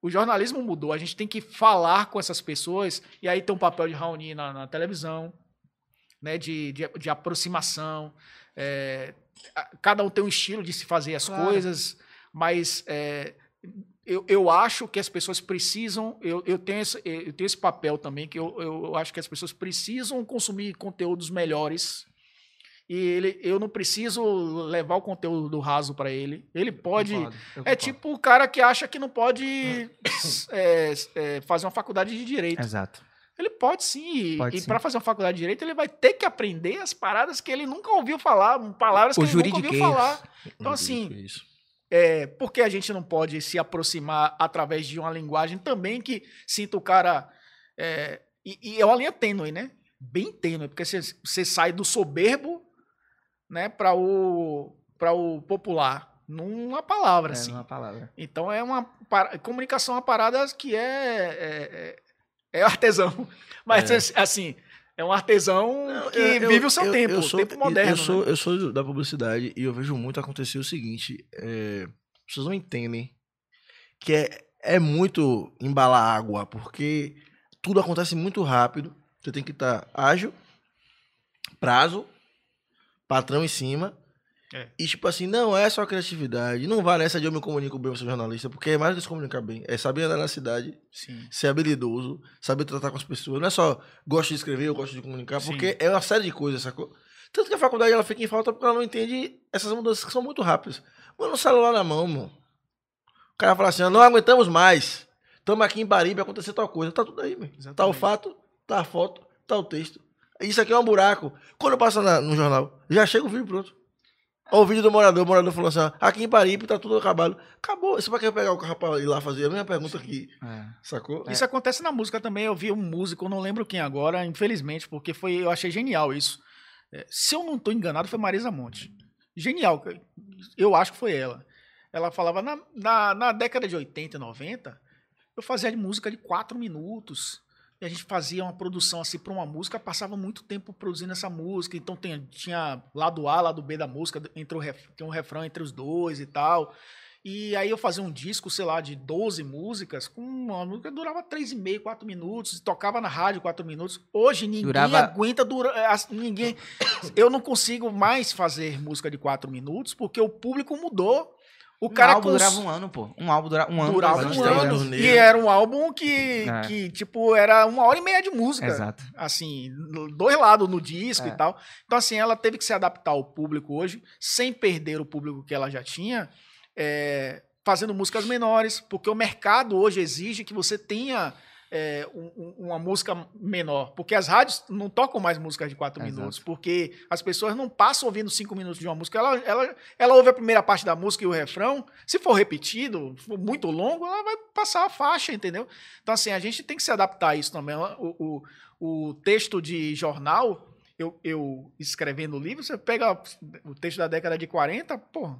o jornalismo mudou. A gente tem que falar com essas pessoas, e aí tem um papel de Raoni na, na televisão, né, de, de, de aproximação. é, cada um tem um estilo de se fazer as Claro. coisas, mas é, eu, eu acho que as pessoas precisam. Eu, eu, tenho esse, eu tenho esse papel também, que eu, eu acho que as pessoas precisam consumir conteúdos melhores. E ele, eu não preciso levar o conteúdo do raso para ele. Ele pode. Concordo, eu É tipo o cara que acha que não pode <coughs> é, é, fazer uma faculdade de direito. Exato. Ele pode sim. E- Pode e para fazer uma faculdade de direito, ele vai ter que aprender as paradas que ele nunca ouviu falar, palavras O que ele nunca ouviu juridiquês. falar. Então, assim, Isso. é, por que a gente não pode se aproximar através de uma linguagem também que sinta o cara. é, e, e é uma linha tênue, né? Bem tênue, porque você, sai do soberbo né, para o, pra o popular, numa palavra, É assim. uma palavra. Então é uma comunicação é uma parada que é, é, é, artesão. Mas É. assim, é um artesão que Eu- eu- vive o seu eu- tempo, o sou, tempo moderno. Eu sou, né? eu sou da publicidade e eu vejo muito acontecer o seguinte: é, as pessoas não entendem que é, é muito embalar água, porque tudo acontece muito rápido. Você tem que estar ágil, prazo, patrão em cima. É. E tipo assim, não é só criatividade. Não vai nessa de eu me comunico bem, eu sou jornalista, porque é mais do que se comunicar bem. É saber andar na cidade, Sim. ser habilidoso, saber tratar com as pessoas. Não é só gosto de escrever, eu gosto de comunicar, Sim. porque é uma série de coisas, sacou? Tanto que a faculdade ela fica em falta porque ela não entende essas mudanças que são muito rápidas. Mano, o celular na mão, mano. O cara fala assim, não aguentamos mais. Estamos aqui em Baribe, aconteceu tal coisa. Tá tudo aí, meu. Tá o fato, tá a foto, tá o texto. Isso aqui é um buraco. Quando passa no jornal, já chega o vídeo pronto. Ó, o vídeo do morador, o morador falou assim: ó, aqui em Paripe tá tudo acabado. Acabou. Isso pra que eu pegar o carro pra ir lá fazer a mesma pergunta aqui. É. Sacou? Isso acontece na música também. Eu vi um músico, não lembro quem agora, infelizmente, porque foi, eu achei genial isso. É, se eu não estou enganado, foi Marisa Monte. Genial. Eu acho que foi ela. Ela falava, na, na, na década de 80 e 90, eu fazia de música de quatro minutos. E a gente fazia uma produção assim para uma música, passava muito tempo produzindo essa música. Então tinha, tinha lado A, lado B da música, entre o ref, tem um refrão entre os dois e tal. E aí eu fazia um disco, sei lá, de 12 músicas, com uma música que durava 3,5, 4 minutos, tocava na rádio 4 minutos. Hoje ninguém Durava- aguenta durar. Ninguém. Eu não consigo mais fazer música de 4 minutos, porque o público mudou. O um cara álbum cons- durava um ano, pô. Um álbum durava um ano. durava um ano. anos. E era um álbum que, É. que, tipo, era uma hora e meia de música. Exato. Assim, dois lados no disco É. e tal. Então, assim, ela teve que se adaptar ao público hoje, sem perder o público que ela já tinha, é, fazendo músicas menores, porque o mercado hoje exige que você tenha é, um- um- uma música menor. Porque as rádios não tocam mais músicas de quatro Exato. minutos, porque as pessoas não passam ouvindo cinco minutos de uma música. Ela, ela, ela ouve a primeira parte da música e o refrão. Se for repetido, for muito longo, ela vai passar a faixa, entendeu? Então, assim, a gente tem que se adaptar a isso também. O, o, o texto de jornal, eu, eu escrevendo o livro, você pega o texto da década de 40, pô,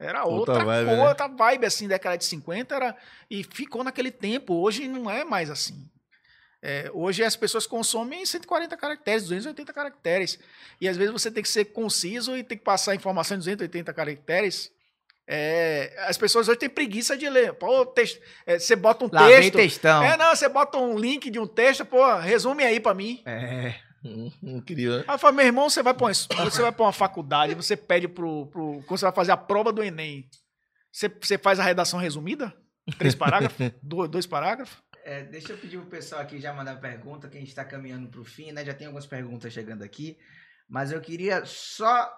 era Outra outra, vibe, vibe, né? outra vibe, assim, década de 50, era, e ficou naquele tempo. Hoje não é mais assim. É, hoje as pessoas consomem 140 caracteres, 280 caracteres. E às vezes você tem que ser conciso e tem que passar informação em 280 caracteres. É, as pessoas hoje têm preguiça de ler. Pô, texto, é, você bota um Lá vem texto. textão. É, não, você bota um link de um texto, pô, resume aí pra mim. É. Hum, Incrível, né? Aí eu falo, meu irmão, você vai pra uma, você vai pra uma faculdade, você pede pro, pro. Quando você vai fazer a prova do Enem, você, você faz a redação resumida? Três parágrafos? <laughs> dois, dois parágrafos? É, deixa eu pedir pro pessoal aqui já mandar pergunta, que a gente tá caminhando pro fim, né? Já tem algumas perguntas chegando aqui. Mas eu queria só.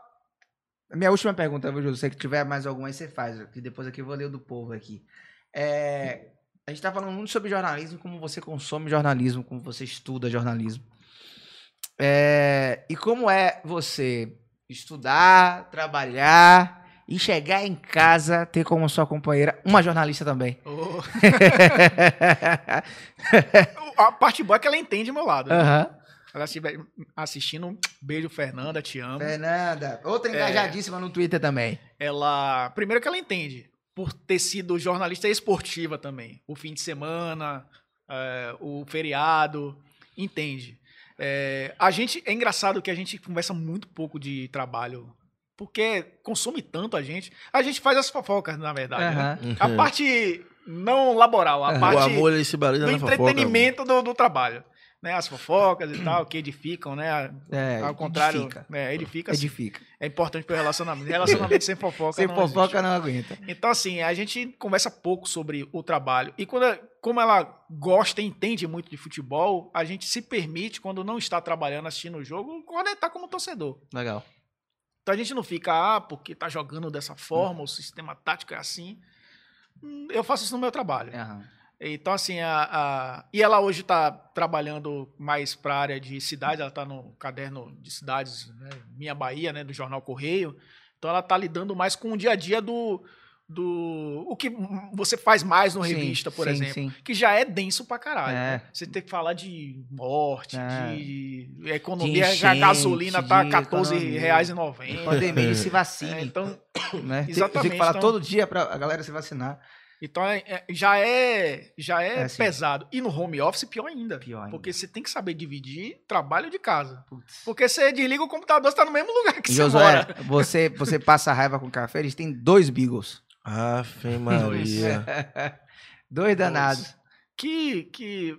Minha última pergunta, viu, Júlio? Se você tiver mais alguma aí, você faz. Que depois aqui eu vou ler o do povo aqui. É, a gente tá falando muito sobre jornalismo, como você consome jornalismo, como você estuda jornalismo. É, e como é você estudar, trabalhar e chegar em casa, ter como sua companheira uma jornalista também. <laughs> a parte boa é que ela entende meu lado. né? Ela estiver assistindo, beijo, Fernanda, te amo. Fernanda, outra engajadíssima no Twitter também. Ela. Primeiro que ela entende, por ter sido jornalista esportiva também. O fim de semana, é, o feriado, entende. É, a gente. É engraçado que a gente conversa muito pouco de trabalho. Porque consome tanto a gente. A gente faz as fofocas, na verdade. né? Aham. A parte não laboral, a o parte amor ele se do na fofoca. entretenimento do, do trabalho. Né? As fofocas e tal, que edificam, né? É, Ao contrário, edifica. né? edifica. sim. Edifica. É importante para o relacionamento. Relacionamento sem fofoca Sem não fofoca existe. não aguenta. Então, assim, a gente conversa pouco sobre o trabalho. E quando, como ela gosta e entende muito de futebol, a gente se permite, quando não está trabalhando, assistindo o jogo, conectar como torcedor. Legal. Então a gente não fica, ah, porque tá jogando dessa forma, o sistema tático é assim. Hum, Eu faço isso no meu trabalho. Aham. Então, assim, a, a- e ela hoje está trabalhando mais para a área de cidades, ela está no caderno de cidades, né, Minha Bahia, né, do Jornal Correio. Então, ela está lidando mais com o dia a dia do. do o que você faz mais no Sim, revista, por sim, exemplo. sim. Que já é denso pra caralho. É. né? Você tem que falar de morte, É. de economia, De a enchente, gasolina tá de R$14,90. Pandemia, se vacine. É, então, né? Tem- Tem exatamente, que falar então- todo dia pra a galera se vacinar. Então é- é- já é, já é, É, sim. pesado. E no home office, pior ainda. Pior ainda. Porque você tem que saber dividir trabalho de casa. Putz. Porque você desliga o computador, você tá no mesmo lugar que você Josué, mora. você, você passa raiva com café, eles têm dois Beagles. Ave <laughs> Maria. dois danados. Que, que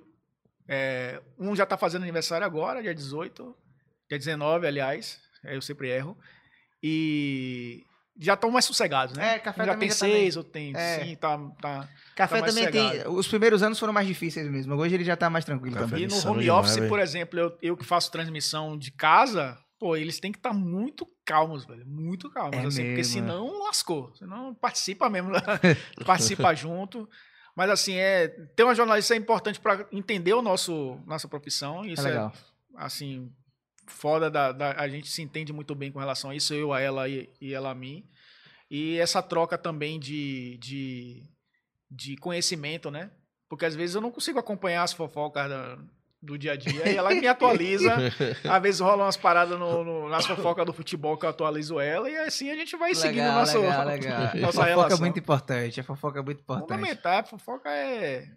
é, um já tá fazendo aniversário agora, dia 18. Dia 19, aliás. Eu sempre erro. E já estão mais sossegados, né? É, café já também tem tá seis, outro tem É. cinco, tá, tá. Café Tá também tem. Os primeiros anos foram mais difíceis mesmo. Hoje ele já tá mais tranquilo Café também. E no home demais, office, velho. por exemplo, eu, eu que faço transmissão de casa, pô, eles têm que estar muito calmos, velho. Muito calmos. É assim, porque mesmo, senão lascou. Senão participa mesmo. né? <laughs> <laughs> participa junto. Mas assim, é, ter uma jornalista é importante para entender o nosso nossa profissão. É Isso é, legal. assim, foda, da, da- a gente se entende muito bem com relação a isso, eu a ela e, e ela a mim. E essa troca também de, de, de conhecimento, né? Porque às vezes eu não consigo acompanhar as fofocas da- do dia a dia e ela me atualiza. <laughs> às vezes rolam umas paradas no, no- nas fofocas do futebol que eu atualizo ela e assim a gente vai seguindo Legal, nosso, legal, legal. <laughs> nossa fofoca é relação. muito importante. A fofoca é muito importante. Fundamental, fofoca é.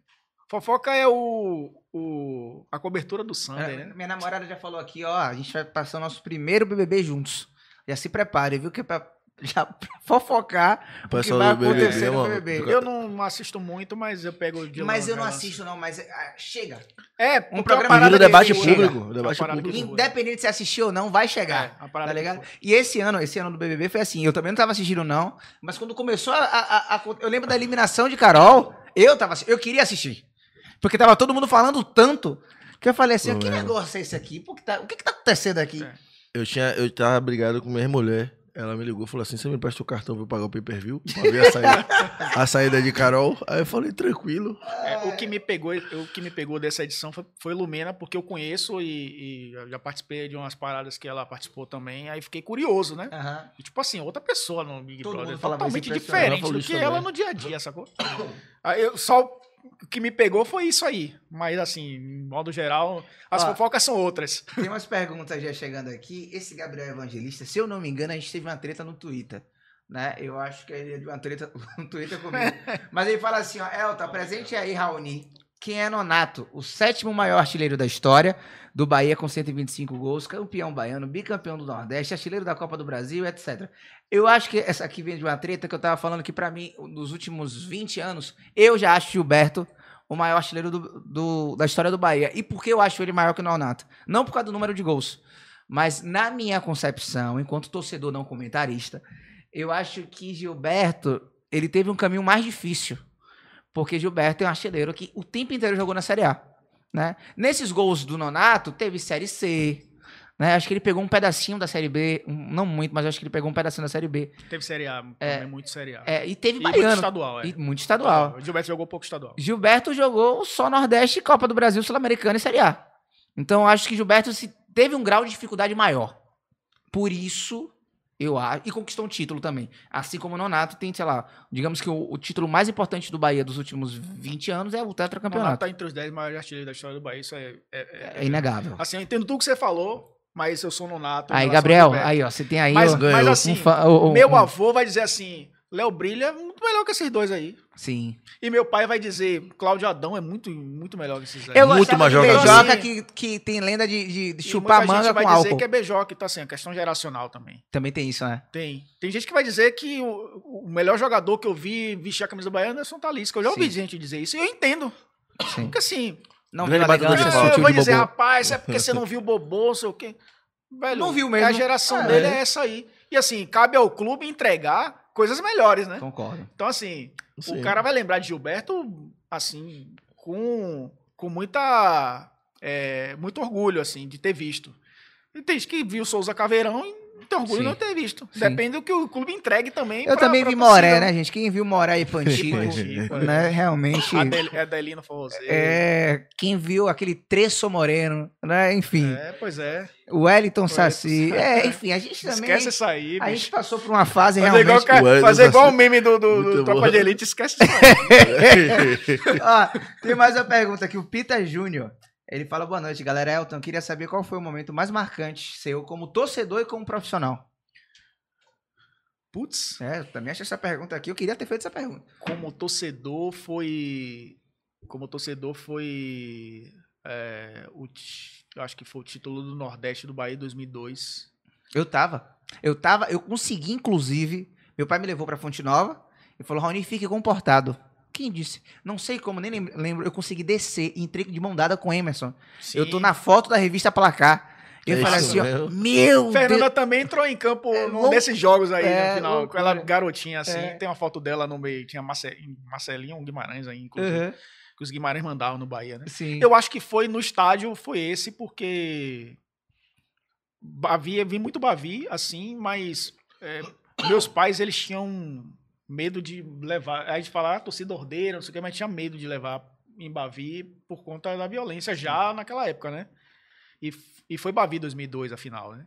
Fofoca é o, o a cobertura do Sunday, É, né? Minha namorada já falou aqui, ó, a gente vai passar o nosso primeiro BBB juntos. Já se prepare, viu? Que é pra <laughs> já pra fofocar o que pessoal vai do BBB, acontecer no mano. BBB. Eu não assisto muito, mas eu pego de Mas longe, eu não assisto não, mas ah, chega. É, Um é programa de debate público. É Debate público. Independente de se assistir ou não, vai chegar. É, Tá ligado? E esse ano, esse ano do BBB foi assim, eu também não tava assistindo não, mas quando começou a, a- a- a- eu lembro da eliminação de Carol, eu tava eu queria assistir. Porque tava todo mundo falando tanto que eu falei assim, Pô, que é. negócio é esse aqui? Por que tá- o que que tá acontecendo aqui? É. Eu, tinha, eu tava brigado com minha mulher. Ela me ligou e falou assim: você me presta o cartão pra eu pagar o pay per view? Pra ver a saída, a saída de Carol. Aí eu falei, tranquilo. É, o que me pegou, o que me pegou dessa edição foi, foi Lumena, porque eu conheço e, e já participei de umas paradas que ela participou também, aí fiquei curioso, né? Aham. E, tipo assim, outra pessoa no Big Todo Brother, totalmente. Ela diferente do que ela também. no dia a dia, sacou? Aí eu, só o que me pegou foi isso aí, mas assim, em modo geral, as Ó. fofocas são outras. Tem umas perguntas já chegando aqui. Esse Gabriel Evangelista, se eu não me engano, a gente teve uma treta no Twitter. Né? Eu acho que ele é de uma treta no <laughs> Twitter comigo. <laughs> Mas ele fala assim, ó, Elta, presente aí, Raoni. Quem é Nonato? O sétimo maior artilheiro da história do Bahia com 125 gols, campeão baiano, bicampeão do Nordeste, artilheiro da Copa do Brasil, etc. Eu acho que essa aqui vem de uma treta que eu tava falando que pra mim, nos últimos 20 anos, eu já acho Gilberto o maior artilheiro do- do- da história do Bahia. E por que eu acho ele maior que o Nonato? Não por causa do número de gols, mas na minha concepção, enquanto torcedor não comentarista, eu acho que Gilberto, ele teve um caminho mais difícil. Porque Gilberto é um artilheiro que o tempo inteiro jogou na Série A. Né? Nesses gols do Nonato, teve Série C. Né? Acho que ele pegou um pedacinho da Série B. um- não muito, mas acho que ele pegou um pedacinho da Série B. Teve Série A, também muito Série A. É, e teve e muito Baiano. estadual, é. E muito estadual. O Gilberto jogou pouco estadual. Gilberto jogou só Nordeste, Copa do Brasil, Sul-Americana e Série A. Então acho que Gilberto se- teve um grau de dificuldade maior. Por isso, eu acho. E conquistou um título também. Assim como o Nonato tem, sei lá, digamos que o, o título mais importante do Bahia dos últimos 20 anos é o O Nonato tetracampeonato. tá entre os 10 maiores artilheiros da história do Bahia, isso é... é- é- É inegável. Assim, eu entendo tudo que você falou, mas eu sou Nonato. Aí, Gabriel, aí, ó, você tem aí. Mas, ó, mas assim, um fa- o- o- meu avô vai dizer assim, Léo Brilha é muito melhor que esses dois aí. Sim. E meu pai vai dizer, Cláudio Adão é muito, muito melhor que esses aí. Eu Muito mais de jogador. beijoca que, que tem lenda de, de- de chupar muita gente manga vai com dizer álcool. que é beijoca, então assim, é questão geracional também. Também tem isso, né? Tem. Tem gente que vai dizer que o, o melhor jogador que eu vi vestir a camisa do Bahia é Anderson Talisca. Eu já ouvi Sim. gente dizer isso e eu entendo. Sim. Porque assim, Não Grande elegância falta. eu sutil vou dizer, Bobô. rapaz, é porque <laughs> você não viu o Bobô, sei o quê. Velho, Não viu mesmo. A geração É. dele é essa aí. E assim, cabe ao clube entregar coisas melhores, né? Concordo. Então, assim, Sim. o cara vai lembrar de Gilberto, assim, com, com muita. é, muito orgulho, assim, de ter visto. E tem gente que viu Souza Caveirão e tem orgulho Sim. de não ter visto. Sim. Depende do que o clube entregue também. Eu pra- também pra vi. Moré, né, gente? Quem viu Moré e <laughs> Pantico, Pantico, né? Realmente. Adel, Adelino Forrozê. É, quem viu aquele treço moreno, né? Enfim, É, pois é. o Wellington Wellington Saci. É, enfim, a gente <laughs> também. Esquece isso aí, a gente passou por uma fase Fazer igual, realmente. Wellington fazer igual o meme do, do, do Muito Tropa bom. de Elite, esquece isso aí. <laughs> Ó, tem mais uma pergunta aqui. O Pita Júnior. Ele fala: boa noite, galera. Elton, queria saber qual foi o momento mais marcante seu como torcedor e como profissional. Putz, É, eu também achei essa pergunta aqui. Eu queria ter feito essa pergunta. como torcedor foi. Como torcedor foi. é, o, eu acho que foi o título do Nordeste do Bahia 2002. Eu tava. Eu tava, eu consegui, inclusive. Meu pai me levou pra Fonte Nova e falou: Raoni, fique comportado. Quem disse? Não sei como, nem lem- lembro. Eu consegui descer e entrei de mão dada com o Emerson. Eu tô Sim. na foto da revista Placar. Eu É falei assim: ó, meu Fernanda Deus. também entrou em campo É, num desses jogos aí é, no final. loucura. Com ela garotinha assim. É. Tem uma foto dela no meio. Tinha Marce- Marcelinho Guimarães aí, inclusive. Uhum, Que os Guimarães mandavam no Bahia, né? Sim. Eu acho que foi no estádio, foi esse, porque. Bavi, vi muito Bavi, assim, mas é, meus pais, eles tinham medo de levar. Aí a gente fala, ah, torcida ordeira, não sei o que, mas tinha medo de levar em Bavi por conta da violência já naquela época, né? E e foi Bavi 2002 a final, né?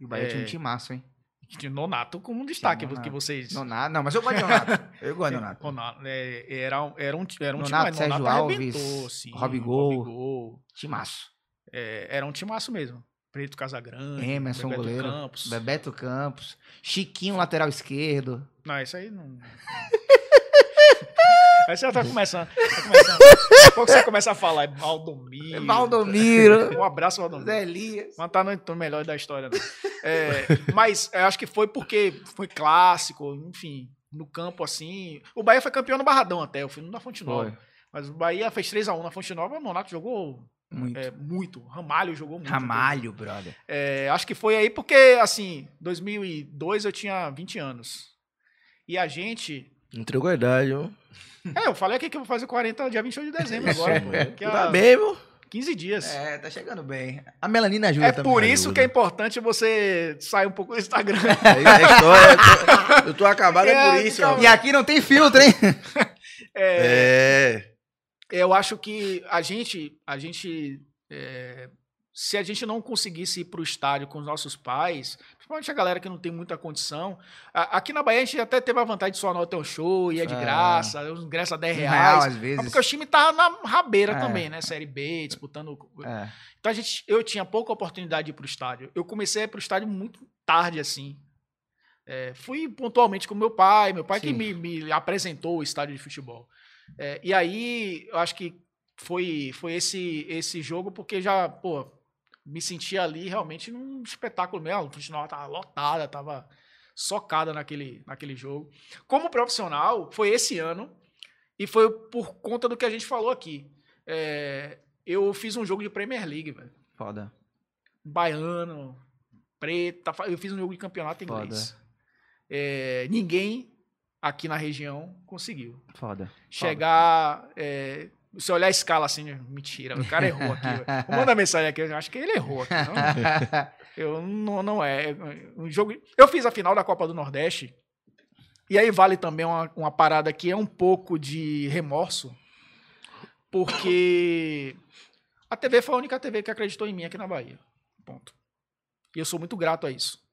E o Bahia tinha um É. timaço, hein? Que tinha Nonato como um destaque, Nonato. que vocês... Nonato. Não, mas eu gosto de Nonato. Eu gosto de Nonato. Nonato, é, era, um- era um, era um Nonato, time, Sérgio Nonato Alves, sim, Robigol. Robigol. Timaço. É, era um timaço mesmo. Preto Casagrande, Emerson, Bebeto goleiro. Campos. Bebeto Campos. Chiquinho, lateral esquerdo. Não, isso aí não. <laughs> aí você já tá começando. Tá começando. Daqui a pouco você começa a falar, é Valdomiro. Valdomiro. Um abraço, Valdomiro. Zé Elias. Mas tá no, no melhor da história, não. É, mas eu acho que foi porque foi clássico, enfim, no campo assim. O Bahia foi campeão no Barradão até, eu fui no da Fonte Nova. Foi. Mas o Bahia fez 3x1 na Fonte Nova, o Monaco jogou Muito. é, muito. Ramalho jogou muito. Ramalho, brother. É, acho que foi aí porque, assim, 2002 eu tinha 20 anos. E a gente. Entregou a idade, viu? É, eu falei aqui que eu vou fazer 40 dia 28 de dezembro agora. <laughs> pô. Daqui a Tá bem, viu? 15 dias. É, tá chegando bem. A melanina ajuda É também. por isso ajuda. que é importante você sair um pouco do Instagram. É a história. eu tô- Eu tô acabado, é por É, isso, calma. ó. E aqui não tem filtro, hein? <laughs> É, É. eu acho que a gente, a gente, é, se a gente não conseguisse ir para o estádio com os nossos pais, principalmente a galera que não tem muita condição, a- aqui na Bahia a gente até teve a vantagem de só anotar um show, ia de É. graça, os ingressos a 10 Um reais. real, às Mas vezes. porque o time tava na rabeira É. também, né? Série B, disputando. É. Então a gente, eu tinha pouca oportunidade de ir pro estádio. Eu comecei a ir pro estádio muito tarde, assim. É, fui pontualmente com meu pai, meu pai que Sim. me, me apresentou o estádio de futebol. É, e aí, eu acho que foi, foi esse, esse jogo, porque já, pô, me sentia ali realmente num espetáculo mesmo. O futebol tava lotada, tava socada naquele, naquele jogo. Como profissional, foi esse ano, e foi por conta do que a gente falou aqui. É, eu fiz um jogo de Premier League, velho. Foda. Baiano, preta. Eu fiz um jogo de campeonato inglês. É, ninguém aqui na região conseguiu. Foda. Chegar. é, se olhar a escala assim, mentira, o cara errou aqui. <laughs> mandar mensagem aqui, eu acho que ele errou aqui. Não, <laughs> eu não, não é. Um jogo, eu fiz a final da Copa do Nordeste. E aí vale também uma, uma parada que é um pouco de remorso. Porque a TV foi a única TV que acreditou em mim aqui na Bahia. Ponto. E eu sou muito grato a isso.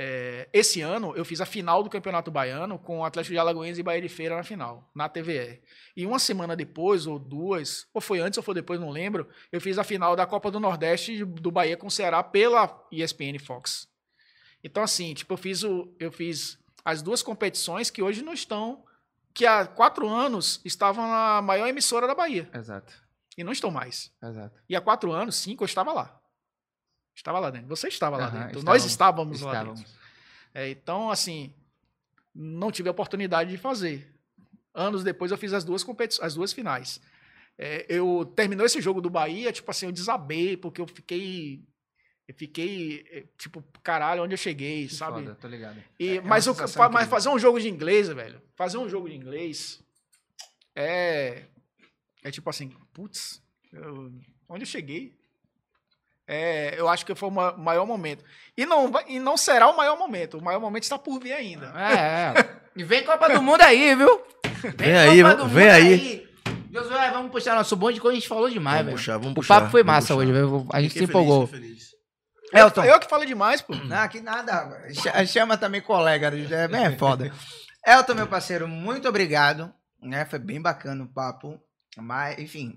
É, esse ano eu fiz a final do Campeonato Baiano com o Atlético de Alagoas e Bahia de Feira na final, na TVE. E uma semana depois, ou duas, ou foi antes ou foi depois, não lembro, eu fiz a final da Copa do Nordeste do Bahia com o Ceará pela ESPN Fox. Então, assim, tipo, eu fiz, o, eu fiz as duas competições que hoje não estão, que há quatro anos estavam na maior emissora da Bahia. Exato. E não estão mais. Exato. E há quatro anos, cinco, eu estava lá. Estava lá dentro. Você estava lá Aham, dentro. Nós estávamos- estávamos, lá Estávamos. dentro. É, então, assim, não tive a oportunidade de fazer. Anos depois eu fiz as duas competições, as duas finais. É, eu terminou esse jogo do Bahia, tipo assim, eu desabei, porque eu fiquei. Eu fiquei, é, tipo, caralho, onde eu cheguei, Que sabe? Foda, tô ligado. E, É uma mas, fa- mas fazer um jogo de inglês, velho, fazer um jogo de inglês é. É tipo assim, putz, eu- onde eu cheguei? É, eu acho que foi o ma- maior momento. E não, e não será o maior momento. O maior momento está por vir ainda. É, é. E vem Copa do Mundo aí, viu? Vem aí, Copa do vem Mundo aí. Josué, vamos puxar nosso bonde, que a gente falou demais, Vamos velho. puxar, vamos O puxar. papo foi massa puxar. hoje, velho. A gente se empolgou. feliz. Elton. Eu que falei demais, pô. Não, aqui nada. Ch- Chama também colega, é bem foda. Elton, meu parceiro, muito obrigado. Né? Foi bem bacana o papo. Mas, enfim,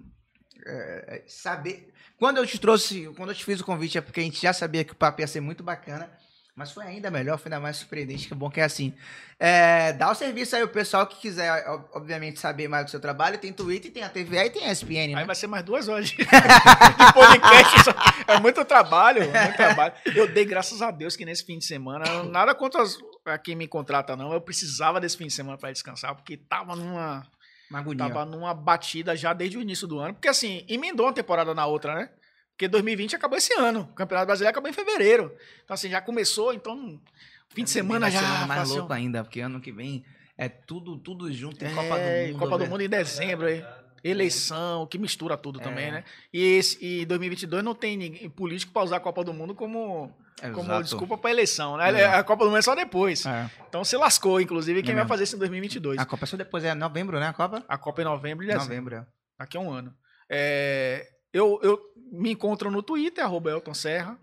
é, é, saber. Quando eu te trouxe, quando eu te fiz o convite, é porque a gente já sabia que o papo ia ser muito bacana. Mas foi ainda melhor, foi ainda mais surpreendente, que bom que é assim. É, dá o serviço aí, o pessoal que quiser, ob- obviamente, saber mais do seu trabalho. Tem Twitter, tem a TV e tem a ESPN, né? Aí vai ser mais duas horas de, <laughs> podcast. só- É muito trabalho, muito trabalho. Eu dei graças a Deus que nesse fim de semana, nada contra as- quem me contrata, não. Eu precisava desse fim de semana para descansar, porque tava numa. Uma agonia. Tava numa batida já desde o início do ano. Porque assim, emendou uma temporada na outra, né? Porque 2020 acabou esse ano. O Campeonato Brasileiro acabou em fevereiro. Então, assim, já começou, então. Fim de semana já. mais louco ainda, porque ano que vem é tudo, tudo junto, tem É, Copa do Mundo. Copa do velho. Mundo em dezembro, aí. Eleição, que mistura tudo É. também, né? E, esse, e 2022 não tem ninguém, político para usar a Copa do Mundo como, como Exato. desculpa para eleição, né? É. A Copa do Mundo é só depois. É. Então se lascou, inclusive, quem É vai fazer isso em 2022. A Copa é só depois, é novembro, né? A Copa? A Copa é em novembro e dezembro. Novembro, é. Daqui a um ano. É, eu, eu me encontro no Twitter, arroba Elton Serra.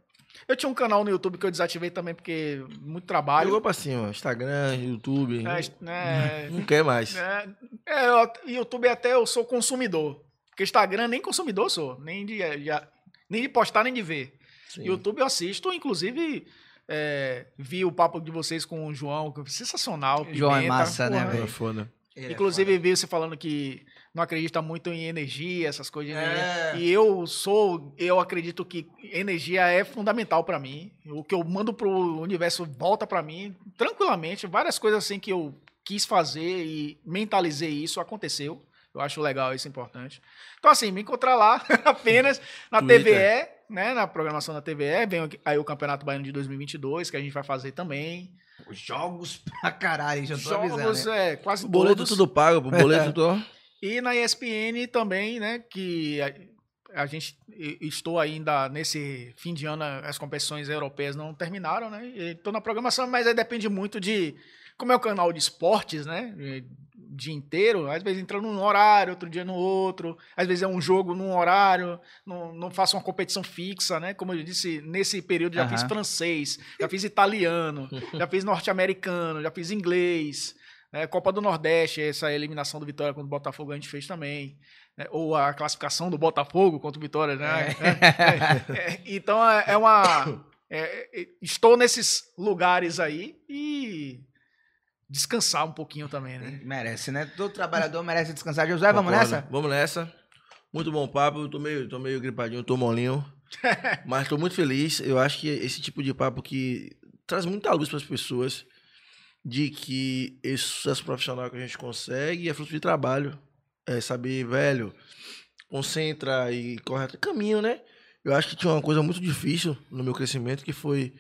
Eu tinha um canal no YouTube que eu desativei também, porque muito trabalho. Jogou pra cima. Instagram, YouTube. É, né, <laughs> Não quer mais. é, é, eu- YouTube até eu sou consumidor. Porque Instagram nem consumidor sou. Nem de, de- nem de postar, nem de ver. Sim. YouTube eu assisto, inclusive é, vi o papo de vocês com o João, que foi sensacional. João é Pimenta, massa, né, porra. velho? É foda. Inclusive, vi você falando que não acredita muito em energia, essas coisas. de É. E eu sou, eu acredito que energia é fundamental pra mim. O que eu mando pro universo volta pra mim tranquilamente. Várias coisas assim que eu quis fazer e mentalizei isso aconteceu. Eu acho legal isso importante. Então assim, me encontrar lá <laughs> apenas na Twitter. TVE, né, na programação da TVE, vem aí o Campeonato Baiano de 2022 que a gente vai fazer também. Jogos pra caralho, já tô Jogos avisando. né? é quase O boleto todos. tudo pago, o boleto <laughs> tudo. E na ESPN também, né, que a, a gente estou ainda nesse fim de ano, as competições europeias não terminaram, né? Estou na programação, mas aí depende muito de como é o canal de esportes, né? Dia inteiro, às vezes entra num horário, outro dia no outro, às vezes é um jogo num horário, não, não faço uma competição fixa, né? Como eu disse, nesse período já fiz Aham. francês, já fiz italiano, já fiz norte-americano, já fiz inglês, né? Copa do Nordeste, essa eliminação do Vitória contra o Botafogo a gente fez também. né? Ou a classificação do Botafogo contra o Vitória, né? É, <laughs> é, então é, é uma. é, é, estou nesses lugares aí e descansar um pouquinho também, né? Merece, né? Todo trabalhador merece descansar. Josué, vamos Concordo. nessa? Vamos nessa. Muito bom papo. Eu tô meio, tô meio gripadinho, tô molinho. <laughs> mas tô muito feliz. Eu acho que esse tipo de papo que traz muita luz para as pessoas de que esse sucesso profissional que a gente consegue é fruto de trabalho. É saber, velho, concentra e corre atrás- caminho, né? Eu acho que tinha uma coisa muito difícil no meu crescimento que foi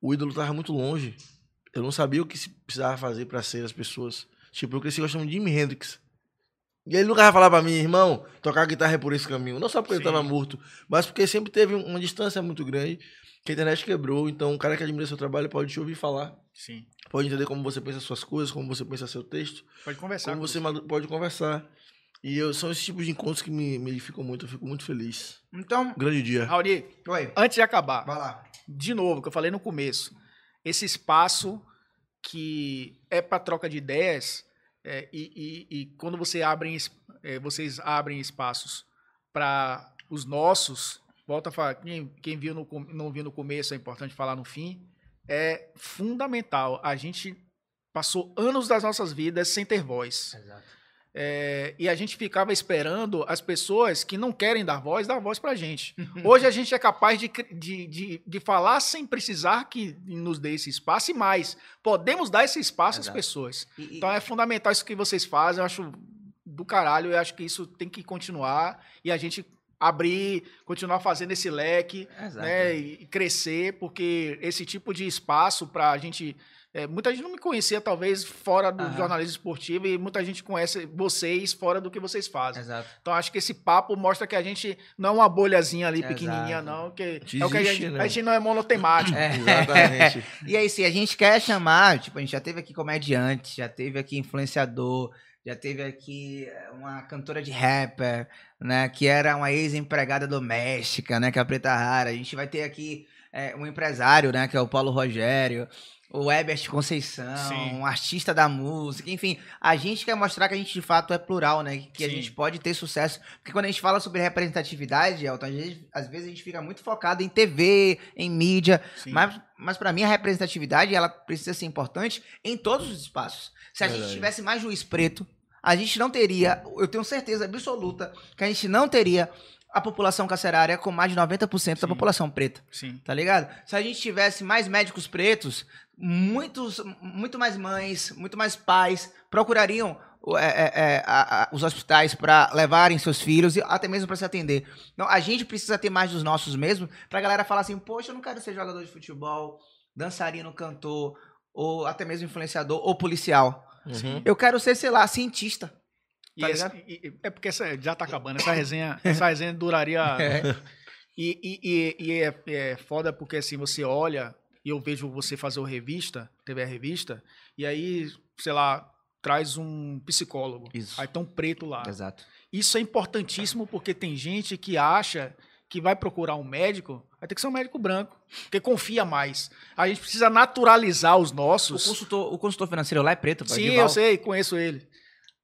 o ídolo tava muito longe. Eu não sabia o que se precisava fazer para ser as pessoas. Tipo, eu cresci gostando de Jimi Hendrix. E ele nunca vai falar pra mim, irmão, tocar guitarra é por esse caminho. Não só porque ele Sim. tava morto, mas porque sempre teve um- uma distância muito grande que a internet quebrou. Então, um cara que admira seu trabalho pode te ouvir falar, Sim. pode entender como você pensa suas coisas, como você pensa seu texto, Pode conversar. como com você madu- pode conversar. E eu, são esses tipos de encontros que me, me edificam muito. Eu fico muito feliz. Então, grande dia. Rauli, oi. antes de acabar, Vai lá. de novo, que eu falei no começo, esse espaço que é para troca de ideias é, e, e- e quando você abrem, é, vocês abrem espaços para os nossos, volta a falar, quem, quem viu no, não viu no começo, é importante falar no fim, é fundamental. A gente passou anos das nossas vidas sem ter voz. É, e a gente ficava esperando as pessoas que não querem dar voz, dar voz pra gente. <laughs> Hoje a gente é capaz de, de, de, de falar sem precisar que nos dê esse espaço e mais. Podemos dar esse espaço às Exato. pessoas. E- e- Então é fundamental isso que vocês fazem. Eu acho do caralho. Eu acho que isso tem que continuar e a gente abrir, continuar fazendo esse leque Exato. né, e crescer, porque esse tipo de espaço para a gente. É, muita gente não me conhecia, talvez, fora do Aham. jornalismo esportivo, e muita gente conhece vocês fora do que vocês fazem. Exato. Então, acho que esse papo mostra que a gente não é uma bolhazinha ali Exato. pequenininha, não. Que é o que a gente, né? a gente não é monotemático. <laughs> É. Exatamente. <laughs> E aí, se a gente quer chamar, tipo, a gente já teve aqui comediante, já teve aqui influenciador, já teve aqui eh, uma cantora de rapper, né, que era uma ex-empregada doméstica, né, que é a Preta Rara. A gente vai ter aqui eh, um empresário, né, que é o Paulo Rogério, o Ebert Conceição, Sim. um artista da música, enfim, a gente quer mostrar que a gente de fato é plural, né, que a Sim. gente pode ter sucesso, porque quando a gente fala sobre representatividade, Elton, a gente, às vezes a gente fica muito focado em TV, em mídia, Sim. mas, mas para mim a representatividade ela precisa ser importante em todos os espaços. Se a gente Verdade. tivesse mais juiz preto, a gente não teria, eu tenho certeza absoluta que a gente não teria a população carcerária com mais de 90% da Sim. população preta, Sim. tá ligado? Se a gente tivesse mais médicos pretos, muitos, muito mais mães, muito mais pais procurariam é, é, é, a- a- os hospitais para levarem seus filhos e até mesmo para se atender. Então, a gente precisa ter mais dos nossos mesmo pra galera falar assim, poxa, eu não quero ser jogador de futebol, dançarino, cantor, ou até mesmo influenciador ou policial. Uhum. Eu quero ser, sei lá, cientista. E Tá esse- e- é porque essa, já tá acabando. Essa resenha, <laughs> essa resenha duraria. E, e, e- e é, é foda porque assim, você olha e eu vejo você fazer o revista, TV a revista, e aí, sei lá, traz um psicólogo. Isso. Aí tem um preto lá. Exato. Isso é importantíssimo porque tem gente que acha que vai procurar um médico, vai ter que ser um médico branco, porque confia mais. A gente precisa naturalizar os O nossos. consultor, o consultor financeiro lá é preto, Sim, Edival. eu sei, conheço ele.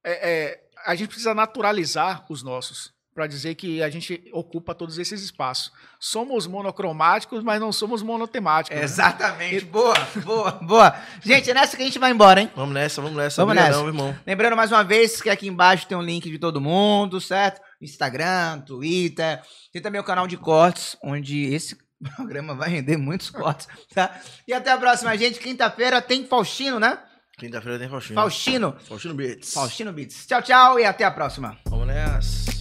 É, é, a gente precisa naturalizar os nossos para dizer que a gente ocupa todos esses espaços. Somos monocromáticos, mas não somos monotemáticos. né? Exatamente. Boa, boa, boa. Gente, é nessa que a gente vai embora, hein? Vamos nessa, vamos nessa. Vamos Obrigadão, nessa. irmão. Lembrando mais uma vez que aqui embaixo tem um link de todo mundo, certo? Instagram, Twitter. Tem também o canal de cortes, onde esse <laughs> programa vai render muitos cortes, tá? E até a próxima, gente. Quinta-feira tem Faustino, né? Quinta-feira tem Faustino. Faustino. Faustino Beats. Faustino Beats. Tchau, tchau e até a próxima. Vamos nessa.